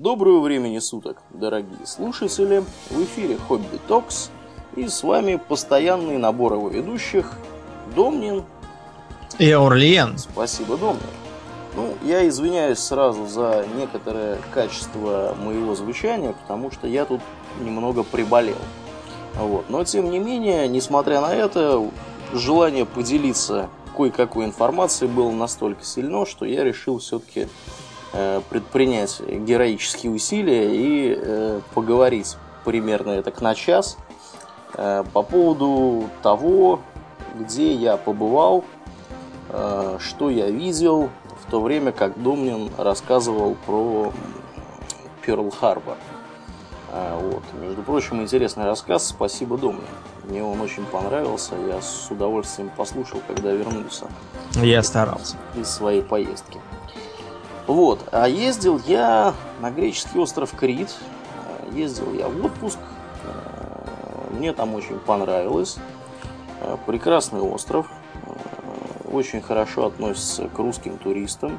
Доброго времени суток, дорогие слушатели! В эфире Хобби Токс и с вами постоянный набор его ведущих Домнин и Аурлиен. Спасибо, Домнин. Ну, я извиняюсь сразу за некоторое качество моего звучания, потому что я тут немного приболел. Вот. Но, тем не менее, несмотря на это, желание поделиться кое-какой информацией было настолько сильно, что я решил все-таки предпринять героические усилия и э, поговорить примерно это к на час э, по поводу того, где я побывал, э, что я видел, в то время как Домнин рассказывал про Перл-Харбор. Вот. Между прочим, интересный рассказ. Спасибо, Домнин. Мне он очень понравился. Я с удовольствием послушал, когда вернулся. Я старался. Из своей поездки. Вот. А ездил я на греческий остров Крит. А, ездил я в отпуск. А, мне там очень понравилось. Прекрасный остров. Очень хорошо относится к русским туристам.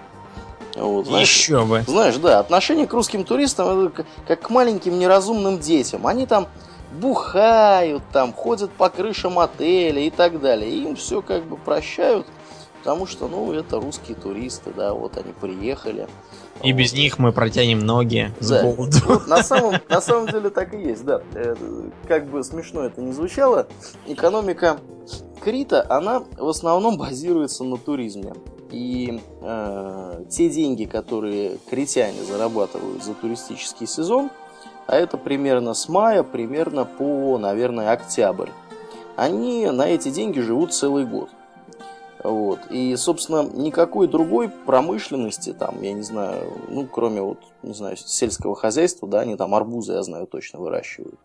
Вот, знаешь, Еще бы. Знаешь, да, отношение к русским туристам это как к маленьким неразумным детям. Они там бухают, там ходят по крышам отеля и так далее. Им все как бы прощают, потому что, ну, это русские туристы, да, вот они приехали. И вот. без них мы протянем ноги да. Вот, на, самом, на самом деле так и есть, да. Как бы смешно это не звучало, экономика Крита, она в основном базируется на туризме. И э, те деньги, которые критяне зарабатывают за туристический сезон, а это примерно с мая, примерно по, наверное, октябрь, они на эти деньги живут целый год. Вот. И, собственно, никакой другой промышленности, там, я не знаю, ну, кроме вот, не знаю, сельского хозяйства, да, они там арбузы, я знаю, точно выращивают.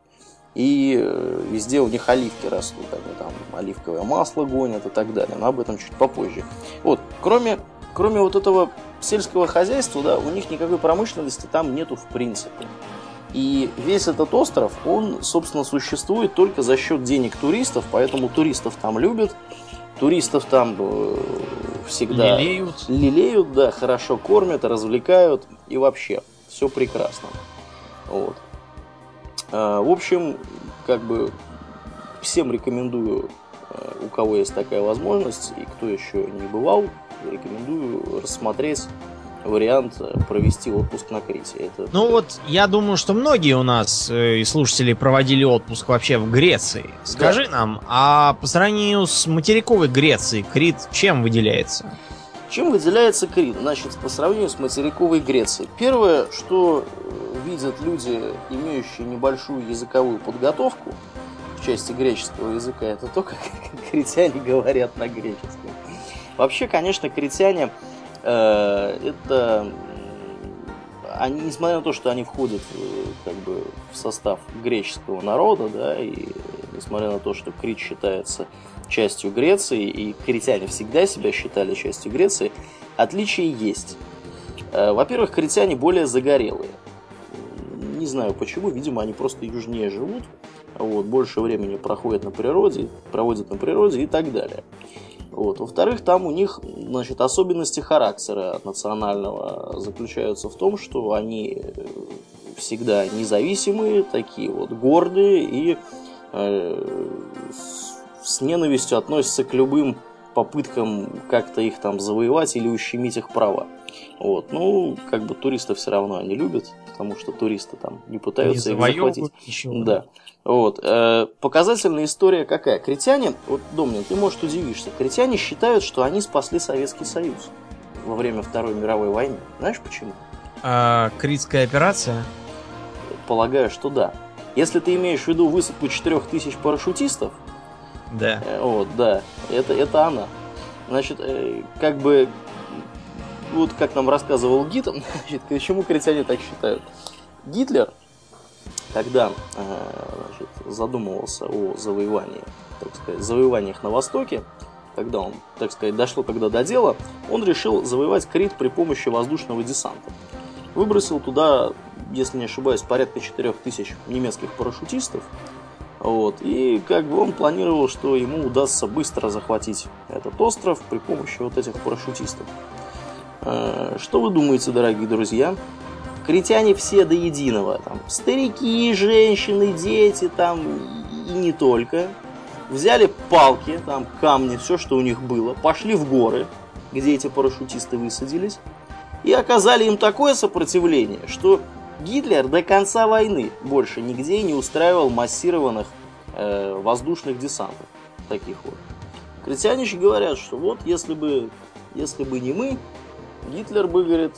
И э, везде у них оливки растут, они там оливковое масло гонят и так далее, но об этом чуть попозже. Вот, кроме, кроме вот этого сельского хозяйства, да, у них никакой промышленности там нету в принципе. И весь этот остров, он, собственно, существует только за счет денег туристов, поэтому туристов там любят, туристов там э, всегда лелеют. лелеют, да, хорошо кормят, развлекают и вообще все прекрасно. Вот. А, в общем, как бы всем рекомендую, а, у кого есть такая возможность, и кто еще не бывал, рекомендую рассмотреть вариант э, провести отпуск на Крите. Это... Ну вот, я думаю, что многие у нас э, и слушатели проводили отпуск вообще в Греции. Скажи да. нам, а по сравнению с материковой Грецией, Крит чем выделяется? Чем выделяется Крит? Значит, по сравнению с материковой Грецией. Первое, что видят люди, имеющие небольшую языковую подготовку в части греческого языка, это то, как критяне говорят на греческом. Вообще, конечно, критяне э, это они, несмотря на то, что они входят э, как бы в состав греческого народа, да, и несмотря на то, что Крит считается частью Греции, и критяне всегда себя считали частью Греции, отличия есть. Э, во-первых, критяне более загорелые. Не знаю почему, видимо, они просто южнее живут, вот, больше времени проходят на природе, проводят на природе и так далее. Вот. Во-вторых, там у них значит, особенности характера национального заключаются в том, что они э, всегда независимые, такие вот гордые и э, с ненавистью относятся к любым попыткам как-то их там завоевать или ущемить их права. Вот. Ну, как бы туристов все равно они любят, потому что туристы там не пытаются не их захватить. Еще. Да. Вот. Э, показательная история какая? Критяне, вот, Домнин, ты, может, удивишься, критяне считают, что они спасли Советский Союз во время Второй мировой войны. Знаешь почему? А, Критская операция? Полагаю, что да. Если ты имеешь в виду высадку 4000 парашютистов, да. Э, вот, да, это, это она. Значит, э, как бы, вот как нам рассказывал Гид, значит, почему критяне так считают? Гитлер, когда э, значит, задумывался о завоевании, так сказать, завоеваниях на Востоке, когда он, так сказать, дошло когда до дела, он решил завоевать Крит при помощи воздушного десанта. Выбросил туда, если не ошибаюсь, порядка 4000 немецких парашютистов, вот. И как бы он планировал, что ему удастся быстро захватить этот остров при помощи вот этих парашютистов. Э, что вы думаете, дорогие друзья? Критяне все до единого. Там, старики, женщины, дети, там, и не только. Взяли палки, там, камни, все, что у них было, пошли в горы, где эти парашютисты высадились, и оказали им такое сопротивление, что Гитлер до конца войны больше нигде не устраивал массированных э, воздушных десантов. Таких вот. Критяне говорят, что вот если бы, если бы не мы, Гитлер бы, говорит,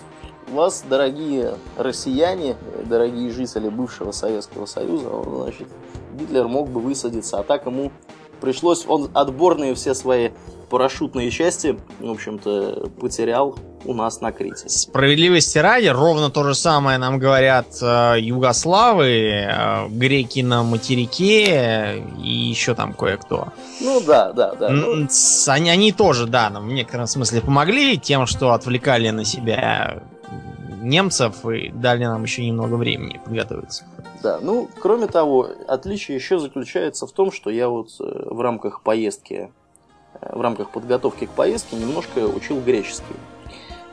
вас, дорогие россияне, дорогие жители бывшего Советского Союза, значит, Гитлер мог бы высадиться, а так ему пришлось, он отборные все свои парашютные части, в общем-то, потерял у нас на Крите. Справедливости ради, ровно то же самое нам говорят э, югославы, э, греки на материке и еще там кое-кто. Ну да, да, да. Ну... Они, они тоже, да, нам в некотором смысле помогли тем, что отвлекали на себя немцев и дали нам еще немного времени подготовиться. Да, ну, кроме того, отличие еще заключается в том, что я вот э, в рамках поездки, э, в рамках подготовки к поездке немножко учил греческий.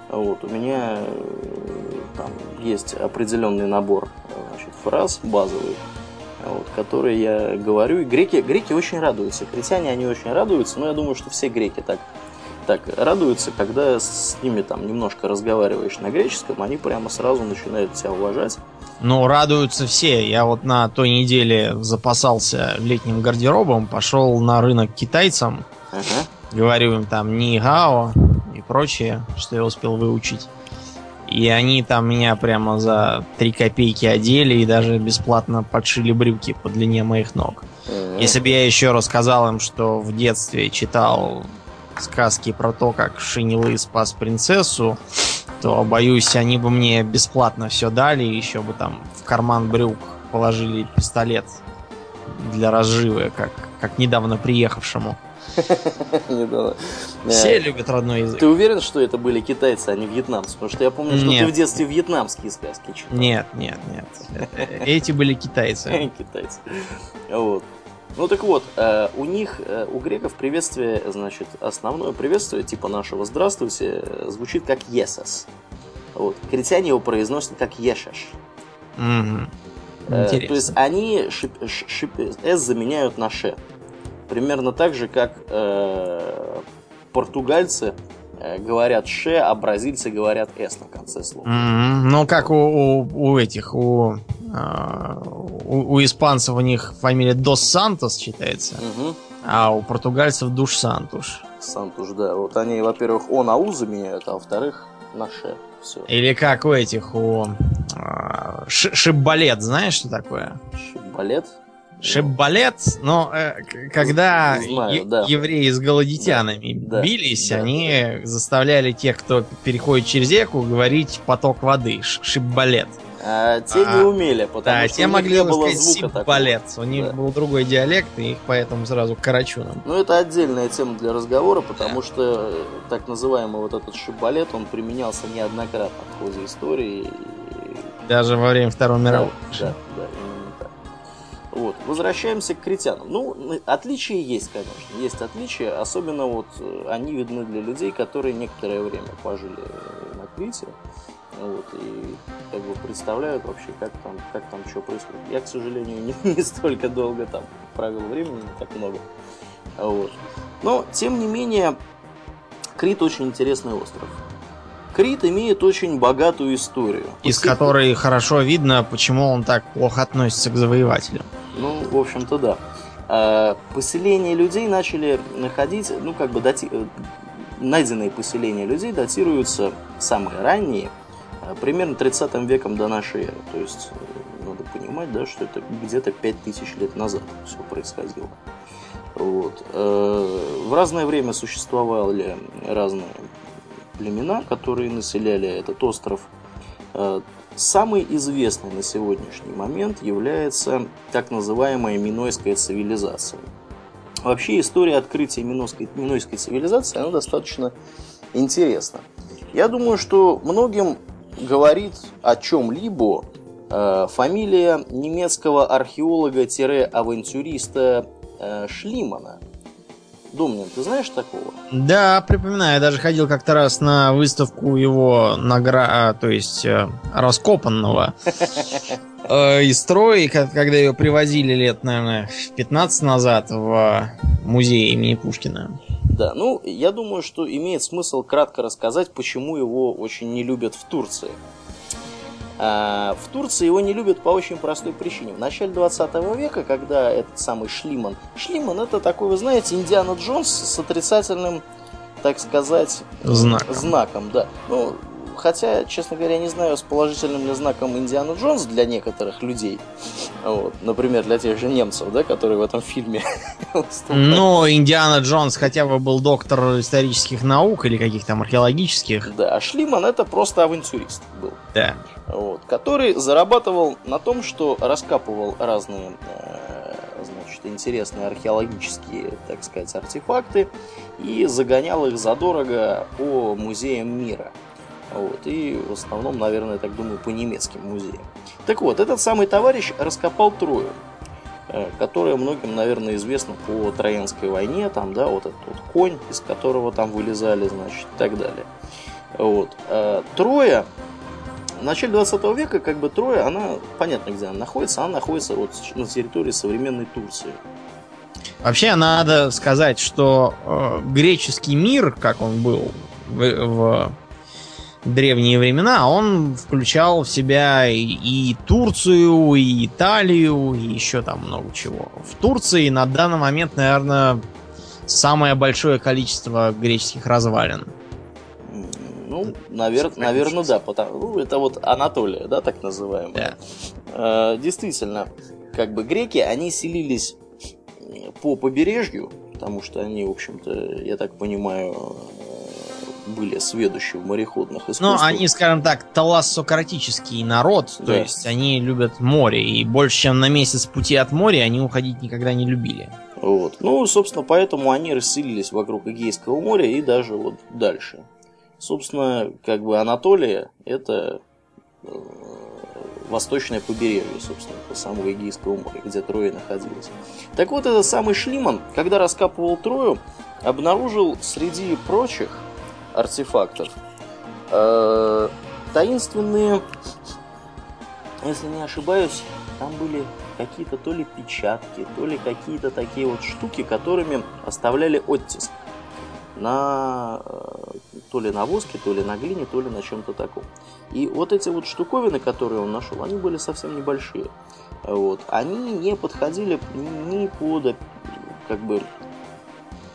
Вот, у меня э, там есть определенный набор значит, фраз базовый, вот, которые я говорю. И греки, греки очень радуются. Критяне, они очень радуются, но я думаю, что все греки так так радуются, когда с ними там немножко разговариваешь на греческом, они прямо сразу начинают тебя уважать. Ну, радуются все. Я вот на той неделе запасался летним гардеробом, пошел на рынок китайцам. Ага. Говорю им там ни гао и прочее, что я успел выучить. И они там меня прямо за три копейки одели и даже бесплатно подшили брюки по длине моих ног. Если бы я еще рассказал им, что в детстве читал сказки про то, как Шинилы спас принцессу, то, боюсь, они бы мне бесплатно все дали, еще бы там в карман брюк положили пистолет для разживы, как, как недавно приехавшему. Все любят родной язык. Ты уверен, что это были китайцы, а не вьетнамцы? Потому что я помню, что ты в детстве вьетнамские сказки читал. Нет, нет, нет. Эти были китайцы. Китайцы. Вот. Ну так вот, э, у них, э, у греков приветствие, значит, основное приветствие, типа нашего «здравствуйте», звучит как «есас». Вот. Критяне его произносят как «ешеш». Угу. Э, то есть они шип, шип, «с» заменяют на «ше». Примерно так же, как э, португальцы э, говорят «ше», а бразильцы говорят «с» на конце слова. Mm-hmm. Ну, как у, у, у этих, у а, у, у испанцев у них фамилия Дос Сантос читается, угу. а у португальцев Душ Сантуш. Сантуш, да. Вот они, во-первых, О на У заменяют, а во-вторых, на Ше. Все. Или как у этих, у а, Шиббалет, знаешь, что такое? Шиббалет? Шиббалет, но э, когда Знаю, да. евреи с голодитянами да, бились, да, они да. заставляли тех, кто переходит через реку, говорить поток воды. Шиббалет. А те а, не умели, потому да, что те могли не было звука балет. У них да. был другой диалект, и их поэтому сразу карачуном. Ну, это отдельная тема для разговора, потому да. что э, так называемый вот этот шибалет, он применялся неоднократно в ходе истории. Даже во время Второй мировой. Да, да, да. Вот. Возвращаемся к критянам. Ну, отличия есть, конечно. Есть отличия. Особенно вот э, они видны для людей, которые некоторое время пожили на Крите. Вот, и как бы представляют вообще, как там, как там что происходит. Я, к сожалению, не, не столько долго там провел времени, не так много. Вот. Но, тем не менее, Крит очень интересный остров. Крит имеет очень богатую историю. Из Пусть которой хорошо видно, почему он так плохо относится к завоевателям. Ну, в общем-то, да. А, поселения людей начали находить, ну, как бы дати... найденные поселения людей датируются самые ранние – а примерно 30 веком до нашей эры. То есть э, надо понимать, да, что это где-то 5000 лет назад все происходило. Вот. Э, в разное время существовали разные племена, которые населяли этот остров. Э, самый известный на сегодняшний момент является так называемая Минойская цивилизация. Вообще история открытия Минойской, Минойской цивилизации она достаточно интересна. Я думаю, что многим говорит о чем-либо э, фамилия немецкого археолога-авантюриста э, Шлимана. Домнин, ты знаешь такого? Да, припоминаю. Я даже ходил как-то раз на выставку его награ... А, то есть э, раскопанного э, из строя, когда ее привозили лет, наверное, 15 назад в музей имени Пушкина. Да, ну, я думаю, что имеет смысл кратко рассказать, почему его очень не любят в Турции. А, в Турции его не любят по очень простой причине. В начале 20 века, когда этот самый Шлиман... Шлиман это такой, вы знаете, Индиана Джонс с отрицательным, так сказать, знаком. знаком да. Ну, Хотя, честно говоря, не знаю, с положительным ли знаком Индиана Джонс для некоторых людей. Вот. Например, для тех же немцев, да, которые в этом фильме Ну, Индиана Джонс хотя бы был доктор исторических наук или каких-то археологических. Да, а Шлиман это просто авантюрист был. Да. Вот, который зарабатывал на том, что раскапывал разные э, значит, интересные археологические, так сказать, артефакты и загонял их задорого по музеям мира. Вот, и в основном, наверное, так думаю, по немецким музеям. Так вот, этот самый товарищ раскопал Трою, э, которая многим, наверное, известна по Троянской войне, там, да, вот этот вот конь, из которого там вылезали, значит, и так далее. Вот. Э, Троя, в начале 20 века, как бы Троя, она, понятно, где она находится, она находится вот на территории современной Турции. Вообще, надо сказать, что э, греческий мир, как он был в, в древние времена, он включал в себя и, Турцию, и Италию, и еще там много чего. В Турции на данный момент, наверное, самое большое количество греческих развалин. Ну, навер... наверное, да. Потому... Ну, это вот Анатолия, да, так называемая. Да. Э, действительно, как бы греки, они селились по побережью, потому что они, в общем-то, я так понимаю, были сведущие в мореходных ну, искусствах. Ну, они, скажем так, талассократический народ, да. то есть они любят море, и больше, чем на месяц пути от моря они уходить никогда не любили. Вот. Ну, собственно, поэтому они расселились вокруг Эгейского моря и даже вот дальше. Собственно, как бы Анатолия – это э, восточное побережье, собственно, самого Эгейского моря, где Троя находилась. Так вот, этот самый Шлиман, когда раскапывал Трою, обнаружил среди прочих артефактов. Э, таинственные, если не ошибаюсь, там были какие-то то ли печатки, то ли какие-то такие вот штуки, которыми оставляли оттиск на э, то ли на воске, то ли на глине, то ли на чем-то таком. И вот эти вот штуковины, которые он нашел, они были совсем небольшие. Вот. Они не подходили ни под как бы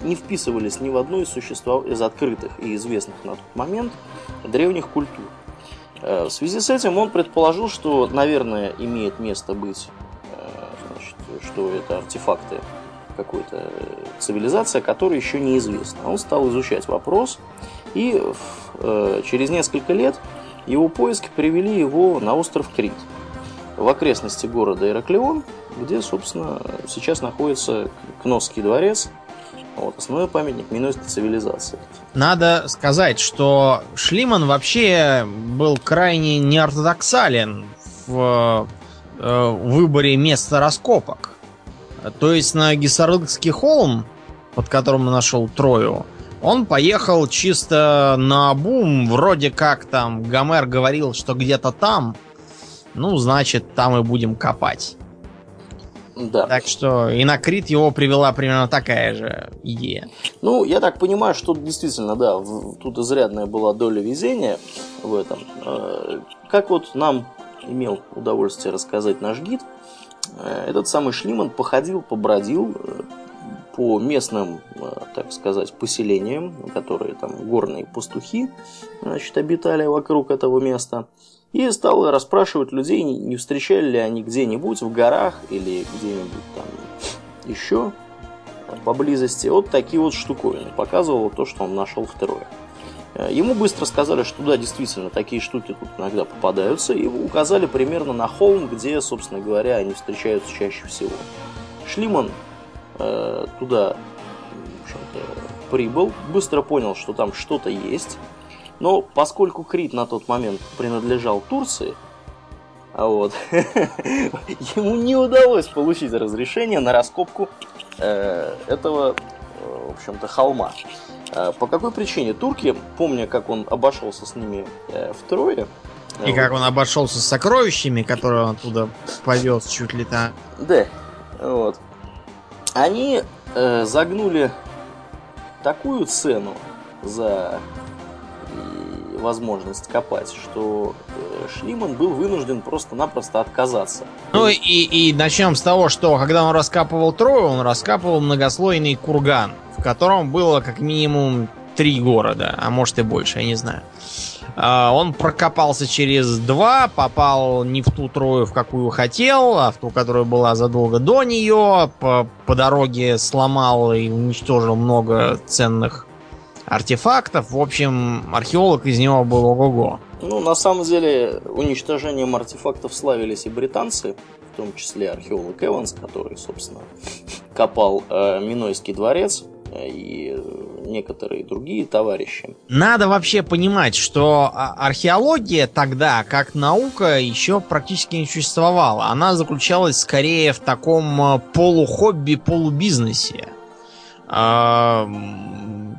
не вписывались ни в одну из существ из открытых и известных на тот момент древних культур. Э, в связи с этим он предположил, что, наверное, имеет место быть, э, значит, что это артефакты какой-то цивилизации, которая еще неизвестна. Он стал изучать вопрос, и э, через несколько лет его поиски привели его на остров Крит, в окрестности города Ираклион, где, собственно, сейчас находится Кносский дворец – вот, основной памятник минойской цивилизации. Надо сказать, что Шлиман вообще был крайне неортодоксален в э, выборе места раскопок. То есть на Гессарлыкский холм, под которым он нашел Трою, он поехал чисто на бум, вроде как там Гомер говорил, что где-то там, ну, значит, там и будем копать. Да. Так что и на Крит его привела примерно такая же идея. Ну, я так понимаю, что действительно, да, тут изрядная была доля везения в этом. Э, как вот нам имел удовольствие рассказать наш гид, э, этот самый Шлиман походил, побродил э, по местным, так сказать, поселениям, которые там горные пастухи, значит, обитали вокруг этого места – и стал расспрашивать людей, не встречали ли они где-нибудь в горах или где-нибудь там еще поблизости вот такие вот штуковины. Показывал то, что он нашел второе. Э, ему быстро сказали, что да, действительно, такие штуки тут иногда попадаются, и указали примерно на холм, где, собственно говоря, они встречаются чаще всего. Шлиман э, туда прибыл, быстро понял, что там что-то есть, но поскольку Крит на тот момент принадлежал Турции, а вот, ему не удалось получить разрешение на раскопку э, этого э, в общем-то, холма. По какой причине? Турки, помня, как он обошелся с ними втрое, и вот. как он обошелся с сокровищами, которые он оттуда повез чуть ли там. Да, вот. Они э, загнули такую цену за возможность копать, что э, Шлиман был вынужден просто-напросто отказаться. Ну и, и начнем с того, что когда он раскапывал Трою, он раскапывал многослойный курган, в котором было как минимум три города, а может и больше, я не знаю. А, он прокопался через два, попал не в ту трою, в какую хотел, а в ту, которая была задолго до нее. По, по дороге сломал и уничтожил много ценных артефактов. В общем, археолог из него был ого-го. Ну, на самом деле, уничтожением артефактов славились и британцы, в том числе археолог Эванс, который, собственно, копал э, Минойский дворец и некоторые другие товарищи. Надо вообще понимать, что а, археология тогда, как наука, еще практически не существовала. Она заключалась скорее в таком а, полухобби, полубизнесе. А,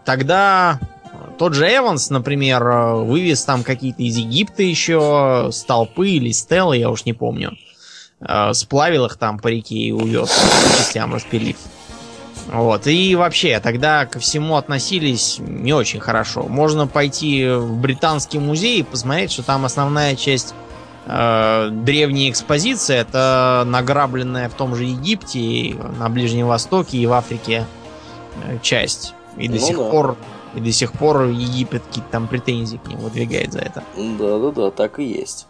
тогда тот же Эванс, например, вывез там какие-то из Египта еще столпы или стелы, я уж не помню. Сплавил их там по реке и увез, частям распилив. Вот. И вообще, тогда ко всему относились не очень хорошо. Можно пойти в британский музей и посмотреть, что там основная часть э, древней экспозиции это награбленная в том же Египте, на Ближнем Востоке и в Африке э, часть. И до ну, сих да. пор и до сих пор Египет какие-то там претензии к нему выдвигает за это. Да-да-да, так и есть.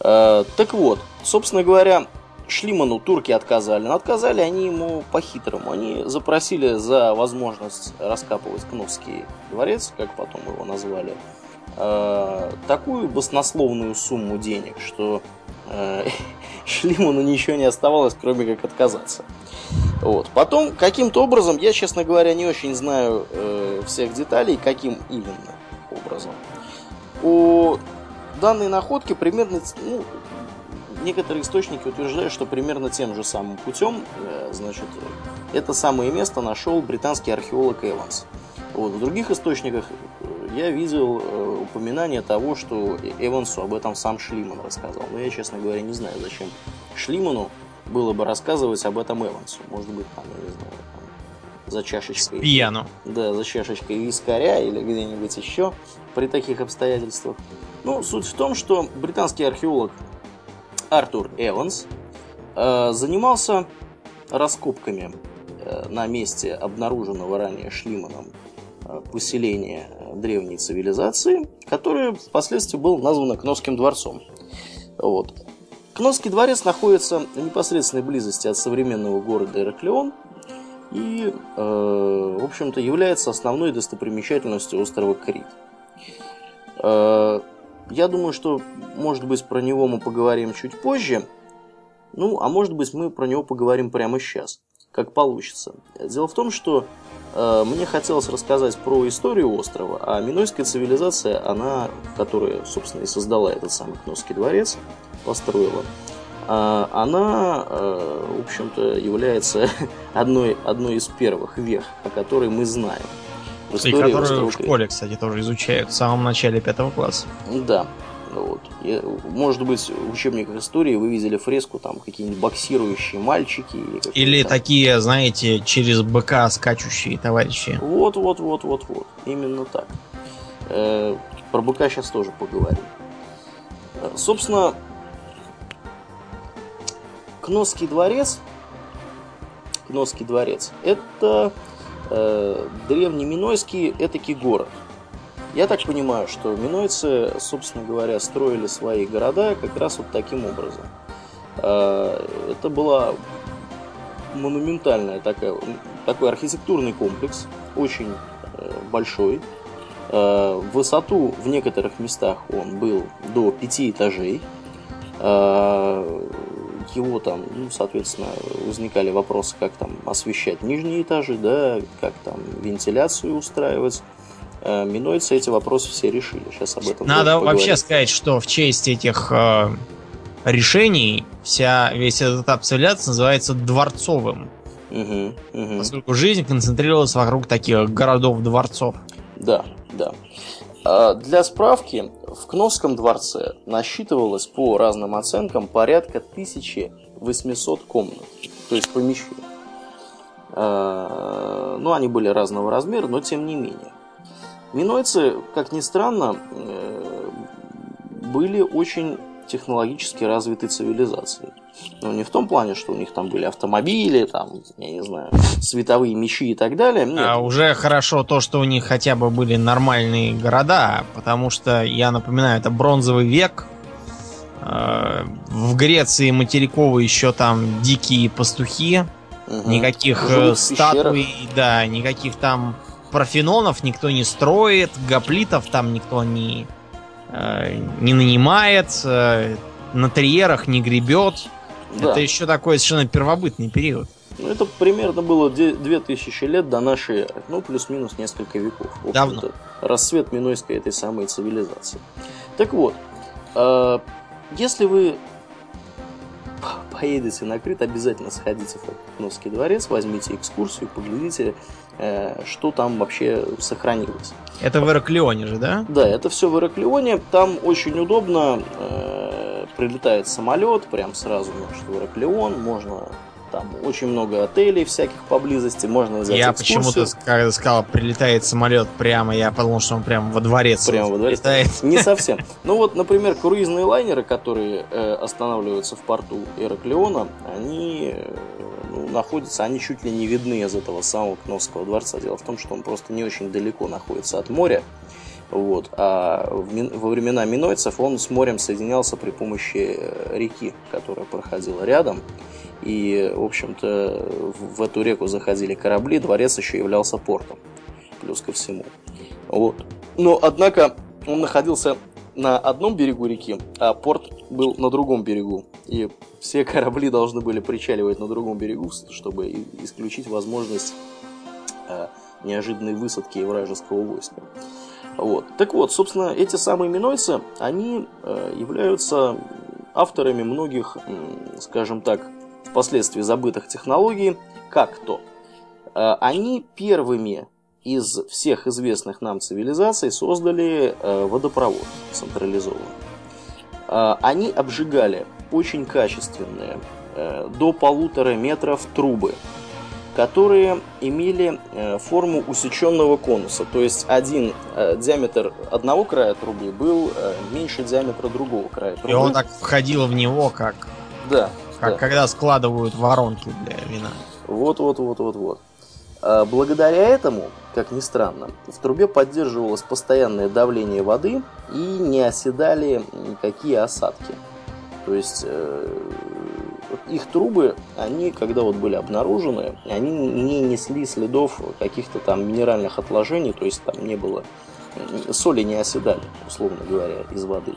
А, так вот, собственно говоря, Шлиману турки отказали. Но отказали они ему по-хитрому. Они запросили за возможность раскапывать Кновский дворец, как потом его назвали, э, такую баснословную сумму денег, что э, Шлиману ничего не оставалось, кроме как отказаться. Вот. Потом, каким-то образом, я, честно говоря, не очень знаю э, всех деталей, каким именно образом. У данной находки примерно, ну, некоторые источники утверждают, что примерно тем же самым путем, э, значит, это самое место нашел британский археолог Эванс. Вот. В других источниках э, я видел э, упоминание того, что Эвансу об этом сам Шлиман рассказал. Но я, честно говоря, не знаю, зачем Шлиману было бы рассказывать об этом Эвансу. Может быть, там, я не знаю, там, за чашечкой... Пьяну. Да, за чашечкой вискаря или где-нибудь еще при таких обстоятельствах. Ну, суть в том, что британский археолог Артур Эванс э, занимался раскопками э, на месте обнаруженного ранее Шлиманом э, поселения древней цивилизации, которое впоследствии было названо Кносским дворцом. Вот. Кносский дворец находится в непосредственной близости от современного города Ираклион и, в общем-то, является основной достопримечательностью острова Крит. Я думаю, что, может быть, про него мы поговорим чуть позже. Ну, а может быть, мы про него поговорим прямо сейчас. Как получится. Дело в том, что э, мне хотелось рассказать про историю острова, а Минойская цивилизация, она, которая, собственно, и создала этот самый Кносский дворец, построила, э, она, э, в общем-то, является одной, одной из первых вех, о которой мы знаем. И которые в школе, кстати, тоже изучают в самом начале пятого класса. Да. Вот. И, может быть, в учебниках истории вы видели фреску, там какие-нибудь боксирующие мальчики. Или, или такие, знаете, через БК скачущие товарищи. Вот, вот, вот, вот, вот. Именно так. Э, про БК сейчас тоже поговорим. Э, собственно, Кносский дворец Кносский дворец это э, древний Минойский этакий город. Я так понимаю, что минойцы, собственно говоря, строили свои города как раз вот таким образом. Э, это была монументальная такая, такой архитектурный комплекс, очень э, большой. Э, высоту в некоторых местах он был до пяти этажей. Его там, ну, соответственно, возникали вопросы, как там освещать нижние этажи, да, как там вентиляцию устраивать. Э, минойцы эти вопросы все решили. Сейчас об этом Надо вообще сказать, что в честь этих э, решений вся, весь этот этап цивилизации называется дворцовым. Угу, угу. Поскольку жизнь концентрировалась вокруг таких городов-дворцов. Да, да. А для справки, в Кновском дворце насчитывалось по разным оценкам порядка 1800 комнат, то есть помещений. А, ну, они были разного размера, но тем не менее. Минойцы, как ни странно, э, были очень технологически развитой цивилизацией. Но не в том плане, что у них там были автомобили, там, я не знаю, световые мечи и так далее. Нет. А уже хорошо то, что у них хотя бы были нормальные города, потому что, я напоминаю, это бронзовый век. Э, в Греции материковые еще там дикие пастухи. Угу. Никаких э, Живут статуй, да, никаких там профенонов никто не строит, гоплитов там никто не, не нанимает, на триерах не гребет. Да. Это еще такой совершенно первобытный период. Ну, это примерно было 2000 лет до нашей эры. Ну, плюс-минус несколько веков. Давно. Рассвет Минойской этой самой цивилизации. Так вот, э, если вы поедете на Крит, обязательно сходите в Новский дворец, возьмите экскурсию, поглядите, э, что там вообще сохранилось. Это в Ираклионе же, да? Да, это все в Ираклионе. Там очень удобно. Э, прилетает самолет, прям сразу значит, в Ираклион, можно там очень много отелей всяких поблизости, можно взять Я почему-то, когда сказал, прилетает самолет прямо, я подумал, что он прямо во дворец. Прямо во дворец. Летает. Не совсем. Ну вот, например, круизные лайнеры, которые э, останавливаются в порту Ираклиона, они э, ну, находятся, они чуть ли не видны из этого самого Кновского дворца. Дело в том, что он просто не очень далеко находится от моря. Вот. А во времена минойцев он с морем соединялся при помощи э, реки, которая проходила рядом. И, в общем-то, в эту реку заходили корабли, дворец еще являлся портом, плюс ко всему. Вот. Но, однако, он находился на одном берегу реки, а порт был на другом берегу. И все корабли должны были причаливать на другом берегу, чтобы исключить возможность э, неожиданной высадки вражеского войска. Вот. Так вот, собственно, эти самые минойцы, они э, являются авторами многих, скажем так, впоследствии забытых технологий, как то. Э, они первыми из всех известных нам цивилизаций создали э, водопровод централизованный. Они обжигали очень качественные, до полутора метров трубы которые имели э, форму усеченного конуса. То есть один э, диаметр одного края трубы был э, меньше диаметра другого края трубы. И он так входил в него, как, да, как да. когда складывают воронки для вина. Вот, вот, вот, вот, вот. Благодаря этому, как ни странно, в трубе поддерживалось постоянное давление воды и не оседали никакие осадки. То есть их трубы, они, когда вот были обнаружены, они не несли следов каких-то там минеральных отложений, то есть там не было, соли не оседали, условно говоря, из воды.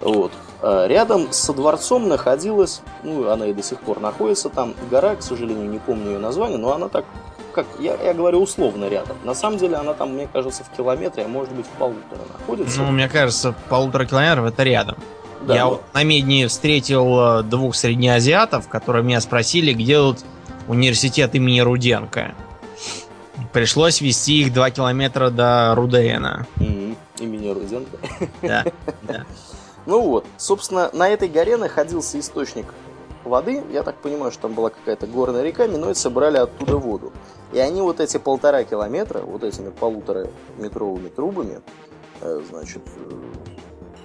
Вот. А рядом со дворцом находилась, ну, она и до сих пор находится там, гора, к сожалению, не помню ее название, но она так, как, я, я говорю, условно рядом. На самом деле она там, мне кажется, в километре, а может быть в полутора находится. Ну, мне кажется, полутора километров это рядом. Да, я вот на Медне встретил э, двух среднеазиатов, которые меня спросили, где тут университет имени Руденко. Пришлось вести их два километра до Рудена. Mm-hmm. Имени Руденко. Да, да. Ну вот, собственно, на этой горе находился источник воды. Я так понимаю, что там была какая-то горная река, минойцы брали оттуда воду. И они вот эти полтора километра, вот этими полутора метровыми трубами, э, значит, э,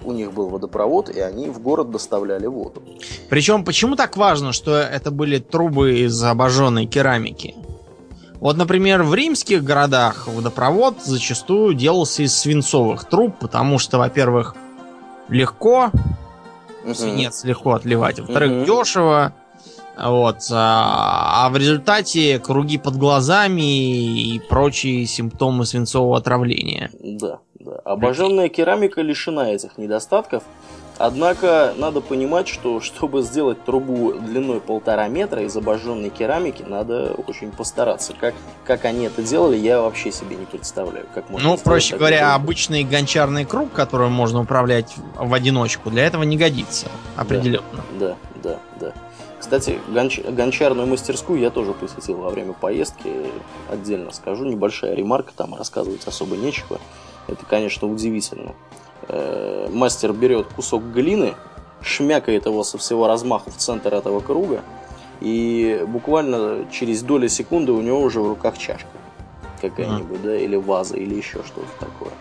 у них был водопровод, и они в город доставляли воду. Причем, почему так важно, что это были трубы из обожженной керамики? Вот, например, в римских городах водопровод зачастую делался из свинцовых труб, потому что, во-первых, легко, угу. свинец легко отливать, во-вторых, угу. дешево, вот, а, а в результате круги под глазами и прочие симптомы свинцового отравления. Да. Да. Обожженная керамика лишена этих недостатков. Однако надо понимать, что чтобы сделать трубу длиной полтора метра из обожженной керамики, надо очень постараться. Как, как они это делали, я вообще себе не представляю. Как можно ну, проще говоря, трубу. обычный гончарный круг, которым можно управлять в одиночку, для этого не годится. Определенно. Да, да, да. да Кстати, гонч... гончарную мастерскую я тоже посетил во время поездки. Отдельно скажу, небольшая ремарка, там рассказывать особо нечего. Это, конечно, удивительно. Э, мастер берет кусок глины, шмякает его со всего размаху в центр этого круга, и буквально через доли секунды у него уже в руках чашка какая-нибудь, да, или ваза, или еще что-то такое.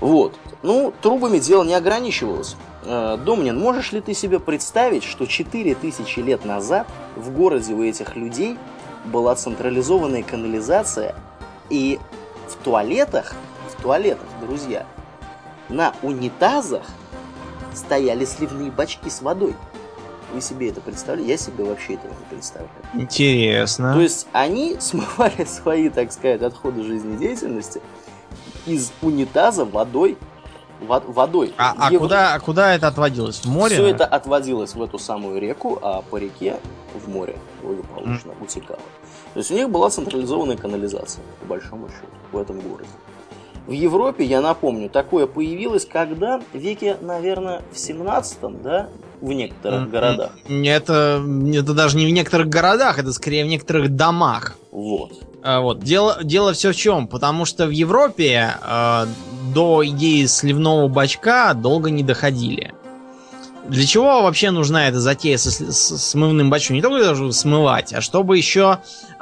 Вот. Ну, трубами дело не ограничивалось. Э, Домнин, можешь ли ты себе представить, что 4000 лет назад в городе у этих людей была централизованная канализация, и в туалетах, в туалетах, друзья, на унитазах стояли сливные бачки с водой. Вы себе это представляете? Я себе вообще этого не представляю. Интересно. То есть они смывали свои, так сказать, отходы жизнедеятельности из унитаза водой. водой. А, а, куда, а куда это отводилось? В море? Все это отводилось в эту самую реку, а по реке в море благополучно mm. утекало. То есть у них была централизованная канализация, по большому счету, в этом городе. В Европе, я напомню, такое появилось, когда в веке, наверное, в 17 да, в некоторых городах. Это, это даже не в некоторых городах, это скорее в некоторых домах. Вот. А, вот. Дело, дело все в чем? Потому что в Европе э, до идеи сливного бачка долго не доходили. Для чего вообще нужна эта затея со, с смывным бачком? Не только даже смывать, а чтобы еще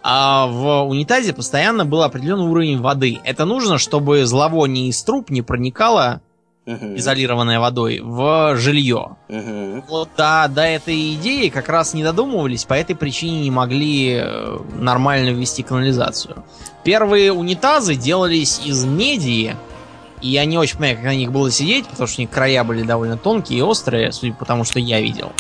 а в унитазе постоянно был определенный уровень воды. Это нужно, чтобы зловоние из труб не проникало uh-huh. изолированное водой в жилье. Uh-huh. Вот до, до этой идеи как раз не додумывались, по этой причине не могли э, нормально ввести канализацию. Первые унитазы делались из меди, и я не очень понимаю, как на них было сидеть, потому что у них края были довольно тонкие и острые, судя по тому, что я видел.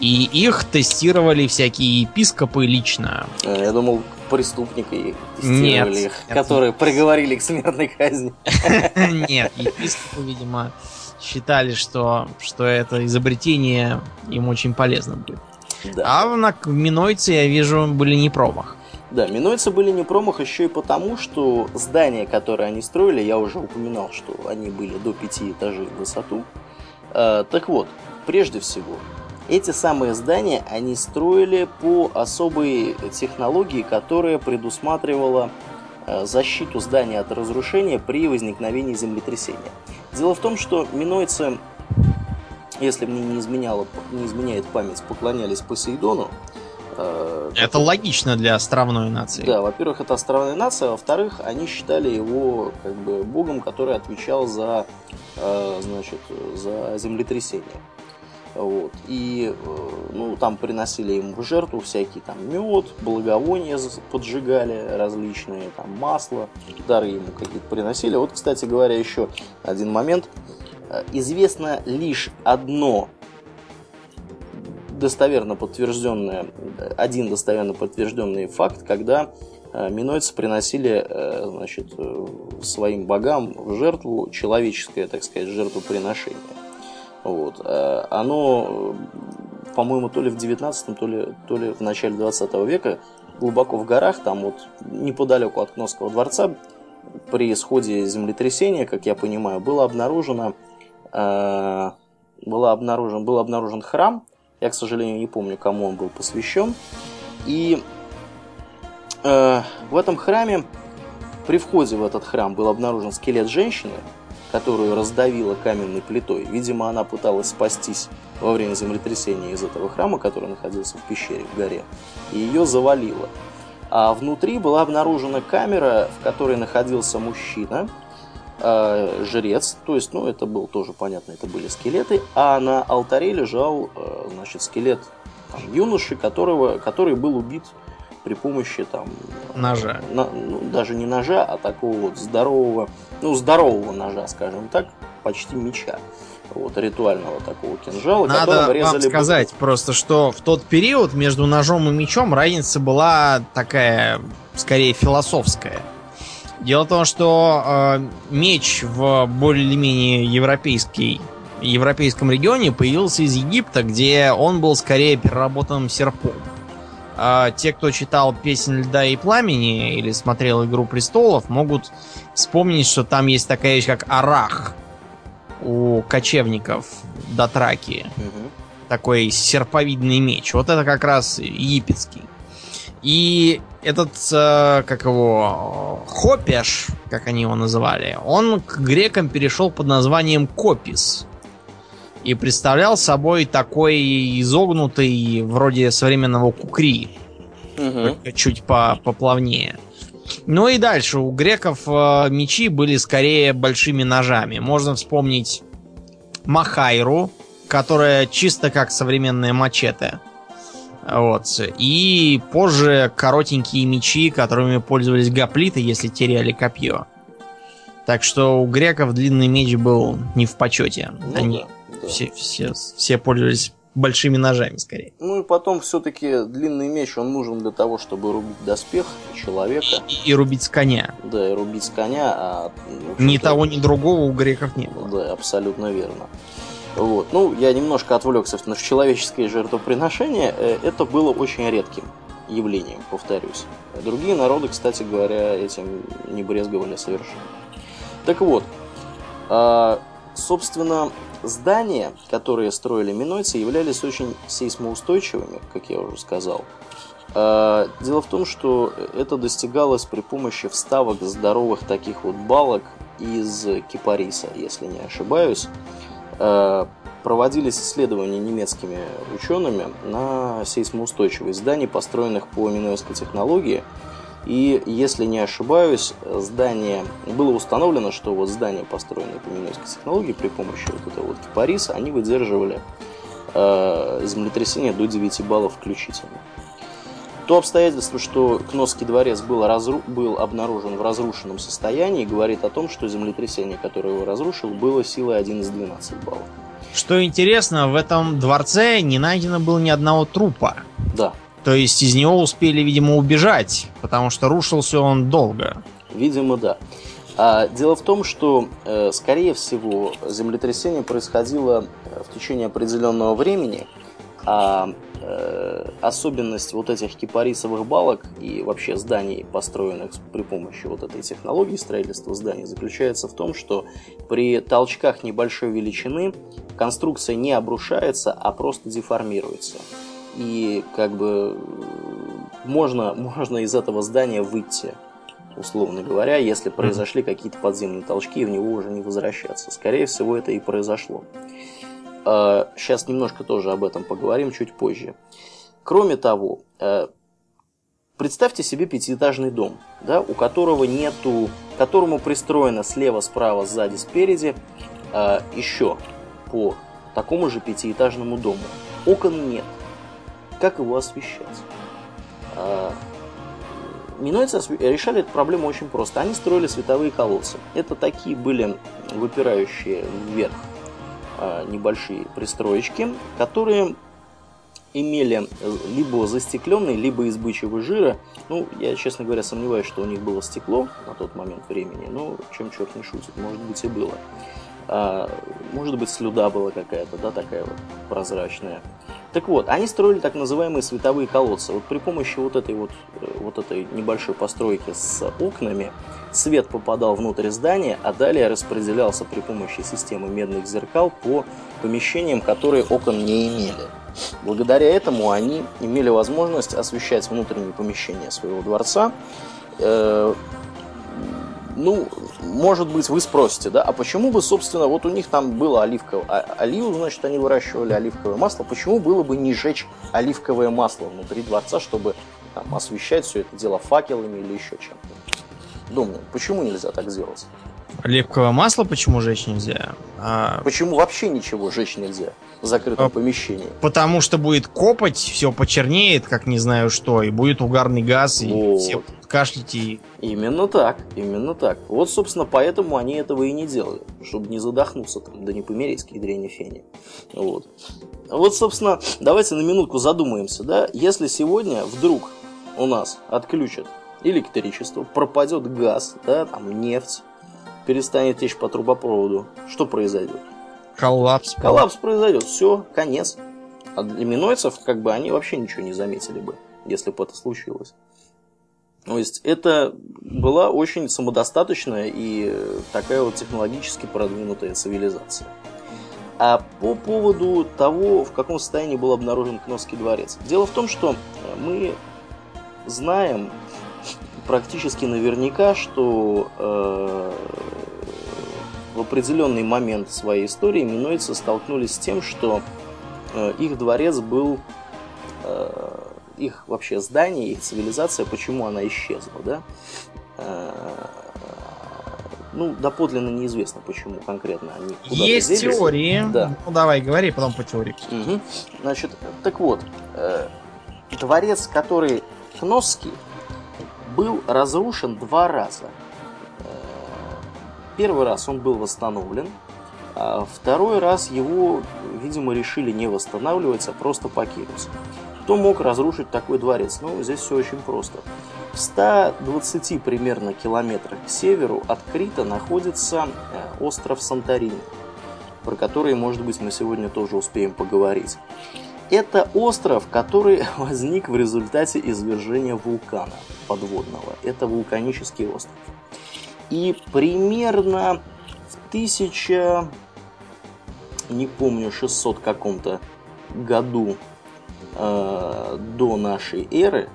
И их тестировали всякие епископы лично. Э, я думал, преступники тестировали нет, их, нет. которые приговорили к смертной казни. Нет, епископы, видимо, считали, что, что это изобретение им очень полезно будет. Да. А на минойцы, я вижу, были не промах. Да, минойцы были не промах еще и потому, что здания, которые они строили, я уже упоминал, что они были до пяти этажей в высоту. Э, так вот, прежде всего, эти самые здания они строили по особой технологии, которая предусматривала э, защиту здания от разрушения при возникновении землетрясения. Дело в том, что минойцы, если мне не, изменяло, не изменяет память, поклонялись Посейдону. Э, это логично для островной нации. Да, во-первых, это островная нация, а во-вторых, они считали его как бы богом, который отвечал за, э, значит, за землетрясение. Вот. И э, ну, там приносили им в жертву всякие там мед, благовония поджигали различные, там масло, дары ему какие-то приносили. Вот, кстати говоря, еще один момент. Э, известно лишь одно достоверно подтвержденное, один достоверно подтвержденный факт, когда э, минойцы приносили значит, своим богам в жертву человеческое, так сказать, жертвоприношение. Вот. Э, оно, по-моему, то ли в 19 то ли, то ли в начале 20 века, глубоко в горах, там вот неподалеку от Кносского дворца, при исходе землетрясения, как я понимаю, было обнаружено, э, было обнаружен, был обнаружен храм. Я, к сожалению, не помню, кому он был посвящен. И э, в этом храме, при входе в этот храм был обнаружен скелет женщины, которую раздавило каменной плитой. Видимо, она пыталась спастись во время землетрясения из этого храма, который находился в пещере в горе, и ее завалило. А внутри была обнаружена камера, в которой находился мужчина, э, жрец, то есть, ну, это был тоже понятно, это были скелеты, а на алтаре лежал, э, значит, скелет там, юноши, которого, который был убит при помощи там ножа. На, ну, даже не ножа, а такого вот здорового, ну здорового ножа, скажем так, почти меча. Вот, ритуального такого кинжала, Надо вам сказать бы... просто, что в тот период между ножом и мечом разница была такая, скорее, философская. Дело в том, что э, меч в более или менее европейский, европейском регионе появился из Египта, где он был скорее переработанным серпом. А те, кто читал «Песнь льда и пламени» или смотрел «Игру престолов», могут вспомнить, что там есть такая вещь, как арах у кочевников Дотраки. Угу. Такой серповидный меч. Вот это как раз египетский. И этот, э, как его, Хопеш, как они его называли, он к грекам перешел под названием Копис. И представлял собой такой изогнутый, вроде современного кукри. Угу. Чуть по поплавнее. Ну и дальше. У греков э, мечи были скорее большими ножами. Можно вспомнить Махайру, которая чисто как современная мачете. Вот. И позже коротенькие мечи, которыми пользовались гоплиты, если теряли копье. Так что у греков длинный меч был не в почете. Ну, Они да, да. Все, все, все пользовались большими ножами скорее. Ну и потом все-таки длинный меч, он нужен для того, чтобы рубить доспех человека. И, и рубить с коня. Да, и рубить с коня. А, ни того, ни другого у греков не было. Да, абсолютно верно. Вот. Ну, я немножко отвлекся на человеческое жертвоприношение. Э, это было очень редким явлением, повторюсь. Другие народы, кстати говоря, этим не брезговали совершенно. Так вот, а, собственно, здания, которые строили минойцы, являлись очень сейсмоустойчивыми, как я уже сказал. А, дело в том, что это достигалось при помощи вставок здоровых таких вот балок из кипариса, если не ошибаюсь. Э, проводились исследования немецкими учеными на сейсмоустойчивость зданий, построенных по минойской технологии. И, если не ошибаюсь, здание было установлено, что вот здания, построенные по минойской технологии при помощи вот этого вот кипариса, они выдерживали э, землетрясение до 9 баллов включительно. То обстоятельство, что Кносский дворец был, разру... был обнаружен в разрушенном состоянии, говорит о том, что землетрясение, которое его разрушило, было силой 1 из 12 баллов. Что интересно, в этом дворце не найдено было ни одного трупа. Да. То есть из него успели, видимо, убежать, потому что рушился он долго. Видимо, да. А, дело в том, что, э, скорее всего, землетрясение происходило э, в течение определенного времени, а Э, особенность вот этих кипарисовых балок и вообще зданий, построенных при помощи вот этой технологии строительства зданий, заключается в том, что при толчках небольшой величины конструкция не обрушается, а просто деформируется. И как бы можно, можно из этого здания выйти, условно говоря, если произошли какие-то подземные толчки и в него уже не возвращаться. Скорее всего, это и произошло. Сейчас а, немножко тоже об этом поговорим чуть позже. Кроме того, э, представьте себе пятиэтажный дом, да, у которого нету, которому пристроено слева, справа, сзади, спереди э, еще по такому же пятиэтажному дому. Окон нет. Как его освещать? Э, Минойцы решали эту проблему очень просто. Они строили световые колодцы. Это такие были выпирающие вверх Э, небольшие пристроечки, которые имели либо застекленный, либо из бычьего жира. Ну, я, честно говоря, сомневаюсь, что у них было стекло на тот момент времени, но чем черт не шутит, может быть и было. А, может быть, слюда была какая-то, да, такая вот прозрачная. Так вот, они строили так называемые световые колодцы. Вот при помощи вот этой вот, э, вот этой небольшой постройки с окнами свет попадал внутрь здания, а далее распределялся при помощи системы медных зеркал по помещениям, которые окон не имели. Благодаря этому они имели возможность освещать внутренние помещения своего дворца э, ну, может быть, вы спросите, да, а почему бы, собственно, вот у них там было оливковое, а, оливу, значит, они выращивали оливковое масло, почему было бы не жечь оливковое масло внутри дворца, чтобы там, освещать все это дело факелами или еще чем-то? Думаю, почему нельзя так сделать? Оливковое масло почему жечь нельзя? А... Почему вообще ничего жечь нельзя в закрытом а... помещении? Потому что будет копоть, все почернеет, как не знаю что, и будет угарный газ, и вот. все кашлять и... Именно так, именно так. Вот, собственно, поэтому они этого и не делают, чтобы не задохнуться там, да не помереть к ядрене фене. Вот. Вот, собственно, давайте на минутку задумаемся, да, если сегодня вдруг у нас отключат электричество, пропадет газ, да, там нефть, перестанет течь по трубопроводу, что произойдет? Коллапс. Коллапс произойдет, все, конец. А для минойцев, как бы, они вообще ничего не заметили бы, если бы это случилось. То есть это была очень самодостаточная и такая вот технологически продвинутая цивилизация. А по поводу того, в каком состоянии был обнаружен Кносский дворец. Дело в том, что мы знаем практически наверняка, что э, в определенный момент своей истории минойцы столкнулись с тем, что э, их дворец был, их вообще здание, их цивилизация, почему она исчезла, да? Э, ну, доподлинно неизвестно, почему конкретно они Есть делись. теории. Да. Ну, давай, говори потом по теории. Угу. Значит, так вот, э, дворец, который Кносский, был разрушен два раза. Э, первый раз он был восстановлен, а второй раз его, видимо, решили не восстанавливать, а просто покинуть. Кто мог разрушить такой дворец? Ну, здесь все очень просто. В 120 примерно километрах к северу от Крита находится э, остров Санторини, про который, может быть, мы сегодня тоже успеем поговорить. Это остров, который возник в результате извержения вулкана подводного. Это вулканический остров. И примерно в 1000, не помню, 600 каком-то году э, до нашей эры,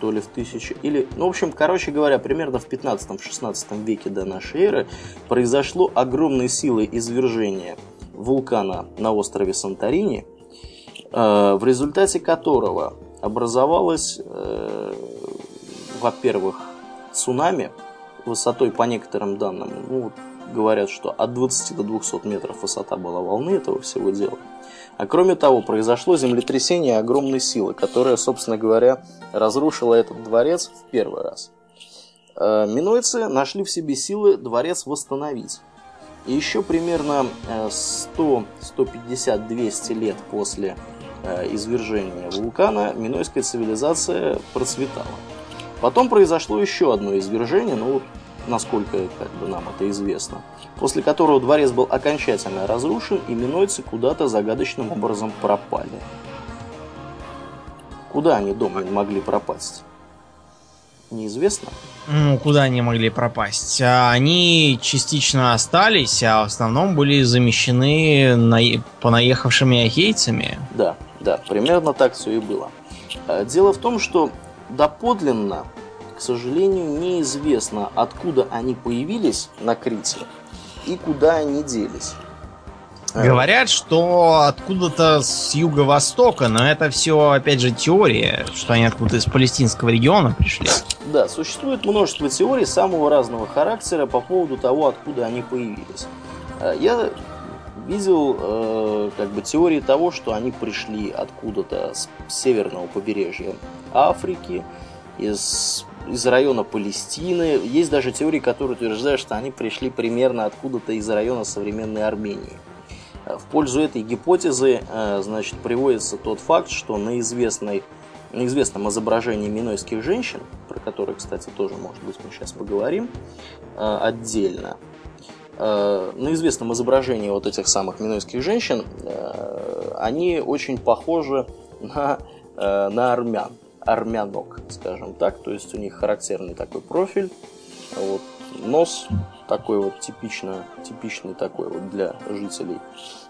то ли в 1000, или, ну, в общем, короче говоря, примерно в 15-16 веке до нашей эры произошло огромной силой извержение вулкана на острове Санторини, э, в результате которого образовалось, э, во-первых, цунами высотой по некоторым данным, ну, говорят, что от 20 до 200 метров высота была волны этого всего дела. А кроме того, произошло землетрясение огромной силы, которое, собственно говоря, разрушило этот дворец в первый раз. Э, минойцы нашли в себе силы дворец восстановить. И еще примерно 100, 150, 200 лет после э, извержения вулкана минойская цивилизация процветала. Потом произошло еще одно извержение, ну, насколько как бы, нам это известно, после которого дворец был окончательно разрушен и минойцы куда-то загадочным образом пропали. Куда они дома могли пропасть? Неизвестно. Ну, куда они могли пропасть? А, они частично остались, а в основном были замещены на... понаехавшими ахейцами. Да, да, примерно так все и было. А, дело в том, что доподлинно к сожалению, неизвестно, откуда они появились на Крите и куда они делись. Говорят, что откуда-то с юго-востока, но это все, опять же, теория, что они откуда-то из палестинского региона пришли. Да, существует множество теорий самого разного характера по поводу того, откуда они появились. Э, я видел э, как бы теории того, что они пришли откуда-то с северного побережья Африки, из из района Палестины. Есть даже теории, которые утверждают, что они пришли примерно откуда-то из района современной Армении. В пользу этой гипотезы э, значит, приводится тот факт, что на, известной, на известном изображении минойских женщин, про которые, кстати, тоже, может быть, мы сейчас поговорим э, отдельно, э, на известном изображении вот этих самых минойских женщин, они очень похожи на, на армян армянок, скажем так. То есть у них характерный такой профиль. Вот, нос такой вот типично, типичный такой вот для жителей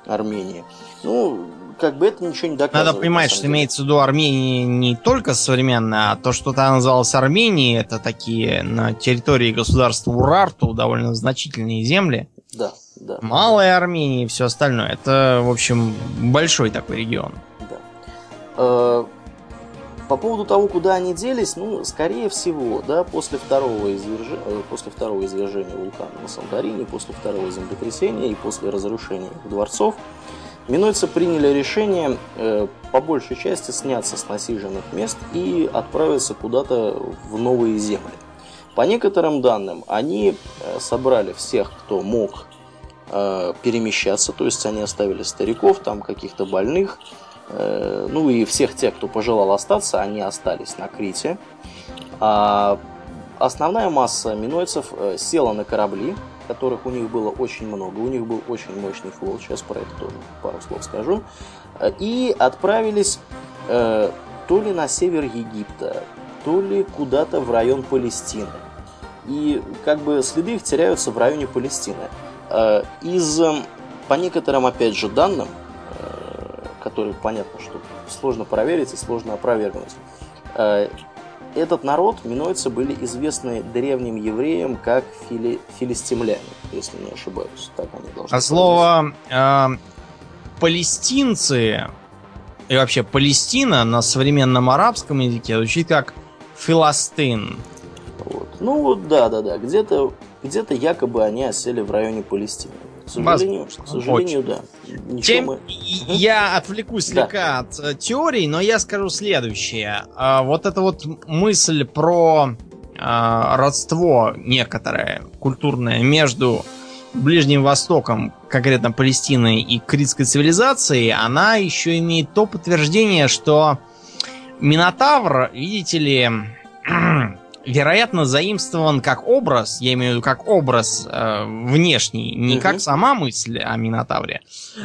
Армении. Ну, как бы это ничего не доказывает. Надо понимать, что деле. имеется в виду Армения не только современная, а то, что там называлось Арменией, это такие на территории государства Урарту довольно значительные земли. Да, да. Малая Армения и все остальное. Это, в общем, большой такой регион. Да. По поводу того, куда они делись, ну, скорее всего, да, после второго, извержения, э, после второго извержения вулкана на Санторини, после второго землетрясения и после разрушения дворцов, минойцы приняли решение э, по большей части сняться с насиженных мест и отправиться куда-то в новые земли. По некоторым данным, они э, собрали всех, кто мог э, перемещаться, то есть они оставили стариков, там каких-то больных, ну и всех тех, кто пожелал остаться, они остались на Крите. А основная масса минойцев э, села на корабли, которых у них было очень много. У них был очень мощный флот, сейчас про это тоже пару слов скажу. Э, и отправились то ли на север Египта, то ли куда-то в район Палестины. И как бы следы их теряются в районе Палестины. Из по некоторым, опять же, данным, которые понятно, что сложно проверить и сложно опровергнуть, этот народ, минойцы, были известны древним евреям как фили... филистимляне, если не ошибаюсь. Так они должны А слово э, палестинцы и вообще Палестина на современном арабском языке звучит как Филастин. Вот. Ну да, да, да. Где-то где-то якобы они осели в районе Палестины. К сожалению, к сожалению, да. Тем, мы... Я отвлекусь слегка от э, теорий, но я скажу следующее. А, вот эта вот мысль про а, родство некоторое культурное между Ближним Востоком, конкретно Палестиной и критской цивилизацией, она еще имеет то подтверждение, что Минотавр, видите ли, вероятно, заимствован как образ, я имею в виду как образ э, внешний, не угу. как сама мысль о Минотавре,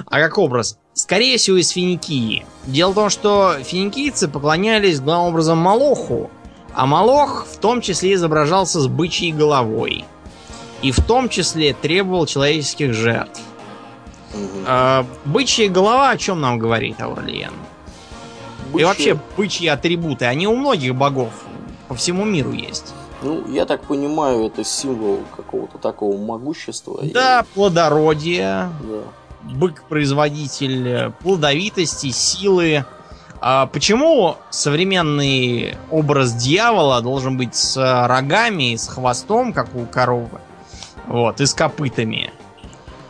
а как образ, скорее всего, из Финикии. Дело в том, что финикийцы поклонялись главным образом Малоху, а Малох в том числе изображался с бычьей головой. И в том числе требовал человеческих жертв. Угу. Э, бычья голова о чем нам говорит Аурлиен? Бычьи... И вообще бычьи атрибуты, они у многих богов по всему миру есть. Ну, я так понимаю, это символ какого-то такого могущества. Да, и... плодородия. Да. Бык-производитель плодовитости, силы. А почему современный образ дьявола должен быть с рогами, с хвостом, как у коровы, вот, и с копытами?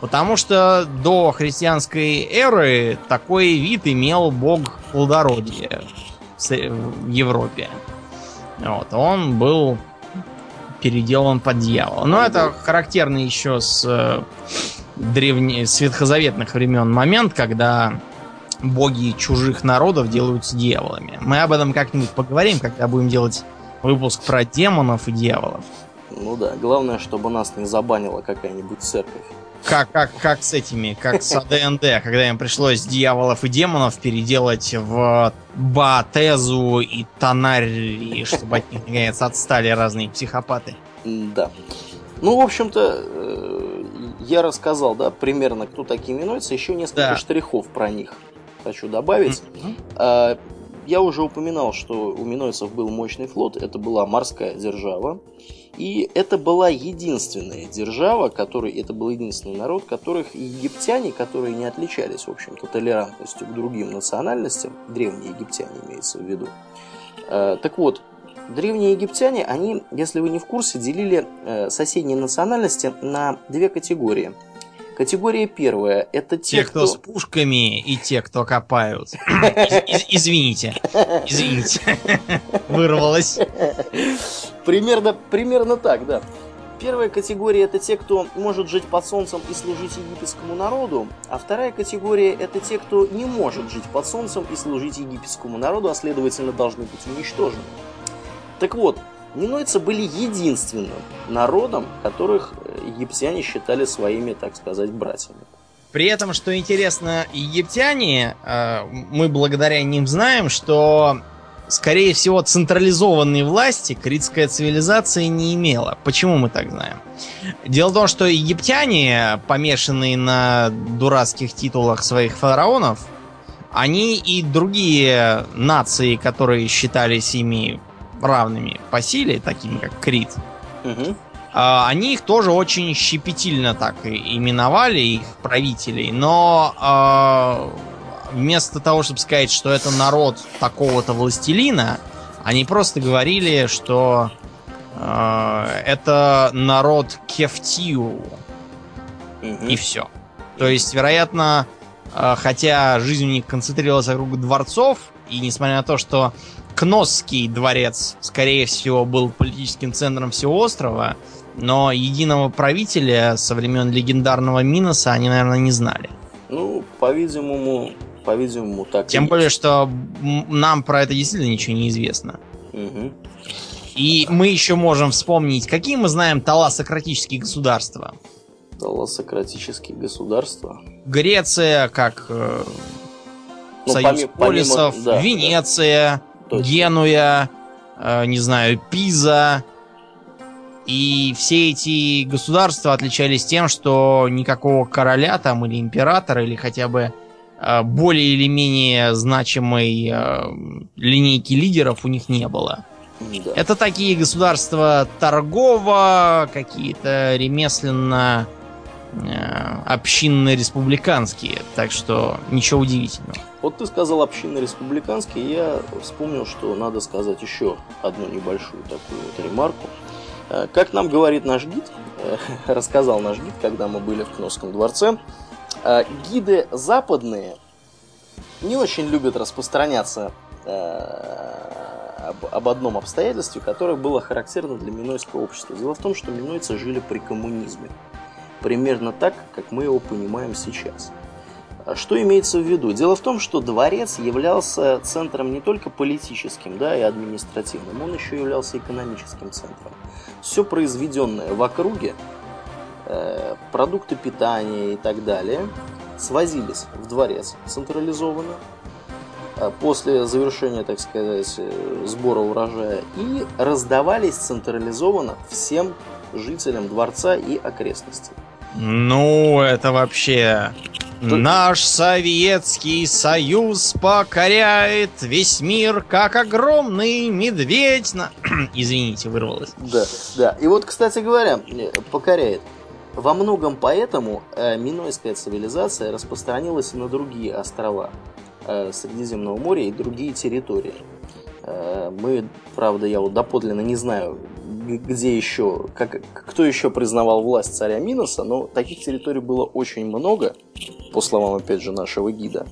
Потому что до христианской эры такой вид имел бог плодородия в Европе. Вот, он был переделан под дьявола. Но это характерно еще с э, древних, с ветхозаветных времен момент, когда боги чужих народов делаются дьяволами. Мы об этом как-нибудь поговорим, когда будем делать выпуск про демонов и дьяволов. Ну да, главное, чтобы нас не забанила какая-нибудь церковь. Как, как, как с этими, как с АДНД, когда им пришлось дьяволов и демонов переделать в Баатезу и Тонарь, чтобы от них, наконец, отстали разные психопаты. Да. Ну, в общем-то, э, я рассказал, да, примерно, кто такие минойцы. Еще несколько да. штрихов про них хочу добавить. Mm-hmm. Я уже упоминал, что у минойцев был мощный флот. Это была морская держава. И это была единственная держава, который, это был единственный народ, которых египтяне, которые не отличались, в общем-то, толерантностью к другим национальностям, древние египтяне имеется в виду. Э, так вот, древние египтяне, они, если вы не в курсе, делили э, соседние национальности на две категории – Категория первая – это те, те кто... кто с пушками и те, кто копают. Извините, извините, вырвалось. Примерно, примерно так, да. Первая категория это те, кто может жить под солнцем и служить египетскому народу, а вторая категория это те, кто не может жить под солнцем и служить египетскому народу, а следовательно должны быть уничтожены. Так вот, Минойцы были единственным народом, которых э, египтяне считали своими, так сказать, братьями. При этом, что интересно, египтяне, э, мы благодаря ним знаем, что, скорее всего, централизованной власти критская цивилизация не имела. Почему мы так знаем? Дело в том, что египтяне, помешанные на дурацких титулах своих фараонов, они и другие нации, которые считались ими равными по силе, такими как Крит, угу. они их тоже очень щепетильно так именовали, их правителей, но а, вместо того, чтобы сказать, что это народ такого-то властелина, они просто говорили, что э, это народ Кефтиу. Угу. И все. То есть, вероятно, э, хотя жизнь у них концентрировалась вокруг дворцов, и несмотря на то, что Кносский дворец, скорее всего, был политическим центром всего острова, но единого правителя со времен легендарного Миноса они, наверное, не знали. Ну, по-видимому, по-видимому, так. Тем более, есть. что нам про это действительно ничего не известно. Угу. И мы еще можем вспомнить, какие мы знаем таласократические государства. Таласократические государства. Греция, как э, ну, Союз помимо, полисов, помимо, да, Венеция, да точно. Генуя, э, не знаю, Пиза. И все эти государства отличались тем, что никакого короля там или императора, или хотя бы э, более или менее значимой э, линейки лидеров у них не было. Да. Это такие государства торгово, какие-то ремесленно общинно-республиканские, так что ничего удивительного. Вот ты сказал общинно-республиканские, я вспомнил, что надо сказать еще одну небольшую такую вот ремарку. Э, как нам говорит наш гид, э, рассказал наш гид, когда мы были в Кносском дворце, гиды западные не очень любят распространяться об одном обстоятельстве, которое было характерно для минойского общества. Дело в том, что минойцы жили при коммунизме примерно так, как мы его понимаем сейчас. А что имеется в виду? Дело в том, что дворец являлся центром не только политическим да, и административным, он еще являлся экономическим центром. Все произведенное в округе, э, продукты питания и так далее, свозились в дворец централизованно, э, после завершения, так сказать, э, сбора урожая и раздавались централизованно всем жителям дворца и окрестностей. Ну, это вообще... Наш Советский Союз покоряет весь мир, как огромный медведь на... Извините, вырвалось. Да, да. И вот, кстати говоря, э, покоряет. Во многом поэтому э, минойская цивилизация распространилась и на другие острова э, Средиземного моря и другие территории. Э, мы, правда, я вот доподлинно не знаю, где еще, как, кто еще признавал власть царя Миноса, но таких территорий было очень много, по словам, опять же, нашего гида.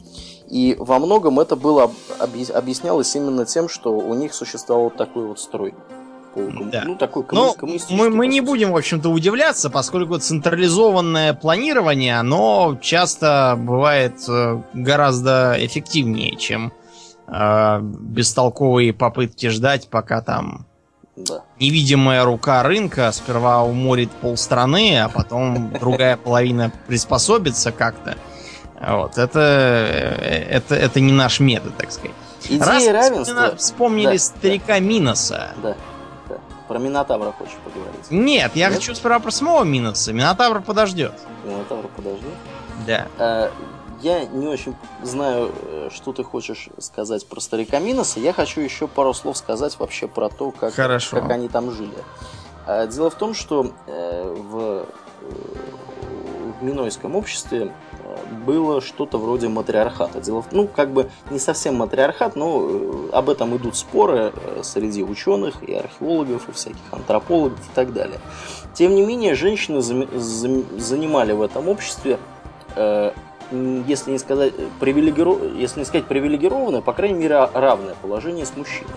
И во многом это было объяснялось именно тем, что у них существовал такой вот строй. Да. Ну, такой комму- ну, мы, мы не будем, в общем-то, удивляться, поскольку централизованное планирование, оно часто бывает э, гораздо эффективнее, чем э, бестолковые попытки ждать, пока там да. Невидимая рука рынка сперва уморит полстраны, а потом другая половина приспособится как-то. Вот, это, это, это не наш метод, так сказать. Идея Раз равенства... Вспомнили да, старика да. Миноса. Да, да. Про Минотавра хочешь поговорить? Нет, я Нет? хочу сперва про самого Миноса. Минотавр подождет. Минотавр подождет? Да. А, я не очень знаю, э, что ты хочешь сказать про старика Миноса. Я хочу еще пару слов сказать вообще про то, как, как они там жили. А, дело в том, что э, в, э, в Минойском обществе было что-то вроде матриархата. Дело в, ну, как бы не совсем матриархат, но об этом идут споры среди ученых и археологов, и всяких антропологов и так далее. Тем не менее, женщины занимали в этом обществе если не сказать, привилегиров... если не сказать привилегированное, по крайней мере, равное положение с мужчинами.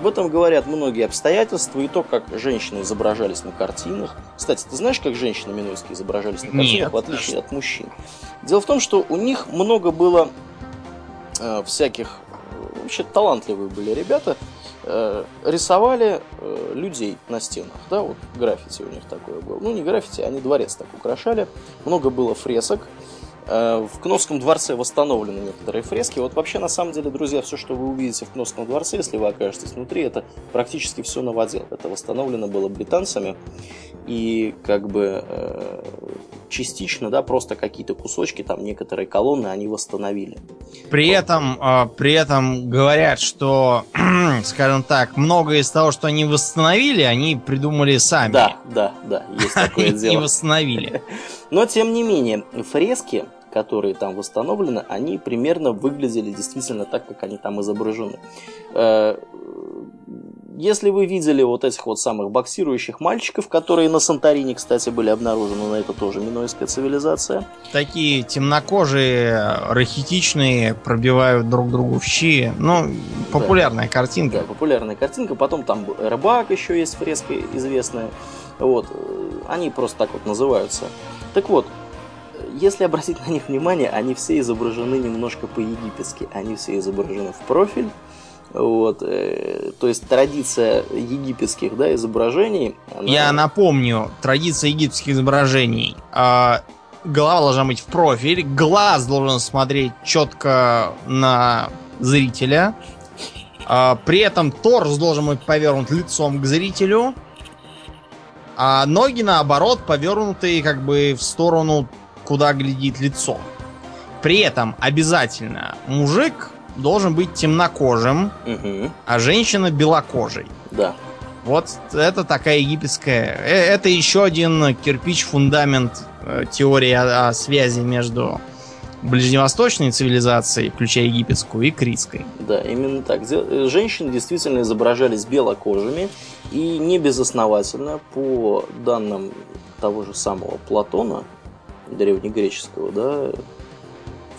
В этом говорят многие обстоятельства и то, как женщины изображались на картинах. Кстати, ты знаешь, как женщины минойские изображались на картинах, Нет, в отличие от мужчин? Дело в том, что у них много было э, всяких... Вообще талантливые были ребята. Э, рисовали э, людей на стенах. Да, вот граффити у них такое было. Ну, не граффити, они дворец так украшали. Много было фресок. Э, в Кносском дворце восстановлены некоторые фрески. Вот вообще, на самом деле, друзья, все, что вы увидите в Кносском дворце, если вы окажетесь внутри, это практически все новодел. Это восстановлено было британцами. И как бы э, частично, да, просто какие-то кусочки, там некоторые колонны они восстановили. При вот. этом, э, при этом говорят, что, скажем так, многое из того, что они восстановили, они придумали сами. Да, да, да, есть такое дело. Не восстановили. Но, тем не менее, фрески которые там восстановлены, они примерно выглядели действительно так, как они там изображены. Э, если вы видели вот этих вот самых боксирующих мальчиков, которые на Санторине, кстати, были обнаружены, но это тоже минойская цивилизация. Такие темнокожие, рахитичные, пробивают друг другу в щи. Ну, популярная да. картинка. Да, популярная картинка. Потом там рыбак еще есть фреска известная. Вот. Они просто так вот называются. Так вот, если обратить на них внимание, они все изображены немножко по-египетски. Они все изображены в профиль. Вот, э, то есть традиция египетских да, изображений. Она... Я напомню, традиция египетских изображений. Э, голова должна быть в профиль, глаз должен смотреть четко на зрителя. Э, при этом торс должен быть повернут лицом к зрителю. А ноги, наоборот, повернутые как бы в сторону, куда глядит лицо. При этом обязательно мужик должен быть темнокожим, Угу. а женщина белокожей. Да. Вот это такая египетская... э, Это еще один кирпич-фундамент э, теории о, о связи между ближневосточной цивилизацией, включая египетскую, и критской. Да, именно так. Э, Женщины действительно изображались белокожими и не безосновательно, по данным того же самого Платона, древнегреческого, да,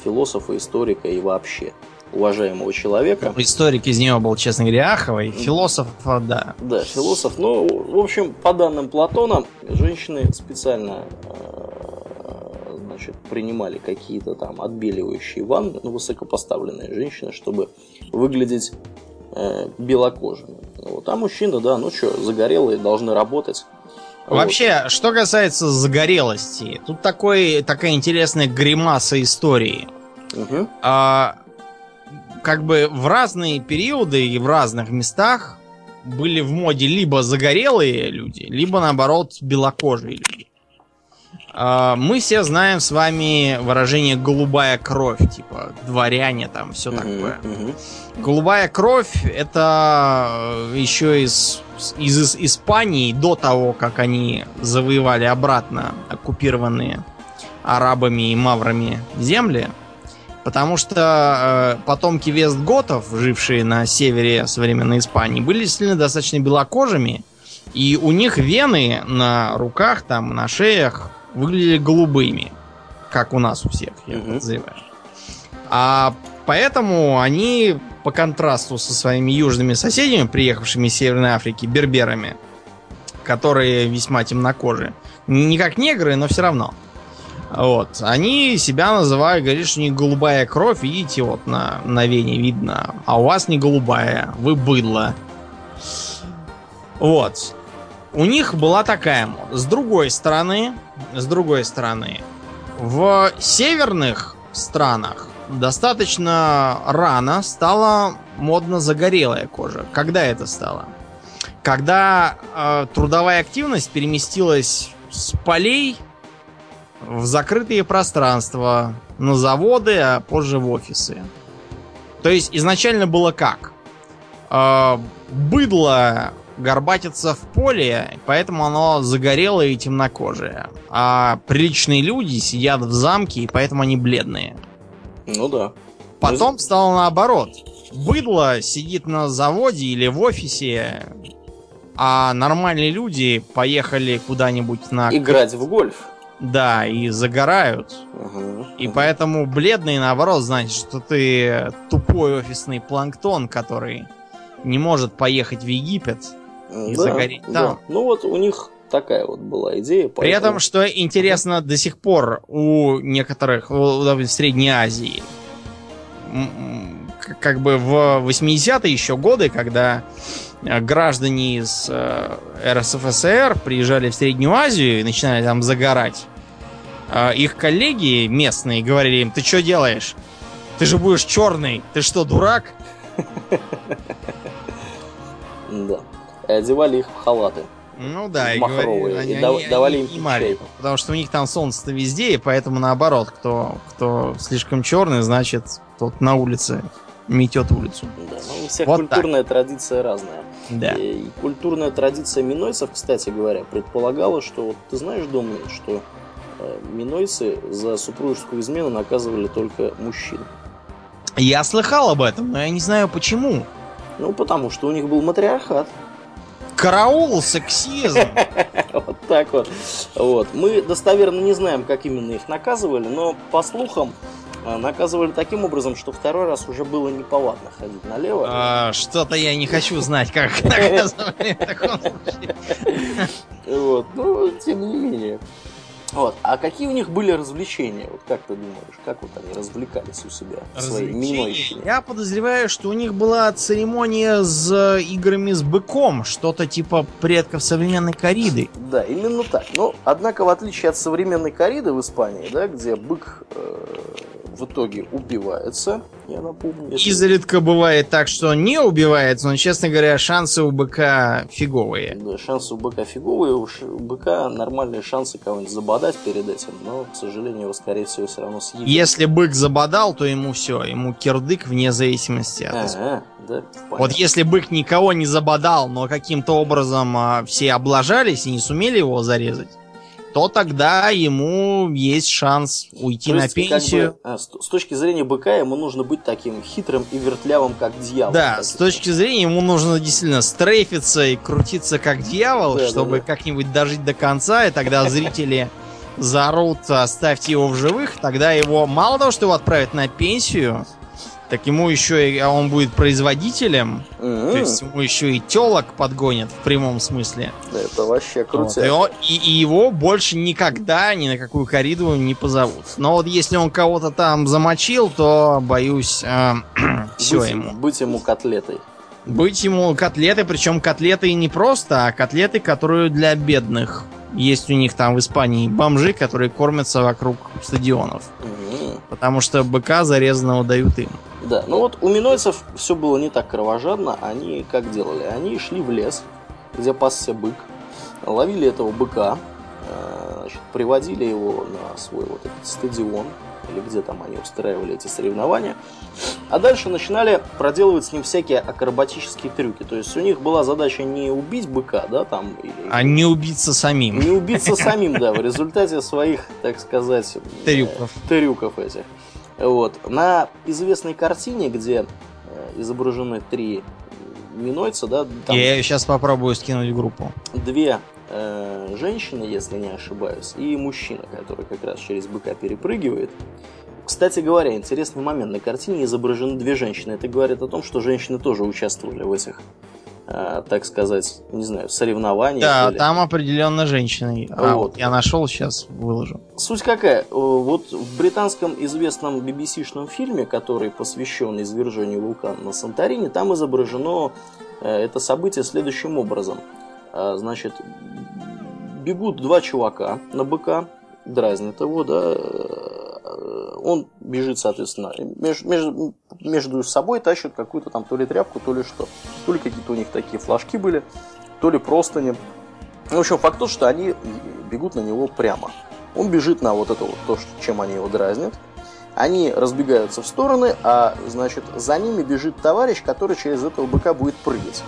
философа, историка и вообще уважаемого человека. Историк из него был, честно говоря, аховый. Философ, а, да. Да, философ. Ну, в общем, по данным Платона, женщины специально э, значит, принимали какие-то там отбеливающие ванны, ну, высокопоставленные женщины, чтобы выглядеть э, белокожими. Вот. А мужчины, да, ну что, загорелые, должны работать. Вот. Вообще, что касается загорелости, тут такой, такая интересная гримаса истории. Мгм. А, как бы в разные периоды и в разных местах были в моде либо загорелые люди, либо наоборот белокожие люди. А, мы все знаем с вами выражение голубая кровь, типа дворяне там, все такое. мгм. Голубая кровь это э, еще из, из, из Испании до того, как они завоевали обратно оккупированные арабами и маврами земли. Потому что э, потомки вестготов, жившие на севере современной Испании, были действительно достаточно белокожими, и у них вены на руках, там, на шеях выглядели голубыми, как у нас у всех, я Мгм. подозреваю. А поэтому они, по контрасту со своими южными соседями, приехавшими из Северной Африки, берберами, которые весьма темнокожие, не как негры, но все равно. Вот. Они себя называют, говорят, что у них голубая кровь, видите, вот на, на вене видно. А у вас не голубая, вы быдло. Вот. У них была такая мода. С другой стороны, с другой стороны, в северных странах достаточно рано стала модно загорелая кожа. Когда это стало? Когда э, трудовая активность переместилась с полей в закрытые пространства, на заводы, а позже в офисы. То есть изначально было как? Э, быдло горбатится в поле, поэтому оно загорелое и темнокожее. А приличные люди сидят в замке, и поэтому они бледные. Ну да. Потом стало наоборот. Быдло сидит на заводе или в офисе, а нормальные люди поехали куда-нибудь на... Играть в гольф. Да, и загорают. Ага. И поэтому бледный, наоборот, значит, что ты тупой офисный планктон, который не может поехать в Египет. И Да, загореть да. там. Ну вот у них такая вот была идея. При поэтому- этом, что интересно, до сих пор у некоторых в Средней Азии, как бы в 80-е еще годы, когда э, граждане из э, РСФСР приезжали в Среднюю Азию и начинали там загорать, э, их коллеги местные говорили им, ты что делаешь? Ты же будешь черный, ты что, дурак? Да. И одевали их в халаты. Ну да, и, Махровые, говорили, и они, дав- они- давали они им понимали, чай. потому что у них там солнце-то везде, и поэтому наоборот, кто, кто слишком черный, значит, тот на улице метет улицу. Да. Ну, у всех Вот культурная традиция разная. Да. И культурная традиция минойцев, кстати говоря, предполагала, что вот ты знаешь, Домнин, что э, минойцы за супружескую измену наказывали только мужчин. Я слыхал об этом, но я не знаю почему. Ну, потому что у них был матриархат. Караул, сексизм. Вот так вот. Вот. Мы достоверно не знаем, как именно их наказывали, но по слухам э, наказывали таким образом, что второй раз уже было неповадно ходить налево. А, Что-то я не хочу знать, как наказывали в таком случае. Вот. Ну, тем не менее. Вот. А какие у них были развлечения? Вот как ты думаешь, как вот они развлекались у себя в своей минойщине? Я подозреваю, что у них была церемония с э, играми с быком, что-то типа предков современной кориды. Да, именно так. Но, однако, в отличие от современной кориды в Испании, да, где бык э, в итоге убивается, напомню. Если... Изредка бывает так, что не убивается, но, честно говоря, шансы у быка фиговые. Да, шансы у быка фиговые, у, ш... у быка нормальные шансы кого-нибудь забодать перед этим, но, к сожалению, его, скорее всего, все равно съедят. Если бык забодал, то ему все, ему кирдык вне зависимости от Ага, да, Вот если бык никого не забодал, но каким-то образом а, все облажались и не сумели его зарезать, то тогда ему есть шанс уйти То на есть, как пенсию. бы, а, с, с точки зрения быка ему нужно быть таким хитрым и вертлявым, как дьявол. Да, Так с точки зрения ему нужно действительно стрейфиться и крутиться как дьявол, Да, да, чтобы да. как-нибудь дожить до конца, и тогда зрители заорут, оставьте его в живых, тогда его мало того, что его отправят на пенсию, так ему еще и а он будет производителем, Мгм. то есть ему еще и телок подгонят в прямом смысле. Да, это вообще Вот, крутяк. и, он- и- и его больше никогда ни на какую кориду не позовут. Но вот если он кого-то там замочил, то боюсь, все быть, ему. Быть ему котлетой. Быть ему котлеты, причем котлеты не просто, а котлеты, которые для бедных. Есть у них там в Испании бомжи, которые кормятся вокруг стадионов. Мгм. Потому что быка зарезанного дают им. Да, ну вот у минойцев все было не так кровожадно. Они как делали? Они шли в лес, где пасся бык, ловили этого быка, э, значит, приводили его на свой вот этот стадион, или где там они устраивали эти соревнования, а дальше начинали проделывать с ним всякие акробатические трюки. То есть у них была задача не убить быка, да, там, или А не убиться самим. не убиться самим, да, в результате своих, так сказать, Трюков. трюков этих. Вот. На известной картине, где э, изображены три минойца, да, там Я ее сейчас попробую скинуть в группу. две э, женщины, если не ошибаюсь, и мужчина, который как раз через быка перепрыгивает. Кстати говоря, интересный момент. На картине изображены две женщины. Это говорит о том, что женщины тоже участвовали в этих, так сказать, не знаю, соревнованиях. Да, или- там определенно женщины. А Вот. я нашел, сейчас выложу. Суть какая? Э, Вот в британском известном BBC-шном фильме, который посвящен извержению вулкана на Санторини, там изображено э, это событие следующим образом. Значит, бегут два чувака на быка, дразнят его, да, э, он бежит, соответственно, меж- между, между собой тащат какую-то там то ли тряпку, то ли что. То ли какие-то у них такие флажки были, то ли простыни. В общем, факт тот, что они бегут на него прямо. Он бежит на вот это вот то, что- чем они его дразнят. Они разбегаются в стороны, а, значит, за ними бежит товарищ, который через этого быка будет прыгать.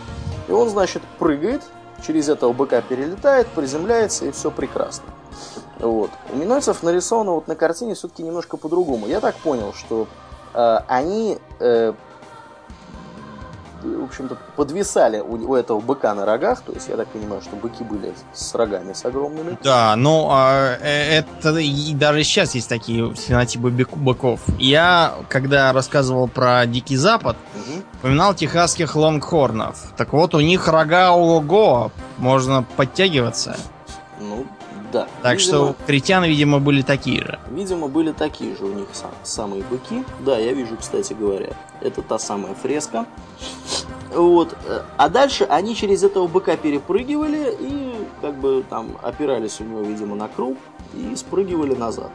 И он, значит, прыгает, через этого быка перелетает, приземляется, и все прекрасно. Вот. У минойцев нарисовано вот на картине все-таки немножко по-другому. Я так понял, что э, они, э, в общем-то, подвисали у, у этого быка на рогах. То есть я так понимаю, что быки были с рогами с огромными. Да, ну а, э, это и даже сейчас есть такие фенотипы бык- быков. Я, когда рассказывал про Дикий Запад, Мгм. упоминал техасских лонгхорнов. Так вот, у них рога ого можно подтягиваться. Да. Так Видимо- что критяны, видимо, были такие же. Видимо, были такие же у них сам- самые быки. Да, я вижу, кстати говоря. Это та самая фреска. Вот. А дальше они через этого быка перепрыгивали и как бы там опирались у него, видимо, на круг и спрыгивали назад.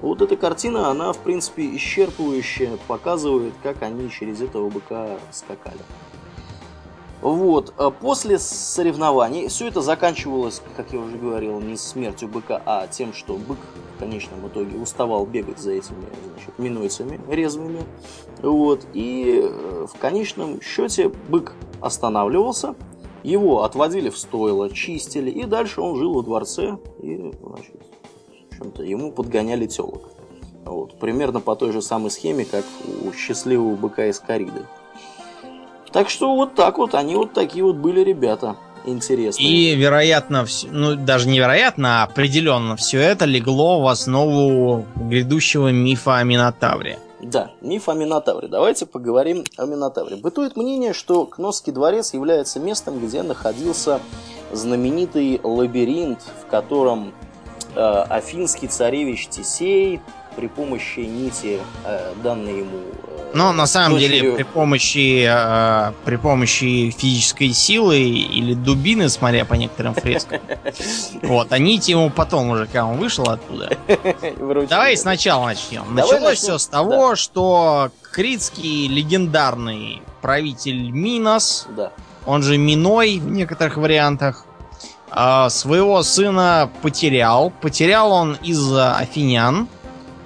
Вот эта картина, она, в принципе, исчерпывающе показывает, как они через этого быка скакали. Вот. а После соревнований все это заканчивалось, как я уже говорил, не смертью быка, а тем, что бык в конечном итоге уставал бегать за этими значит, минойцами резвыми. Вот. И э, в конечном счете бык останавливался, его отводили в стойло, чистили, и дальше он жил во дворце, и, значит, в общем-то, ему подгоняли телок. Вот. Примерно по той же самой схеме, как у счастливого быка из кориды. Так что вот так вот, они вот такие вот были ребята интересные. И, вероятно, вс- ну, даже невероятно, а определенно все это легло в основу грядущего мифа о Минотавре. Да, миф о Минотавре. Давайте поговорим о Минотавре. Бытует мнение, что Кносский дворец является местом, где находился знаменитый лабиринт, в котором э, афинский царевич Тисей при помощи нити, э, данной ему э, Но на самом дочерью... деле при помощи э, при помощи физической силы или дубины, смотря по некоторым фрескам, вот они ему потом уже, когда он вышел оттуда. Давай сначала начнем. Началось все с того, что критский легендарный правитель Минос, он же Миной в некоторых вариантах, э, своего сына потерял. Потерял он из-за афинян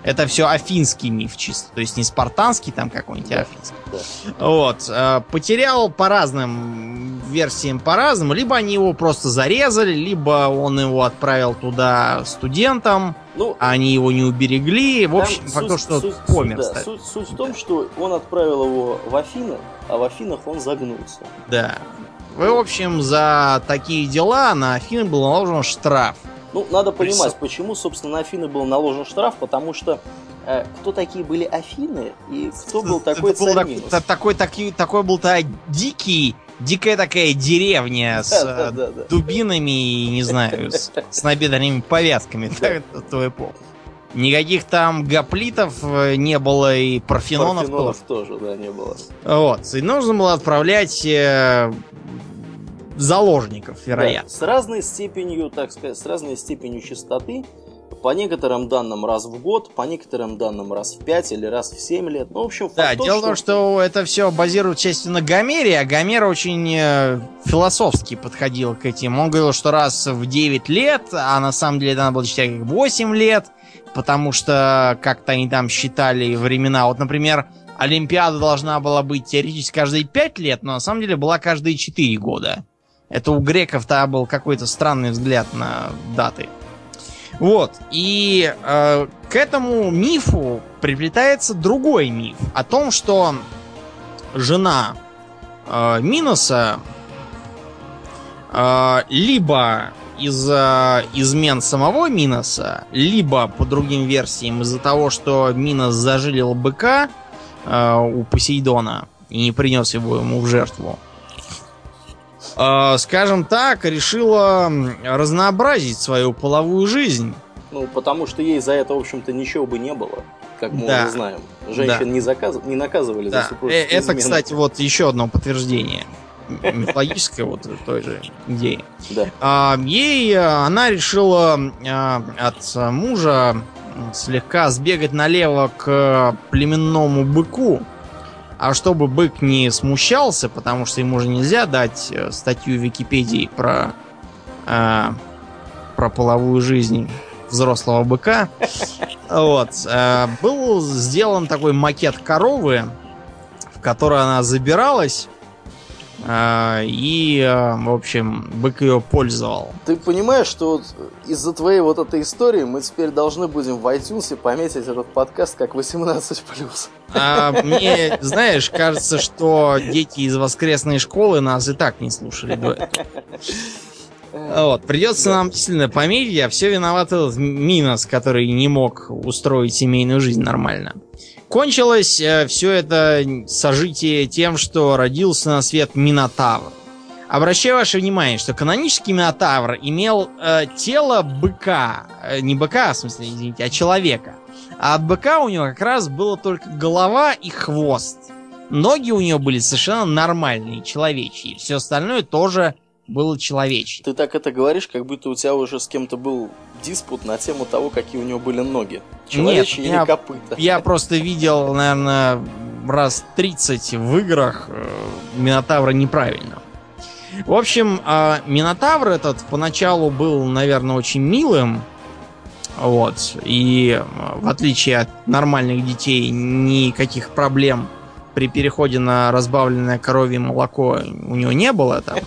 это все афинский миф чисто. То есть не спартанский там какой-нибудь, а афинский. Да. Вот. Э, потерял по разным версиям по-разному. Либо они его просто зарезали, либо он его отправил туда студентам, ну, а они его не уберегли. В общем, факт то, что суть, помер. Да, суть, суть в том, что он отправил его в Афины, а в Афинах он загнулся. Да. В общем, за такие дела на Афины был наложен штраф ну, надо понимать, почему, собственно, на Афины был наложен штраф, потому что э, кто такие были Афины и кто был такой царь был Минус. Так, такой, такой, такой был то дикий, дикая такая деревня с да, да, да, дубинами и, не знаю, с, с набедренными повязками ту эпоху. Никаких там гоплитов э, не было и парфенонов, парфенонов тоже. тоже, да, не было. Вот. И нужно было отправлять э, заложников, вероятно. Да, с разной степенью, так сказать, с разной степенью чистоты. По некоторым данным раз в год, по некоторым данным раз в 5 или раз в 7 лет. Ну, в общем, Да, то, дело в том, что это все базирует части на Гомере, а Гомер очень э, философски подходил к этим. Он говорил, что раз в 9 лет, а на самом деле это надо было считать как 8 лет, потому что как-то они там считали времена. Вот, например, Олимпиада должна была быть теоретически каждые 5 лет, но на самом деле была каждые 4 года. Это у греков-то был какой-то странный взгляд на даты. Вот. И э, к этому мифу приплетается другой миф о том, что жена э, Миноса э, либо из-за измен самого Миноса, либо, по другим версиям, из-за того, что Минос зажилил быка э, у Посейдона и не принес его ему в жертву, э, скажем так, решила разнообразить свою половую жизнь. Ну, потому что ей за это, в общем-то, ничего бы не было, как мы да. уже знаем. Женщин да. не, заказ... не наказывали да. за супружеские э, Это, измены. кстати, вот еще одно подтверждение мифологическое вот той же идеи. Да. А, ей э, она решила а, от мужа слегка сбегать налево к племенному быку, а чтобы бык не смущался, потому что ему же нельзя дать э, статью в Википедии про, э, про половую жизнь взрослого быка, вот, э, был сделан такой макет коровы, в которой она забиралась и, а, в общем, бык ее пользовал. Ты понимаешь, что вот из-за твоей вот этой истории мы теперь должны будем в iTunes пометить этот подкаст как 18+. А мне, знаешь, кажется, что дети из воскресной школы нас и так не слушали до этого. Вот, придется нам действительно пометить, а все виноват этот Минос, который не мог устроить семейную жизнь нормально. Кончилось э, все это сожитие тем, что родился на свет Минотавр. Обращаю ваше внимание, что канонический Минотавр имел э, тело быка. Э, не быка, в смысле, извините, а человека. А от быка у него как раз было только голова и хвост. Ноги у него были совершенно нормальные, человечьи. Все остальное тоже было человечье. Ты так это говоришь, как будто у тебя уже с кем-то был диспут на тему того, какие у него были ноги. Человечьи Нет, или я, копыта. Я просто видел, наверное, раз 30 в играх э, Минотавра неправильно. В общем, э, Минотавр этот поначалу был, наверное, очень милым. Вот. И э, в отличие от нормальных детей, никаких проблем при переходе на разбавленное коровье молоко у него не было там.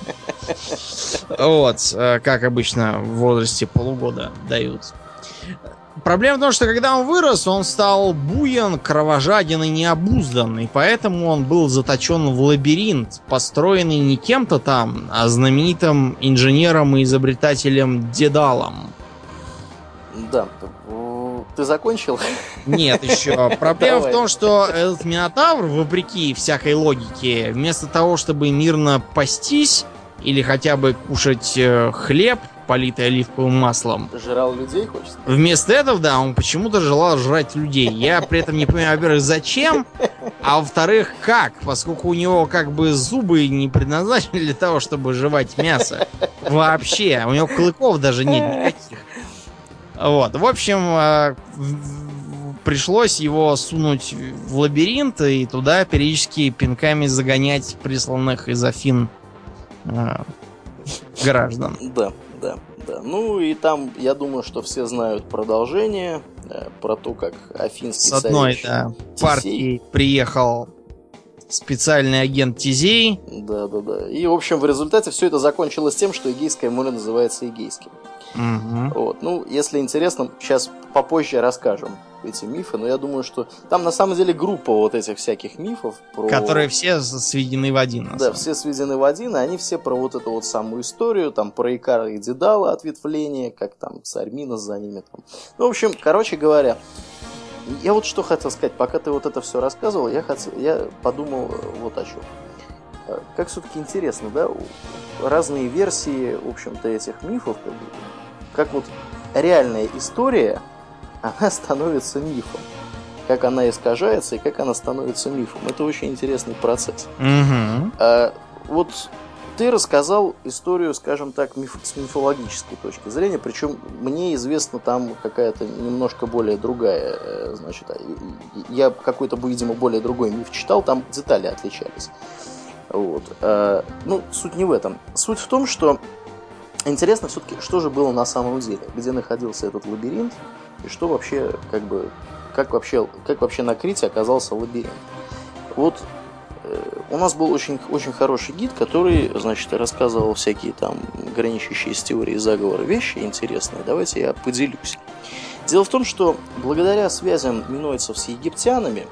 Вот, э, как обычно в возрасте полугода дают. Проблема в том, что когда он вырос, он стал буян, кровожаден и необуздан, и поэтому он был заточен в лабиринт, построенный не кем-то там, а знаменитым инженером и изобретателем Дедалом. Да, ты закончил? Нет, еще. Проблема Давай. в том, что этот Минотавр, вопреки всякой логике, вместо того, чтобы мирно пастись или хотя бы кушать э, хлеб политый оливковым маслом. Жрал людей, хочется? Вместо этого, да, он почему-то желал жрать людей. Я при этом не понимаю, во-первых, зачем, а во-вторых, как, поскольку у него как бы зубы не предназначены для того, чтобы жевать мясо. Вообще, у него клыков даже нет никаких. Вот, в общем, э, пришлось его сунуть в лабиринт и туда периодически пинками загонять присланных из Афин э, граждан. Да, да, да. Ну и там, я думаю, что все знают продолжение э, про то, как афинский С одной да, партии приехал специальный агент Тизей. Да, да, да. И, в общем, в результате все это закончилось тем, что Эгейское море называется Эгейским. Угу. Вот. Ну, если интересно, сейчас попозже расскажем эти мифы, но я думаю, что там на самом деле группа вот этих всяких мифов. Про... Которые все сведены в один. Да, все сведены в один, и они все про вот эту вот самую историю, там про Икара и Дедала ответвление, как там царь Минос за ними. Там. Ну, в общем, короче говоря, я вот что хотел сказать, пока ты вот это все рассказывал, я, хотел, я подумал вот о чем. Как все-таки интересно, да, разные версии, в общем-то, этих мифов, как бы, как вот реальная история, она становится мифом. Как она искажается и как она становится мифом. Это очень интересный процесс. Угу. А, вот ты рассказал историю, скажем так, миф, с мифологической точки зрения, причем мне известна там какая-то немножко более другая, э, значит, а, я какой-то, видимо, более другой миф читал, там детали отличались. Вот. А, ну, суть не в этом. Суть в том, что Интересно все-таки, что же было на самом деле, где находился этот лабиринт, и что вообще, как бы, как вообще, как вообще на Крите оказался лабиринт. Вот э, у нас был очень, очень хороший гид, который, значит, рассказывал всякие там граничащие с теорией заговора вещи интересные. Давайте я поделюсь. Дело в том, что благодаря связям минойцев с египтянами,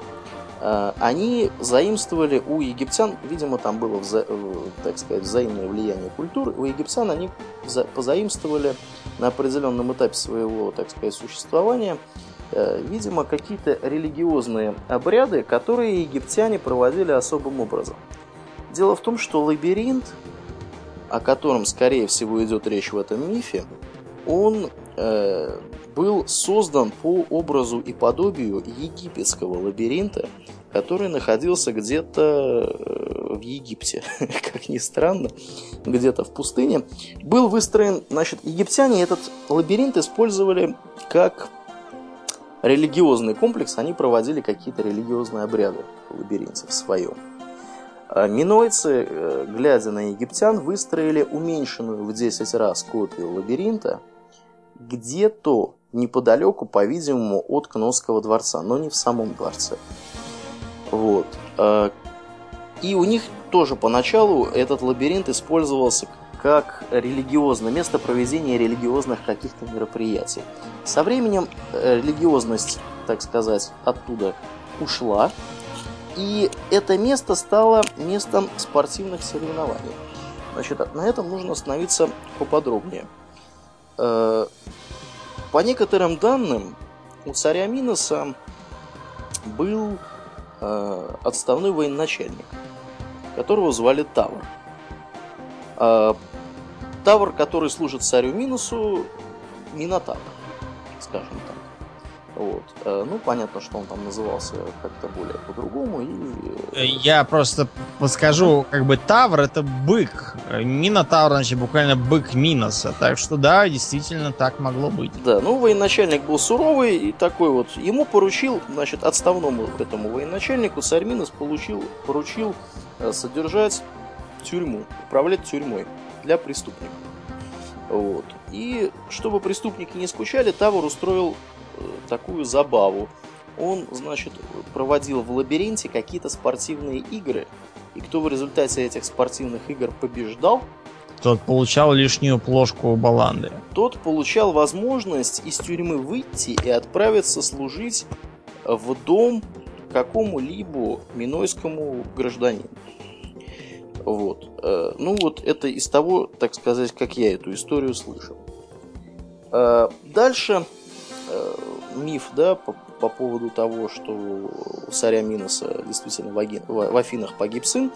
они заимствовали у египтян, видимо, там было, вза, э, так сказать, взаимное влияние культуры, у египтян они позаимствовали на определенном этапе своего, так сказать, существования, э, видимо, какие-то религиозные обряды, которые египтяне проводили особым образом. Дело в том, что лабиринт, о котором, скорее всего, идет речь в этом мифе, он э, был создан по образу и подобию египетского лабиринта, который находился где-то э, в Египте, как ни странно, где-то в пустыне. Был выстроен, значит, египтяне этот лабиринт использовали как религиозный комплекс, они проводили какие-то религиозные обряды в лабиринте в своем. А минойцы, э, глядя на египтян, выстроили уменьшенную в 10 раз копию лабиринта – где-то неподалеку, по-видимому, от Кносского дворца, но не в самом дворце. Вот. А, и у них тоже поначалу этот лабиринт использовался как религиозное место проведения религиозных каких-то мероприятий. Со временем э, религиозность, так сказать, оттуда ушла, и это место стало местом спортивных соревнований. Значит, на этом нужно остановиться поподробнее. По некоторым данным, у царя Миноса был э, отставной военачальник, которого звали Тавр. Э, Тавр, который служит царю Минусу, Минотавр, скажем так. Вот. Э, ну, понятно, что он там назывался как-то более по-другому. И... Э, Я просто подскажу, как бы Тавр это бык. Минотавр, значит, буквально бык Миноса. Так что да, действительно так могло быть. Да, ну, военачальник был суровый и такой вот. Ему поручил, значит, отставному этому военачальнику царь Минос получил, поручил э, содержать тюрьму, управлять тюрьмой для преступников. Вот. И чтобы преступники не скучали, Тавр устроил такую забаву. Он, значит, проводил в лабиринте какие-то спортивные игры, и кто в результате этих спортивных игр побеждал, тот получал лишнюю плошку у баланды. Тот получал возможность из тюрьмы выйти и отправиться служить в дом какому-либо минойскому гражданину. Вот. Э, ну вот это из того, так сказать, как я эту историю слышал. Э, дальше э, миф, да, по, по поводу того, что у царя Миноса действительно в, Аги, в, Афинах погиб сын,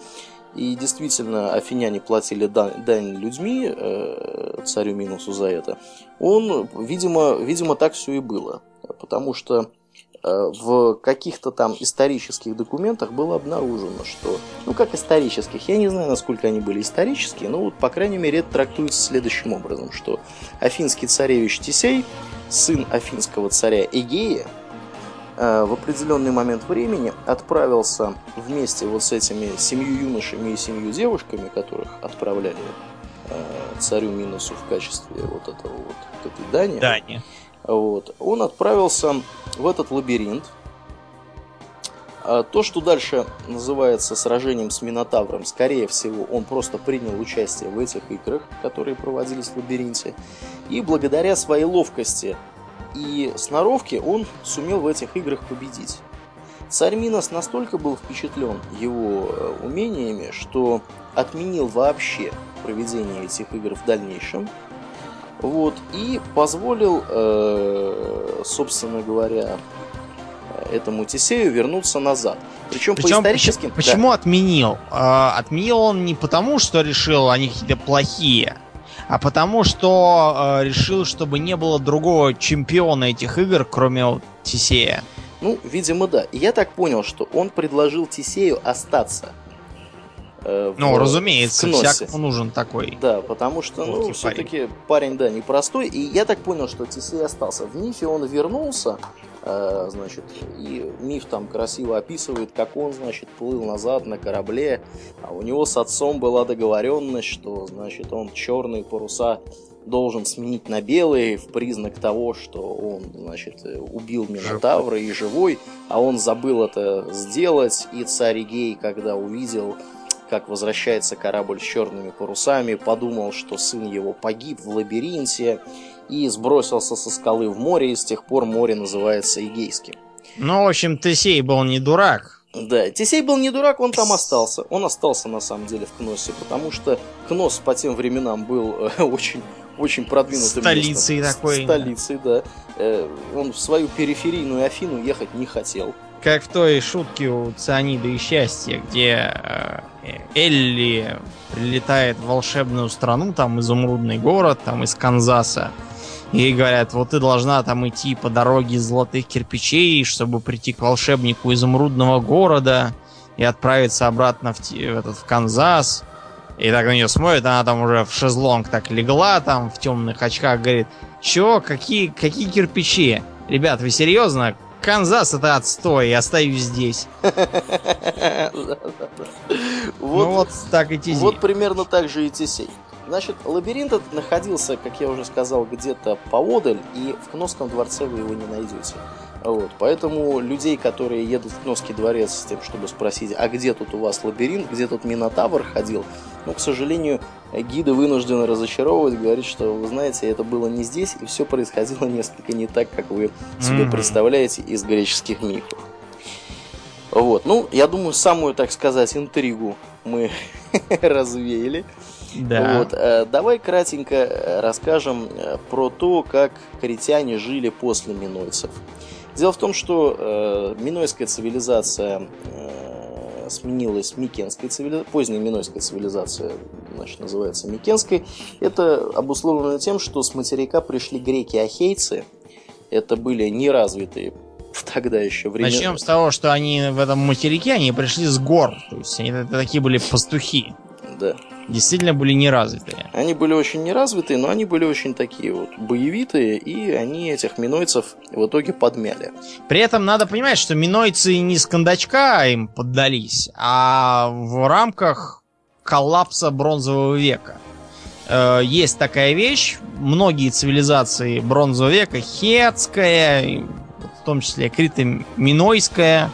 И действительно, афиняне платили дань, дань людьми э, царю Минусу за это. Он, видимо, видимо, так все и было. Потому что Э, в каких-то там исторических документах было обнаружено, что, ну как исторических, я не знаю, насколько они были исторические, но вот, по крайней мере, это трактуется следующим образом, что афинский царевич Тисей, сын афинского царя Эгея, э, в определенный момент времени отправился вместе вот с этими семью юношами и семью девушками, которых отправляли э, царю Минусу в качестве вот этого вот этой дани. Дани. Вот. Он отправился в этот лабиринт. А то, что дальше называется сражением с Минотавром, скорее всего, он просто принял участие в этих играх, которые проводились в лабиринте. И благодаря своей ловкости и сноровке он сумел в этих играх победить. Царь Минос настолько был впечатлен его э, умениями, что отменил вообще проведение этих игр в дальнейшем – вот, и позволил, э, собственно говоря, этому Тесею вернуться назад. Причем, Причем по историческим... Почему да. отменил? Э, отменил он не потому, что решил они какие-то плохие, а потому что э, решил, чтобы не было другого чемпиона этих игр, кроме вот, Тесея. Ну, видимо, да. И я так понял, что он предложил Тесею остаться Э, ну, разумеется, в всякому нужен такой. Да, потому что, ну, все-таки парень, да, непростой. И я так понял, что Тисей остался. В Мифе он вернулся, э, значит, и Миф там красиво описывает, как он, значит, плыл назад на корабле, а у него с отцом была договоренность, что, значит, он черные паруса должен сменить на белые в признак того, что он, значит, убил Минотавра и живой, а он забыл это сделать, и царь Игей, когда увидел как возвращается корабль с черными парусами, подумал, что сын его погиб в лабиринте и сбросился со скалы в море, и с тех пор море называется Эгейским. Ну, в общем, Тесей был не дурак. Да, Тесей был не дурак, он там остался. Он остался, на самом деле, в Кносе, потому что Кнос по тем временам был э, очень очень продвинутым Столицей местом. такой. Столицей, да. Э, он в свою периферийную Афину ехать не хотел. Как в той шутке у Цианида и Счастья, где э, Элли прилетает в волшебную страну, там изумрудный город, там из Канзаса. И говорят, вот ты должна там идти по дороге из золотых кирпичей, чтобы прийти к волшебнику изумрудного города и отправиться обратно в, в этот в Канзас. И так на нее смотрит, она там уже в шезлонг так легла, там в темных очках, говорит, чё, какие, какие кирпичи? Ребят, вы серьезно? Канзас это отстой, я остаюсь здесь. Вот, ну вот так и Тизей. Вот примерно так же и Тесей. Значит, лабиринт этот находился, как я уже сказал, где-то поодаль, и в Кносском дворце вы его не найдете. Вот, поэтому людей, которые едут в Кносский дворец с тем, чтобы спросить, а где тут у вас лабиринт, где тут Минотавр ходил, ну, к сожалению, гиды вынуждены разочаровывать, говорить, что, вы знаете, это было не здесь, и все происходило несколько не так, как вы себе mm-hmm. представляете из греческих мифов. Вот, ну, я думаю, самую, так сказать, интригу мы развеяли. Да. Вот, э, давай кратенько э, расскажем э, про то, как критяне жили после минойцев. Дело в том, что э, минойская цивилизация э, сменилась микенской цивилизацией, поздняя минойская цивилизация значит, называется микенской. Это обусловлено тем, что с материка пришли греки-ахейцы. Это были неразвитые тогда еще времена. Начнем с того, что они в этом материке, они пришли с гор. То есть они такие были пастухи. Да действительно были неразвитые. Они были очень неразвитые, но они были очень такие вот боевитые, и они этих минойцев в итоге подмяли. При этом надо понимать, что минойцы не с кондачка им поддались, а в рамках коллапса бронзового века. Э, есть такая вещь, многие цивилизации бронзового века, хетская, в том числе крито-минойская,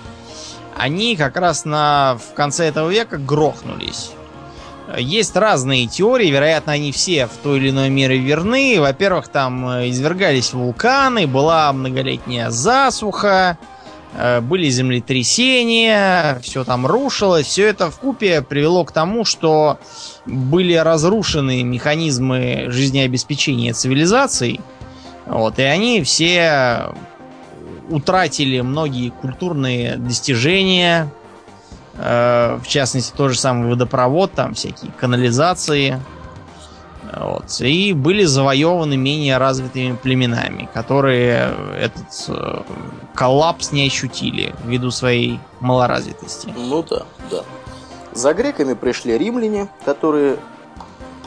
они как раз на, в конце этого века грохнулись. Есть разные теории, вероятно, они все в той или иной мере верны. Во-первых, там э, извергались вулканы, была многолетняя засуха, э, были землетрясения, все там рушилось. Все это в купе привело к тому, что были разрушены механизмы жизнеобеспечения цивилизаций. Вот, и они все утратили многие культурные достижения, в частности, тот же самый водопровод, там всякие канализации. Вот. И были завоеваны менее развитыми племенами, которые этот э, коллапс не ощутили ввиду своей малоразвитости. Ну да, да. За греками пришли римляне, которые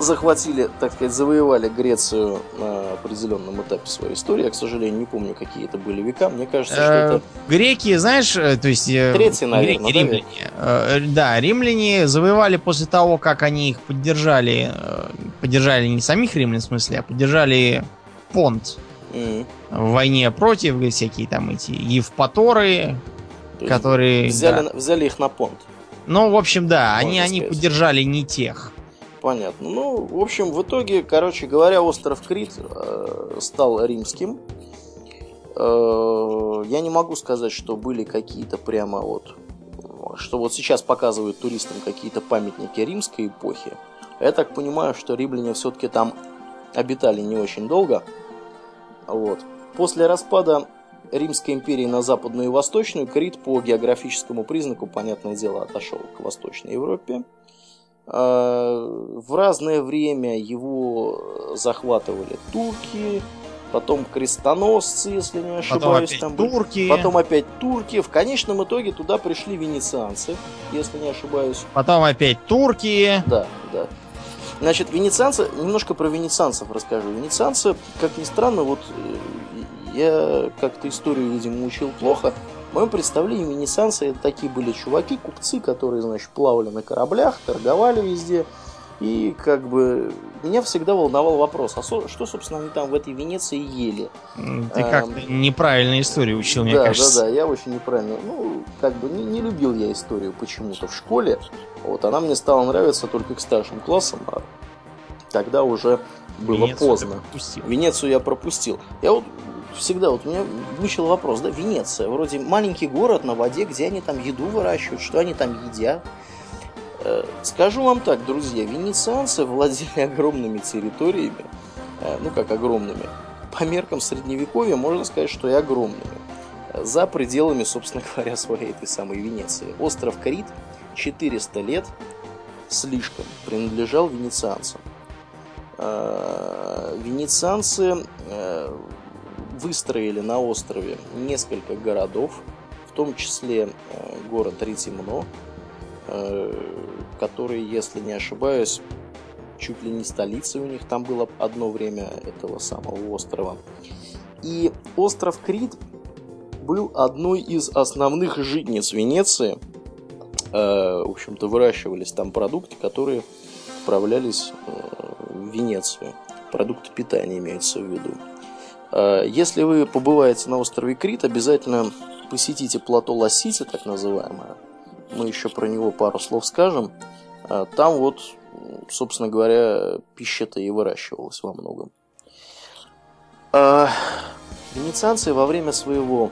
захватили, так сказать, завоевали Грецию на определенном этапе своей истории. Я, к сожалению, не помню, какие это были века. Мне кажется, что Э, это... Греки, знаешь, э, то есть... э, Третий, наверное, греки, римляне. Да, римляне завоевали после того, как они их поддержали, поддержали не самих римлян, в смысле, а поддержали понт в войне против, всякие там эти евпаторы, которые... Взяли, да. взяли их на понт. Ну, в общем, да, они, Можно они сказать. поддержали не тех. Понятно. Ну, в общем, в итоге, короче говоря, остров Крит э, стал римским. Э, я не могу сказать, что были какие-то прямо вот, что вот сейчас показывают туристам какие-то памятники римской эпохи. Я так понимаю, что римляне все-таки там обитали не очень долго. Вот. После распада Римской империи на западную и восточную, Крит по географическому признаку, понятное дело, отошел к Восточной Европе. Э, В разное время его захватывали турки, потом крестоносцы, если не Потом ошибаюсь, опять там были. турки, Потом опять турки. В конечном итоге туда пришли венецианцы, если не ошибаюсь. потом опять турки. Да, да. Значит, венецианцы, немножко про венецианцев расскажу. Венецианцы, как ни странно, вот э, я как-то историю, видимо, учил плохо. В моем представлении венецианцы это такие были чуваки, купцы, которые, значит, плавали на кораблях, торговали везде. И как бы меня всегда волновал вопрос, а что, собственно, они там в этой Венеции ели? Ты Эм, как-то неправильно историю учил, мне да, кажется. да, да, я очень неправильно. Ну, как бы не, не любил я историю почему-то в школе. Вот, она мне стала нравиться только к старшим классам, а тогда уже было Венецию поздно. Венецию я пропустил. Я вот всегда, вот у меня мучил вопрос, да, Венеция, вроде маленький город на воде, где они там еду выращивают, что они там едят. Э, Скажу вам так, друзья, венецианцы владели огромными территориями, э, ну как огромными, по меркам средневековья можно сказать, что и огромными, э, за пределами, собственно говоря, своей этой самой Венеции. Остров Крит 400 лет слишком принадлежал венецианцам. Венецианцы выстроили на острове несколько городов, в том числе э, город Ритимно, э, который, если не ошибаюсь, чуть ли не столицей у них там было одно время этого самого острова. И остров Крит был одной из основных житниц Венеции. Э, В общем-то, выращивались там продукты, которые отправлялись в Венецию. Продукты питания имеются в виду. Э, Если вы побываете на острове Крит, обязательно посетите плато Лассити, так называемое. Мы еще про него пару слов скажем. Э, Там вот, собственно говоря, пища-то и выращивалась во многом. Э, Венецианцы во время своего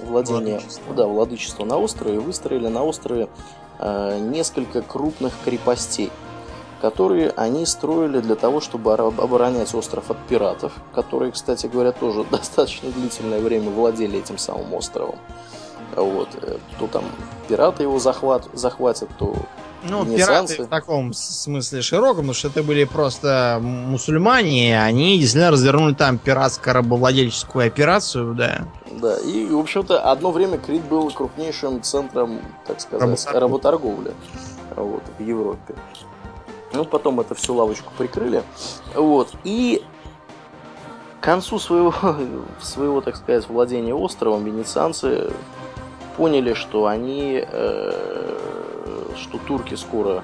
владения, Владычества. да, владычества на острове выстроили на острове несколько крупных крепостей, которые они строили для того, чтобы оборонять остров от пиратов, которые, кстати говоря, тоже достаточно длительное время владели этим самым островом. Вот. э, То там пираты его захват, захватят, то Ну, пираты в таком смысле широком, потому что это были просто мусульмане, они действительно развернули там пиратско-рабовладельческую операцию, да. Да, и, в общем-то, одно время Крит был крупнейшим центром, так сказать, Работорговли. работорговли вот, в Европе. Ну, потом это всю лавочку прикрыли. Вот, и к концу своего, своего, так сказать, владения островом венецианцы поняли, что они, э, что турки скоро,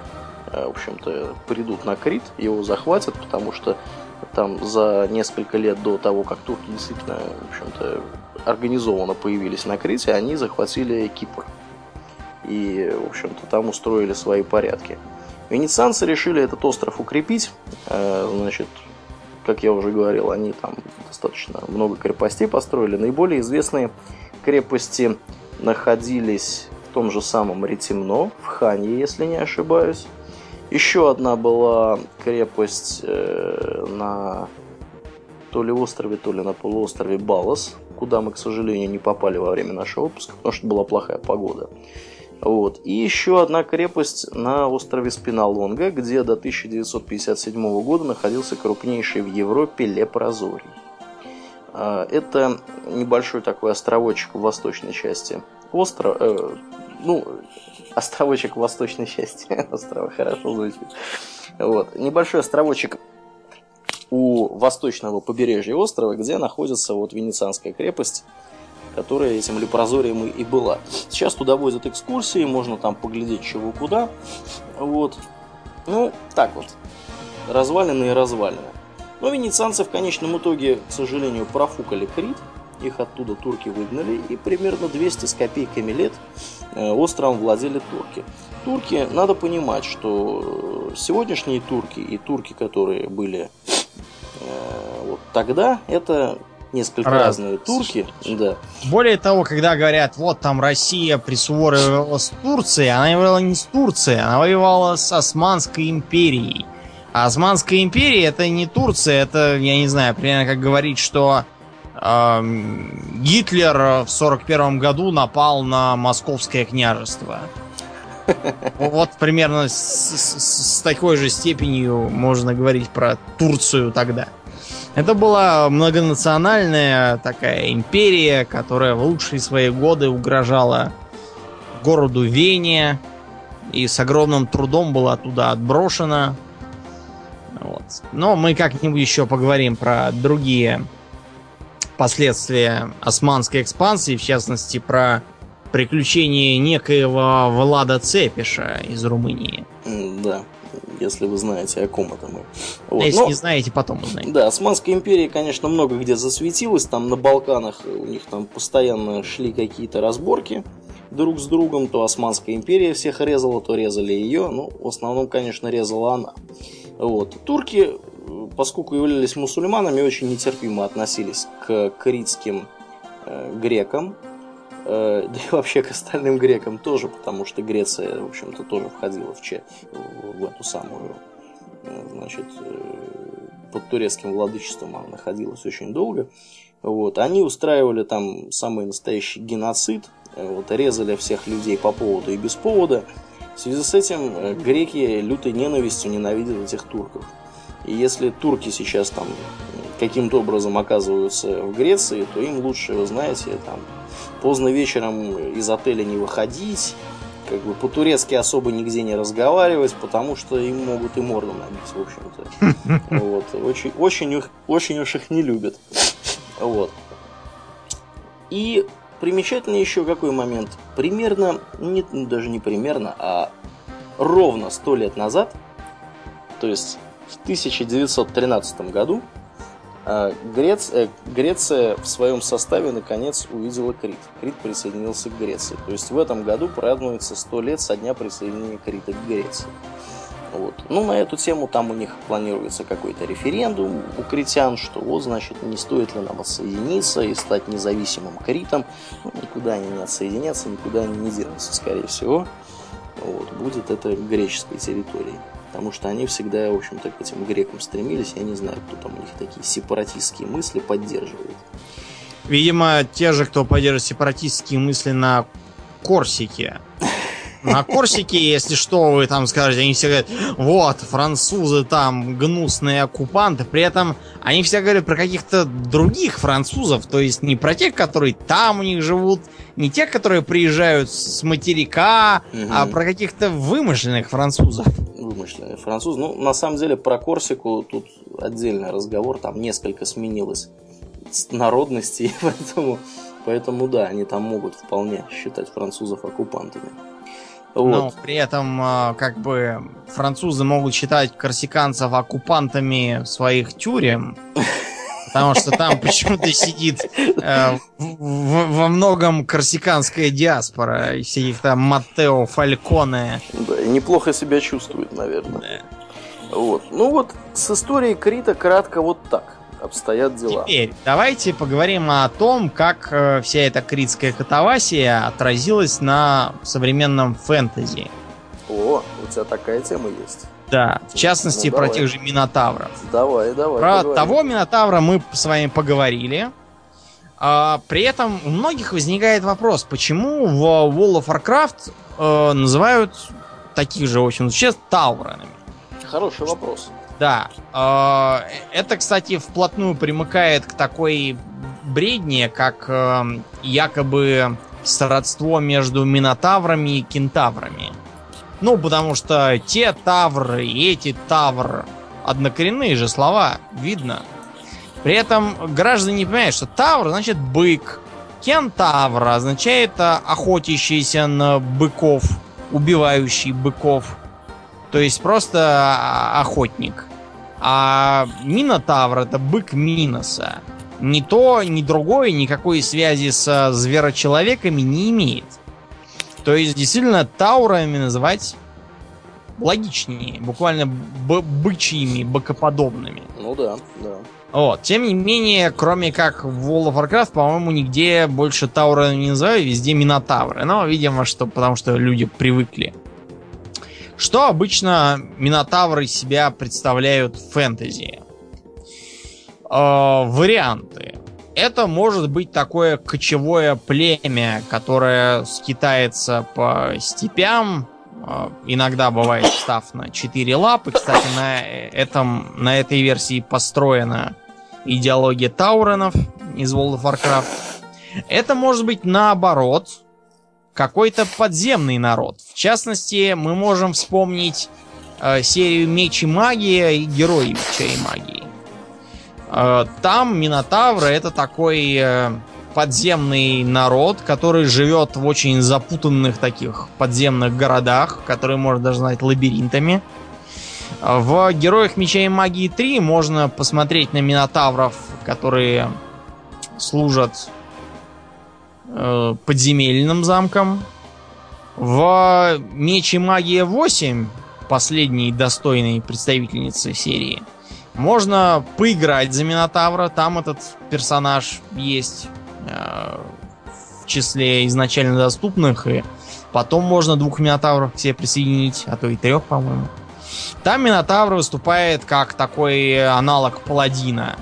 э, в общем-то, придут на Крит, его захватят, потому что там за несколько лет до того, как турки действительно, в общем-то, организованно появились на Крите, они захватили Кипр. И, в общем-то, там устроили свои порядки. Венецианцы решили этот остров укрепить. Э, Значит, как я уже говорил, они там достаточно много крепостей построили. Наиболее известные крепости находились в том же самом Ретимно, в Ханье, если не ошибаюсь. Еще одна была крепость э, на то ли острове, то ли на полуострове Балас, куда мы, к сожалению, не попали во время нашего отпуска, потому что была плохая погода. Вот. И еще одна крепость на острове Спиналонга, где до 1957 года находился крупнейший в Европе лепрозорий. А, это небольшой такой островочек в восточной части острова. Э, ну, островочек в восточной части острова, хорошо звучит. Вот. Небольшой островочек у восточного побережья острова, где находится вот Венецианская крепость, которая этим лепрозорием и была. Сейчас туда возят экскурсии, можно там поглядеть чего куда. Вот. Ну, так вот. Развалины и развалины. Но венецианцы в конечном итоге, к сожалению, профукали Крит. Их оттуда турки выгнали, и примерно 200 с копейками лет э, островом владели турки. Турки, надо понимать, что сегодняшние турки и турки, которые были э, вот тогда, это несколько Раз. разные турки. Да. Более того, когда говорят, вот там Россия присвоивала с Турцией, она воевала не с Турцией, она воевала с Османской империей. А Османская империя это не Турция, это, я не знаю, примерно как говорить, что э, Гитлер в 41 году напал на Московское княжество. Вот примерно с, с, с такой же степенью можно говорить про Турцию тогда. Это была многонациональная такая империя, которая в лучшие свои годы угрожала городу Вене и с огромным трудом была туда отброшена. Вот. Но мы как-нибудь еще поговорим про другие последствия османской экспансии, в частности про приключения некоего Влада Цепиша из Румынии. Да если вы знаете, о ком это мы. Вот. Если Но, не знаете, потом узнаете. Да, Османская империя, конечно, много где засветилась. Там на Балканах у них там постоянно шли какие-то разборки друг с другом. То Османская империя всех резала, то резали ее. Ну, в основном, конечно, резала она. Вот. Турки, поскольку являлись мусульманами, очень нетерпимо относились к критским э, грекам. Э, да и вообще к остальным грекам тоже, потому что Греция, в общем-то, тоже входила в, че, в эту самую, э, значит, э, под турецким владычеством она находилась очень долго. Вот. Они устраивали там самый настоящий геноцид, вот, резали всех людей по поводу и без повода. В связи с этим греки лютой ненавистью ненавидят этих турков. И если турки сейчас там каким-то образом оказываются в Греции, то им лучше, вы знаете, там поздно вечером из отеля не выходить, как бы по-турецки особо нигде не разговаривать, потому что им могут и морду набить, в общем-то. Вот. Очень, очень, очень уж их не любят. Вот. И примечательный еще какой момент. Примерно, не, даже не примерно, а ровно сто лет назад, то есть в 1913 году, а, Грец, э, Греция в своем составе наконец увидела Крит. Крит присоединился к Греции. То есть в этом году празднуется 100 лет со дня присоединения Крита к Греции. Вот. Ну, на эту тему там у них планируется какой-то референдум у критян, что вот, значит, не стоит ли нам отсоединиться и стать независимым критом. Ну, никуда они не отсоединятся, никуда они не денутся, скорее всего. Вот. Будет это греческой территорией потому что они всегда, в общем-то, к этим грекам стремились. Я не знаю, кто там у них такие сепаратистские мысли поддерживает. Видимо, те же, кто поддерживает сепаратистские мысли на Корсике. На Корсике, если что, вы там скажете, они все говорят, вот, французы там гнусные оккупанты, при этом они все говорят про каких-то других французов, то есть не про тех, которые там у них живут, не тех, которые приезжают с материка, угу. а про каких-то вымышленных французов. Вымышленные французы. Ну, на самом деле, про Корсику тут отдельный разговор, там несколько сменилось народностей, поэтому, поэтому да, они там могут вполне считать французов оккупантами. Вот. Но при этом, а, как бы, французы могут считать корсиканцев оккупантами своих тюрем. Потому что там почему-то сидит э, во многом корсиканская диаспора. Всяких там Маттео Фальконе. Да, и неплохо себя чувствует, наверное. Да. Вот. Ну вот, с историей Крита кратко вот так обстоят дела. Теперь давайте поговорим о том, как э, вся эта критская катавасия отразилась на современном фэнтези. О, у тебя такая тема есть. Да, в частности ну, про тех же Минотавров. Давай, давай. Про поговорим. того Минотавра мы с вами поговорили. А, при этом у многих возникает вопрос, почему в World of Warcraft э, называют таких же, в общем, существ таурами. Хороший вопрос. Да. Э, это, кстати, вплотную примыкает к такой бредне, как э, якобы сродство между минотаврами и кентаврами. Ну, потому что те тавры и эти тавр однокоренные же слова, видно. При этом граждане не понимают, что тавр значит бык, кентавр означает э, охотящийся на быков, убивающий быков. То есть просто а, охотник. А Минотавр это бык Миноса. Ни то, ни другое никакой связи с зверочеловеками не имеет. То есть, действительно, таурами называть логичнее. Буквально бычьими, быкоподобными. Ну да, да. Вот. Тем не менее, кроме как в World of Warcraft, по-моему, нигде больше Таура не называю, везде Минотавры. Но, видимо, что потому что люди привыкли. Что обычно Минотавры себя представляют в фэнтези? Э, варианты это может быть такое кочевое племя, которое скитается по степям. А, иногда бывает став на четыре лапы. Кстати, на, этом, на этой версии построена идеология Тауренов из World of Warcraft. Это может быть наоборот какой-то подземный народ. В частности, мы можем вспомнить э, серию Меч и Магия и Герои Меча и Магии. Э, там Минотавры это такой э, подземный народ, который живет в очень запутанных таких подземных городах, которые можно даже назвать лабиринтами. В Героях Меча и Магии 3 можно посмотреть на Минотавров, которые служат э, подземельным замком. В Меч и Магия 8, последней достойной представительницы серии, можно поиграть за Минотавра. Там этот персонаж есть э, в числе изначально доступных. И потом можно двух Минотавров к себе присоединить, а то и трех, по-моему. Там Минотавр выступает как такой аналог паладина.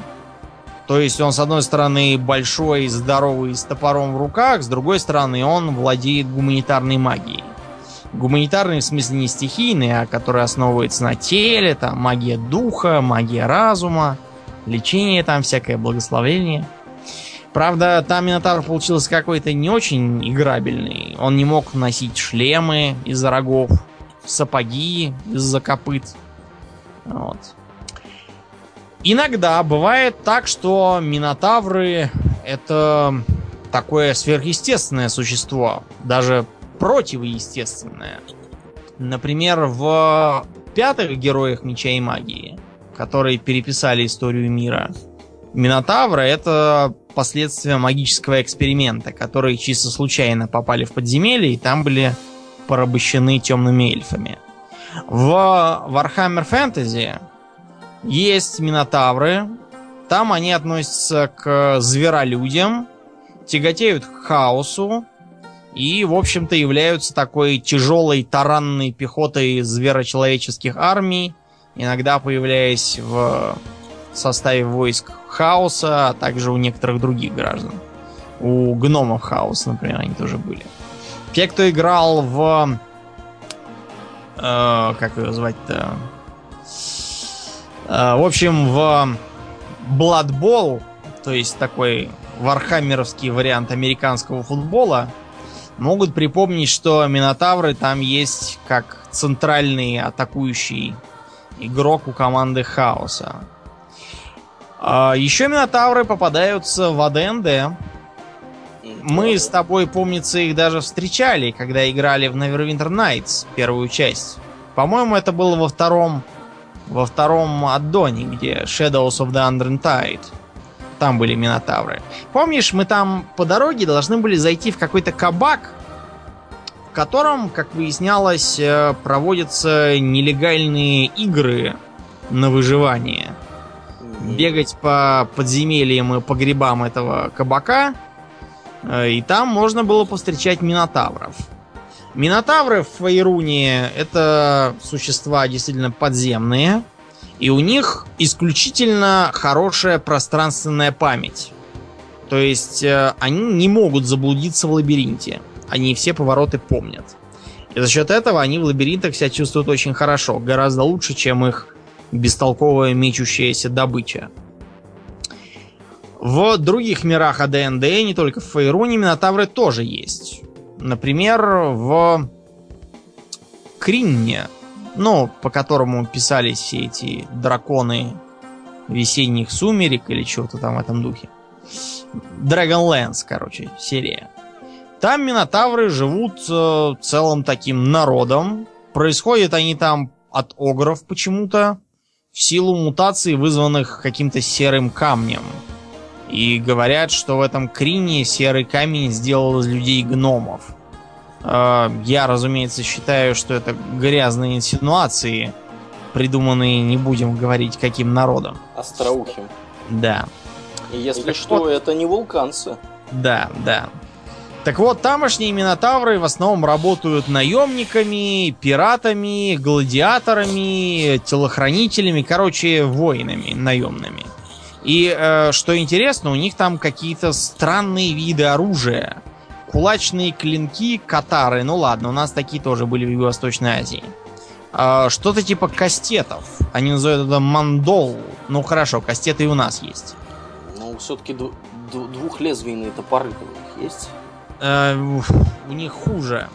То есть он, с одной стороны, большой, здоровый, с топором в руках, с другой стороны, он владеет гуманитарной магией. Гуманитарный, в смысле, не стихийный, а который основывается на теле, там, магия духа, магия разума, лечение там, всякое благословение. Правда, там Минотавр получился какой-то не очень играбельный. Он не мог носить шлемы из-за рогов, сапоги из-за копыт. Вот. Иногда бывает так, что Минотавры это такое сверхъестественное существо. Даже противоестественное. Например, в пятых героях Меча и Магии, которые переписали историю мира, Минотавра это последствия магического эксперимента, которые чисто случайно попали в подземелье и там были порабощены темными эльфами. В Warhammer Fantasy есть минотавры. Там они относятся к зверолюдям, тяготеют к хаосу, и, в общем-то, являются такой тяжелой таранной пехотой зверочеловеческих армий, иногда появляясь в составе войск хаоса, а также у некоторых других граждан. У гномов хаоса, например, они тоже были. Те, кто играл в... Э, как его звать-то? Э, в общем, в Blood Bowl, то есть такой вархаммеровский вариант американского футбола, могут припомнить, что Минотавры там есть как центральный атакующий игрок у команды Хаоса. А еще Минотавры попадаются в АДНД. Мы с тобой, помнится, их даже встречали, когда играли в Neverwinter Nights, первую часть. По-моему, это было во втором во втором аддоне, где Shadows of the Unread там были минотавры. Помнишь, мы там по дороге должны были зайти в какой-то кабак, в котором, как выяснялось, э, проводятся нелегальные игры на выживание. Бегать по подземельям и погребам этого кабака, э, и там можно было повстречать минотавров. Минотавры в Фаеруне это существа действительно подземные, и у них исключительно хорошая пространственная память. То есть э, они не могут заблудиться в лабиринте. Они все повороты помнят. И за счет этого они в лабиринтах себя чувствуют очень хорошо, гораздо лучше, чем их бестолковая мечущаяся добыча. В других мирах АДНД, не только в Фейруне, Минотавры тоже есть. Например, в Кринне, ну, по которому писались все эти драконы весенних сумерек или чего-то там в этом духе. Dragonlance, короче, серия. Там минотавры живут э, целым таким народом. Происходят они там от огров почему-то в силу мутаций, вызванных каким-то серым камнем. И говорят, что в этом Крине серый камень сделал из людей гномов. Э, я, разумеется, считаю, что это грязные инсинуации, придуманные, не будем говорить, каким народом. Остроухим. Да. И если так что, вот, это не вулканцы. Да, да. Так вот, тамошние минотавры в основном работают наемниками, пиратами, гладиаторами, телохранителями, короче, воинами наемными. И э, что интересно, у них там какие-то странные виды оружия. Кулачные клинки, катары, ну ладно, у нас такие тоже были в Юго-Восточной Азии. Э, что-то типа кастетов. Они называют это мандол. Ну хорошо, кастеты и у нас есть. Ну, все-таки двухлезвийные топоры у них есть э, у них хуже.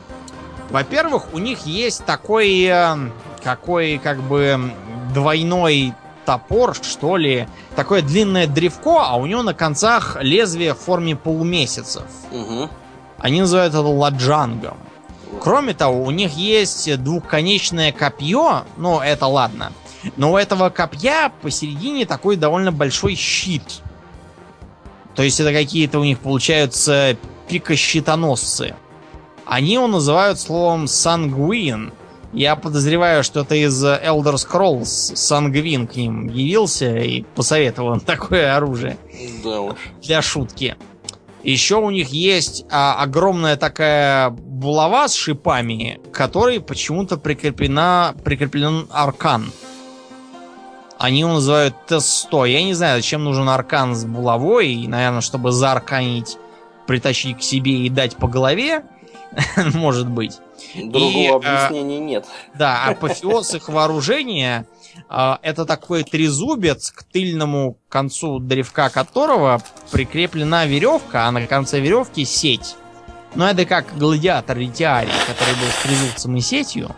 Во-первых, у них есть такой, э, какой как бы двойной топор, что ли, такое длинное древко, а у него на концах лезвие в форме полумесяцев. Угу. Они называют это ладжангом. Кроме того, у них есть двухконечное копье, ну это ладно. Но у этого копья посередине такой довольно большой щит. То есть это какие-то у них получаются пикощитоносцы. Они его называют словом сангвин. Я подозреваю, что это из Elder Scrolls Сангвин к ним явился и посоветовал им такое оружие. Да уж. Для шутки. Еще у них есть а, огромная такая булава с шипами, которой почему-то прикреплена, прикреплен аркан. Они его называют Т-100. Я не знаю, зачем нужен аркан с булавой. И, наверное, чтобы заарканить притащить к себе и дать по голове, может быть. Другого и, объяснения а, нет. Да, апофеоз их вооружения а, это такой трезубец, к тыльному концу древка которого прикреплена веревка, а на конце веревки сеть. Ну, это как гладиатор Ритиарий, который был с трезубцем и сетью.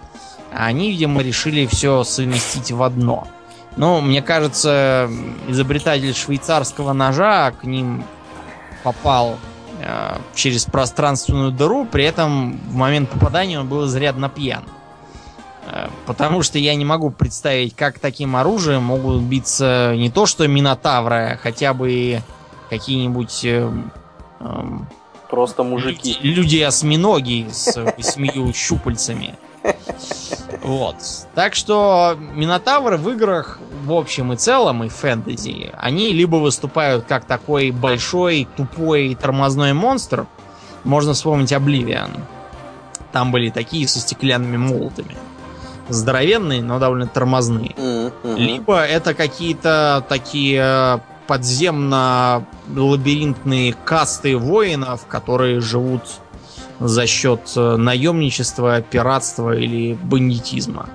Они, видимо, решили все совместить в одно. Но мне кажется, изобретатель швейцарского ножа к ним попал Э, через пространственную дыру, при этом в момент попадания он был изрядно пьян. Э, потому что я не могу представить, как таким оружием могут биться не то что минотавры, а хотя бы какие-нибудь... Э, э, Просто мужики. Люди-осьминоги с восьмию щупальцами. Вот. Так что Минотавры в играх в общем и целом и фэнтези, они либо выступают как такой большой, тупой, тормозной монстр, можно вспомнить Обливиан. Там были такие со стеклянными молотами. Здоровенные, но довольно тормозные. Mm-hmm. Либо это какие-то такие подземно-лабиринтные касты воинов, которые живут за счет э, наемничества, пиратства или бандитизма.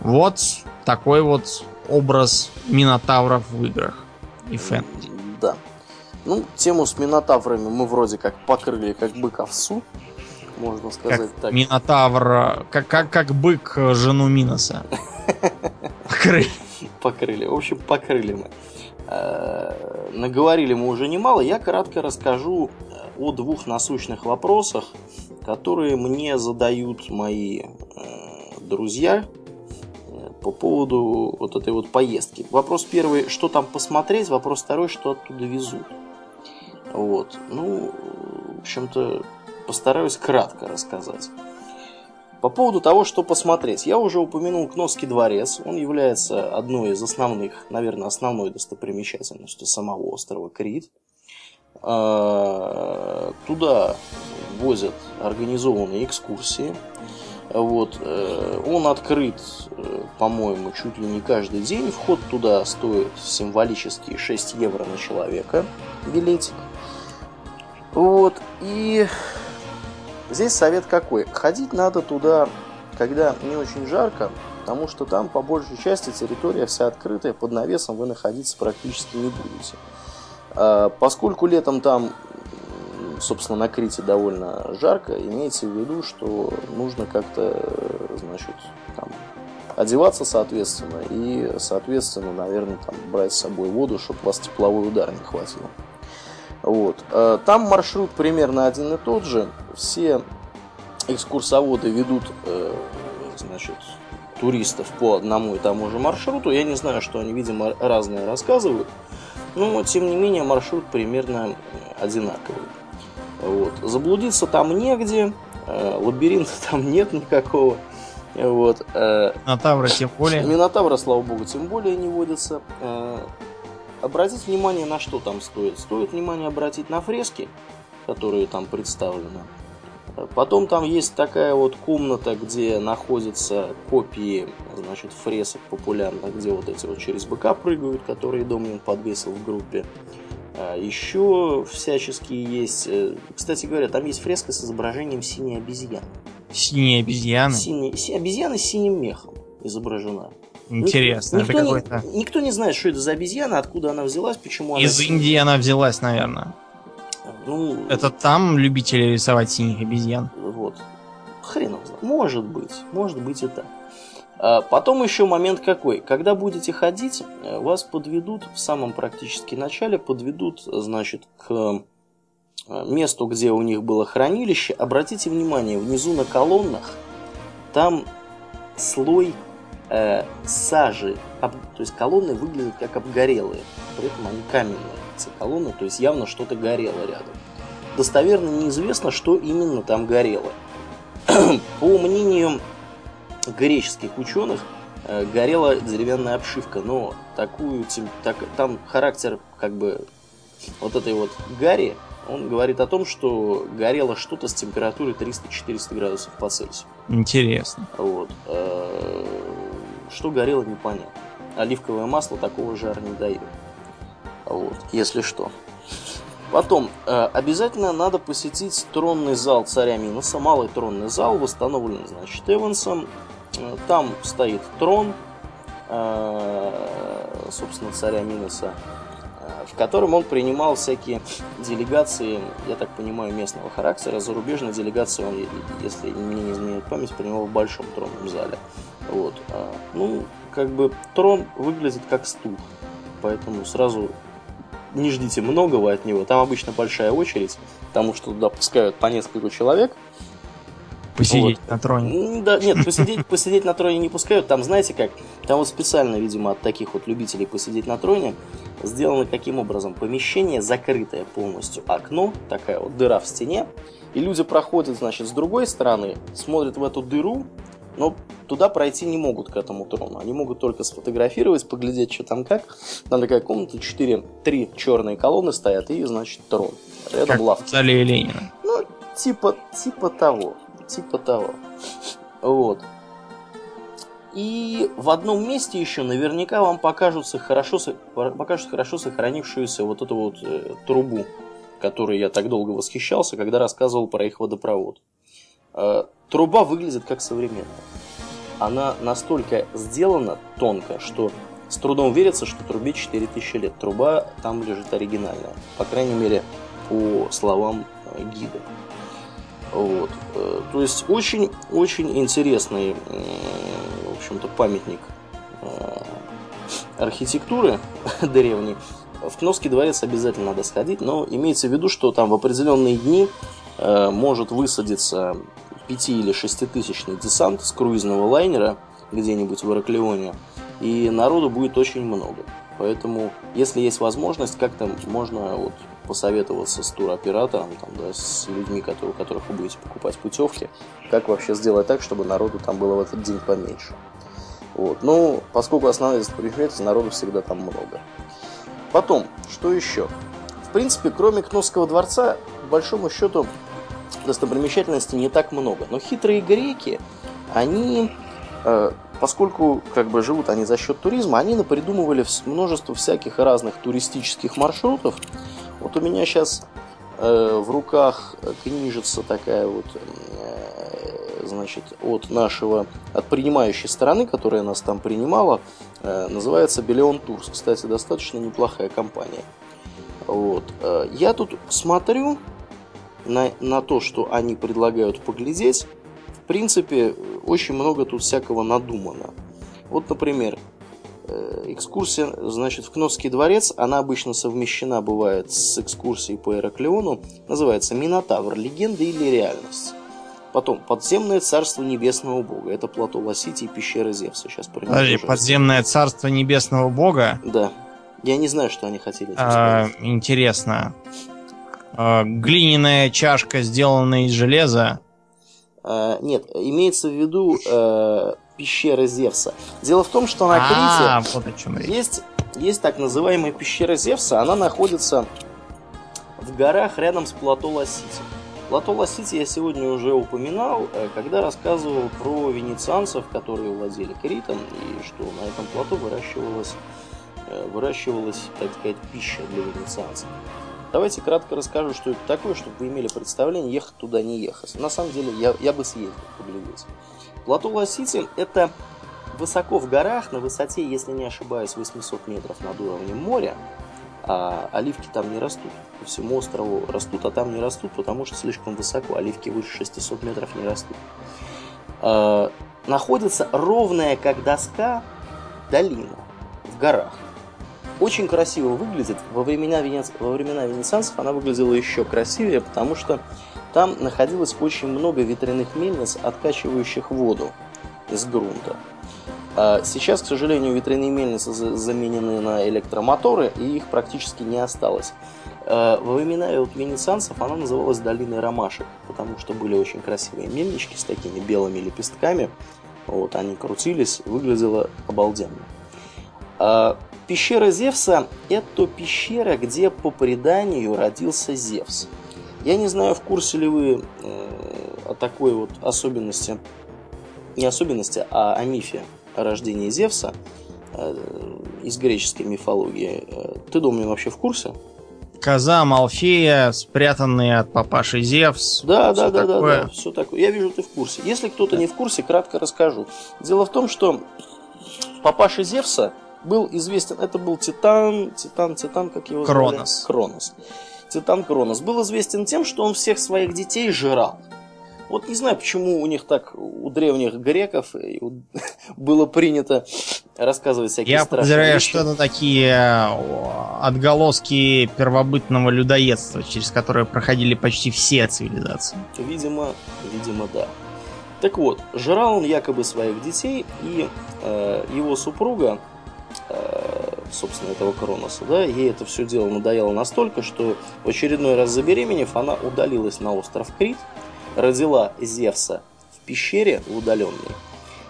Вот такой вот образ минотавров в играх и фэнтези. Да. Ну, тему с минотаврами мы вроде как покрыли как бык овсу, можно сказать как так. Минотавр, как, как, как бык э, жену Миноса. Покрыли. Покрыли. В общем, покрыли мы. Э, наговорили мы уже немало. Я кратко расскажу о двух насущных вопросах, которые мне задают мои э, друзья э, по поводу вот этой вот поездки. Вопрос первый, что там посмотреть, вопрос второй, что оттуда везут. Вот. Ну, в общем-то, постараюсь кратко рассказать. По поводу того, что посмотреть. Я уже упомянул Кносский дворец. Он является одной из основных, наверное, основной достопримечательностью самого острова Крит. А, туда возят организованные экскурсии. Вот. Э, он открыт, э, по-моему, чуть ли не каждый день. Вход туда стоит символические 6 евро на человека билетик. Вот. И здесь совет какой? Ходить надо туда, когда не очень жарко, потому что там по большей части территория вся открытая, под навесом вы находиться практически не будете. А, поскольку летом там, собственно, на Крите довольно жарко, имейте в виду, что нужно как-то, значит, там, одеваться соответственно и, соответственно, наверное, там, брать с собой воду, чтобы вас тепловой удар не хватило. Вот. А, там маршрут примерно один и тот же. Все экскурсоводы ведут э, значит, туристов по одному и тому же маршруту. Я не знаю, что они, видимо, разные рассказывают. Но, тем не менее, маршрут примерно одинаковый. Вот. Заблудиться там негде, э, лабиринта там нет никакого. Вот. Э, Минотавра тем более. Минотавра, слава богу, тем более не водится. Э, обратить внимание на что там стоит? Стоит внимание обратить на фрески, которые там представлены. Потом там есть такая вот комната, где находятся копии, значит, фресок популярных, где вот эти вот через быка прыгают, которые Домнин подвесил в группе. А Еще всяческие есть... Э, кстати говоря, там есть фреска с изображением синей обезьяны. Синие обезьяны? Синий, си, обезьяна с синим мехом изображена. Интересно, никто, это не, никто не знает, что это за обезьяна, откуда она взялась, почему она... Из Индии она взялась, наверное. Ну, это там любители рисовать синих обезьян. Вот. Хрен знает. Может быть. Может быть и так. А потом еще момент какой. Когда будете ходить, э, вас подведут в самом практически начале, подведут, значит, к э, месту, где у них было хранилище. Обратите внимание, внизу на колоннах там слой э, сажи. Об, то есть колонны выглядят как обгорелые, при этом они каменные эти колонны, то есть явно что-то горело рядом. Достоверно неизвестно, что именно там горело. По мнению греческих ученых, э, горела деревянная обшивка, но такую, так, там характер как бы вот этой вот гари, он говорит о том, что горело что-то с температурой 300-400 градусов по Цельсию. Интересно. Вот. Что горело, непонятно. Оливковое масло такого жара не дает. Вот, если что. Потом, э, обязательно надо посетить тронный зал царя Миноса, малый тронный зал, восстановлен, значит, Эвансом. Э, там стоит трон, э, собственно, царя Миноса, в котором он принимал всякие делегации, я так понимаю, местного характера. Зарубежные делегации он, если мне не изменяет память, принимал в большом тронном зале. Вот. Ну, как бы трон выглядит как стул, поэтому сразу не ждите многого от него. Там обычно большая очередь, потому что туда пускают по несколько человек. Посидеть вот. на троне. Да, нет, посидеть, посидеть на троне не пускают. Там, знаете как, там вот специально, видимо, от таких вот любителей посидеть на троне сделано каким образом? Помещение закрытое полностью. Окно, такая вот дыра в стене. И люди проходят, значит, с другой стороны, смотрят в эту дыру, но туда пройти не могут к этому трону. Они могут только сфотографировать, поглядеть, что там как. Там такая комната, 4, 3 черные колонны стоят, и, значит, трон. Рядом как лавка. в Ленина. Ну, типа, типа того. Типа того. Вот. И в одном месте еще наверняка вам покажутся хорошо, покажут хорошо сохранившуюся вот эту вот э, трубу, которой я так долго восхищался, когда рассказывал про их водопровод. Э, труба выглядит как современная. Она настолько сделана тонко, что с трудом верится, что трубе 4000 лет. Труба там лежит оригинальная. По крайней мере, по словам э, гида. Вот. Э, то есть очень-очень интересный, в общем-то, памятник архитектуры древней. В Кновский дворец обязательно надо сходить, но имеется в виду, что там в определенные дни может высадиться 5 или 6 тысячный десант с круизного лайнера где-нибудь в Ираклионе, и народу будет очень много. Поэтому, если есть возможность, как-то можно вот посоветоваться с туроператором, там, да, с людьми, которые, у которых вы будете покупать путевки, как вообще сделать так, чтобы народу там было в этот день поменьше. Вот. Ну, поскольку основная достопримечательность, народу всегда там много. Потом, что еще? В принципе, кроме Кносского дворца, по большому счету, достопримечательностей не так много. Но хитрые греки, они, э, поскольку как бы живут они за счет туризма, они напридумывали множество всяких разных туристических маршрутов. Вот у меня сейчас э, в руках книжица такая вот, э, значит, от нашего, от принимающей стороны, которая нас там принимала, называется Белеон Турс. Кстати, достаточно неплохая компания. Вот. Я тут смотрю на, на то, что они предлагают поглядеть. В принципе, очень много тут всякого надумано. Вот, например, Э, экскурсия, значит, в Кносский дворец, она обычно совмещена бывает с экскурсией по Эраклеону, называется «Минотавр. Легенда или реальность». Потом «Подземное царство небесного бога». Это плато Лосити и пещера Зевса. Сейчас про Подожди, «Подземное царство небесного бога»? Да. Я не знаю, что они хотели а, Интересно. Глиняная чашка, сделанная из железа? А, нет, имеется в виду... А, пещеры Зевса. Дело в том, что на Крите а, вот о чем есть, есть так называемая пещера Зевса. Она находится в горах рядом с плато Лосити. Плато Лосити я сегодня уже упоминал, э, когда рассказывал про венецианцев, которые владели Критом, и что на этом плато выращивалась, э, выращивалась, так сказать, пища для венецианцев. Давайте кратко расскажу, что это такое, чтобы вы имели представление, ехать туда не ехать. На самом деле, я, я бы съездил поглядеть. Плато Лосити – это высоко в горах, на высоте, если не ошибаюсь, 800 метров над уровнем моря. А оливки там не растут. По всему острову растут, а там не растут, потому что слишком высоко. Оливки выше 600 метров не растут. А, находится ровная, как доска, долина в горах. Очень красиво выглядит. Во времена, венец... Во времена венецианцев она выглядела еще красивее, потому что там находилось очень много ветряных мельниц, откачивающих воду из грунта. А сейчас, к сожалению, ветряные мельницы заменены на электромоторы, и их практически не осталось. А во времена вот венецианцев она называлась долиной ромашек, потому что были очень красивые мельнички с такими белыми лепестками. Вот, они крутились, выглядело обалденно. Пещера Зевса – это пещера, где по преданию родился Зевс – я не знаю, в курсе ли вы э, о такой вот особенности, не особенности, а о мифе о рождении Зевса э, из греческой мифологии. Э, ты, думаю, вообще в курсе? Коза Малфея, спрятанные от папаши Зевс. Да, да, да, такое. да, да, все такое. Я вижу, ты в курсе. Если кто-то не в курсе, кратко расскажу. Дело в том, что папаша Зевса был известен, это был Титан, Титан, Титан, как его звали? Кронос. Кронос. Титан Кронос, был известен тем, что он всех своих детей жрал. Вот не знаю, почему у них так, у древних греков было принято рассказывать всякие Я подозреваю, вещи. что это такие отголоски первобытного людоедства, через которое проходили почти все цивилизации. Видимо, видимо, да. Так вот, жрал он якобы своих детей, и э, его супруга Э, собственно, этого Кроноса, да, ей это все дело надоело настолько, что в очередной раз забеременев, она удалилась на остров Крит, родила Зевса в пещере удаленной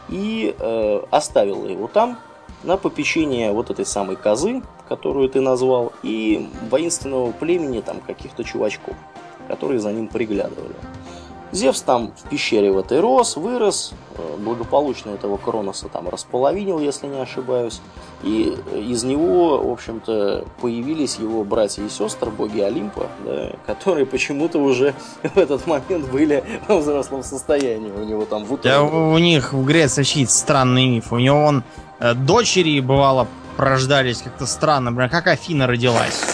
и э, оставила его там на попечение вот этой самой козы, которую ты назвал, и воинственного племени там каких-то чувачков, которые за ним приглядывали. Зевс там в пещере в этой рос, вырос, э, благополучно этого Кроноса там располовинил, если не ошибаюсь. И из него, в общем-то, появились его братья и сестры, боги Олимпа, да, которые почему-то уже в этот момент были в взрослом состоянии. У него там в Да, у них в Греции вообще странный миф. У него он э, дочери, бывало, порождались как-то странно. Блин, как Афина родилась.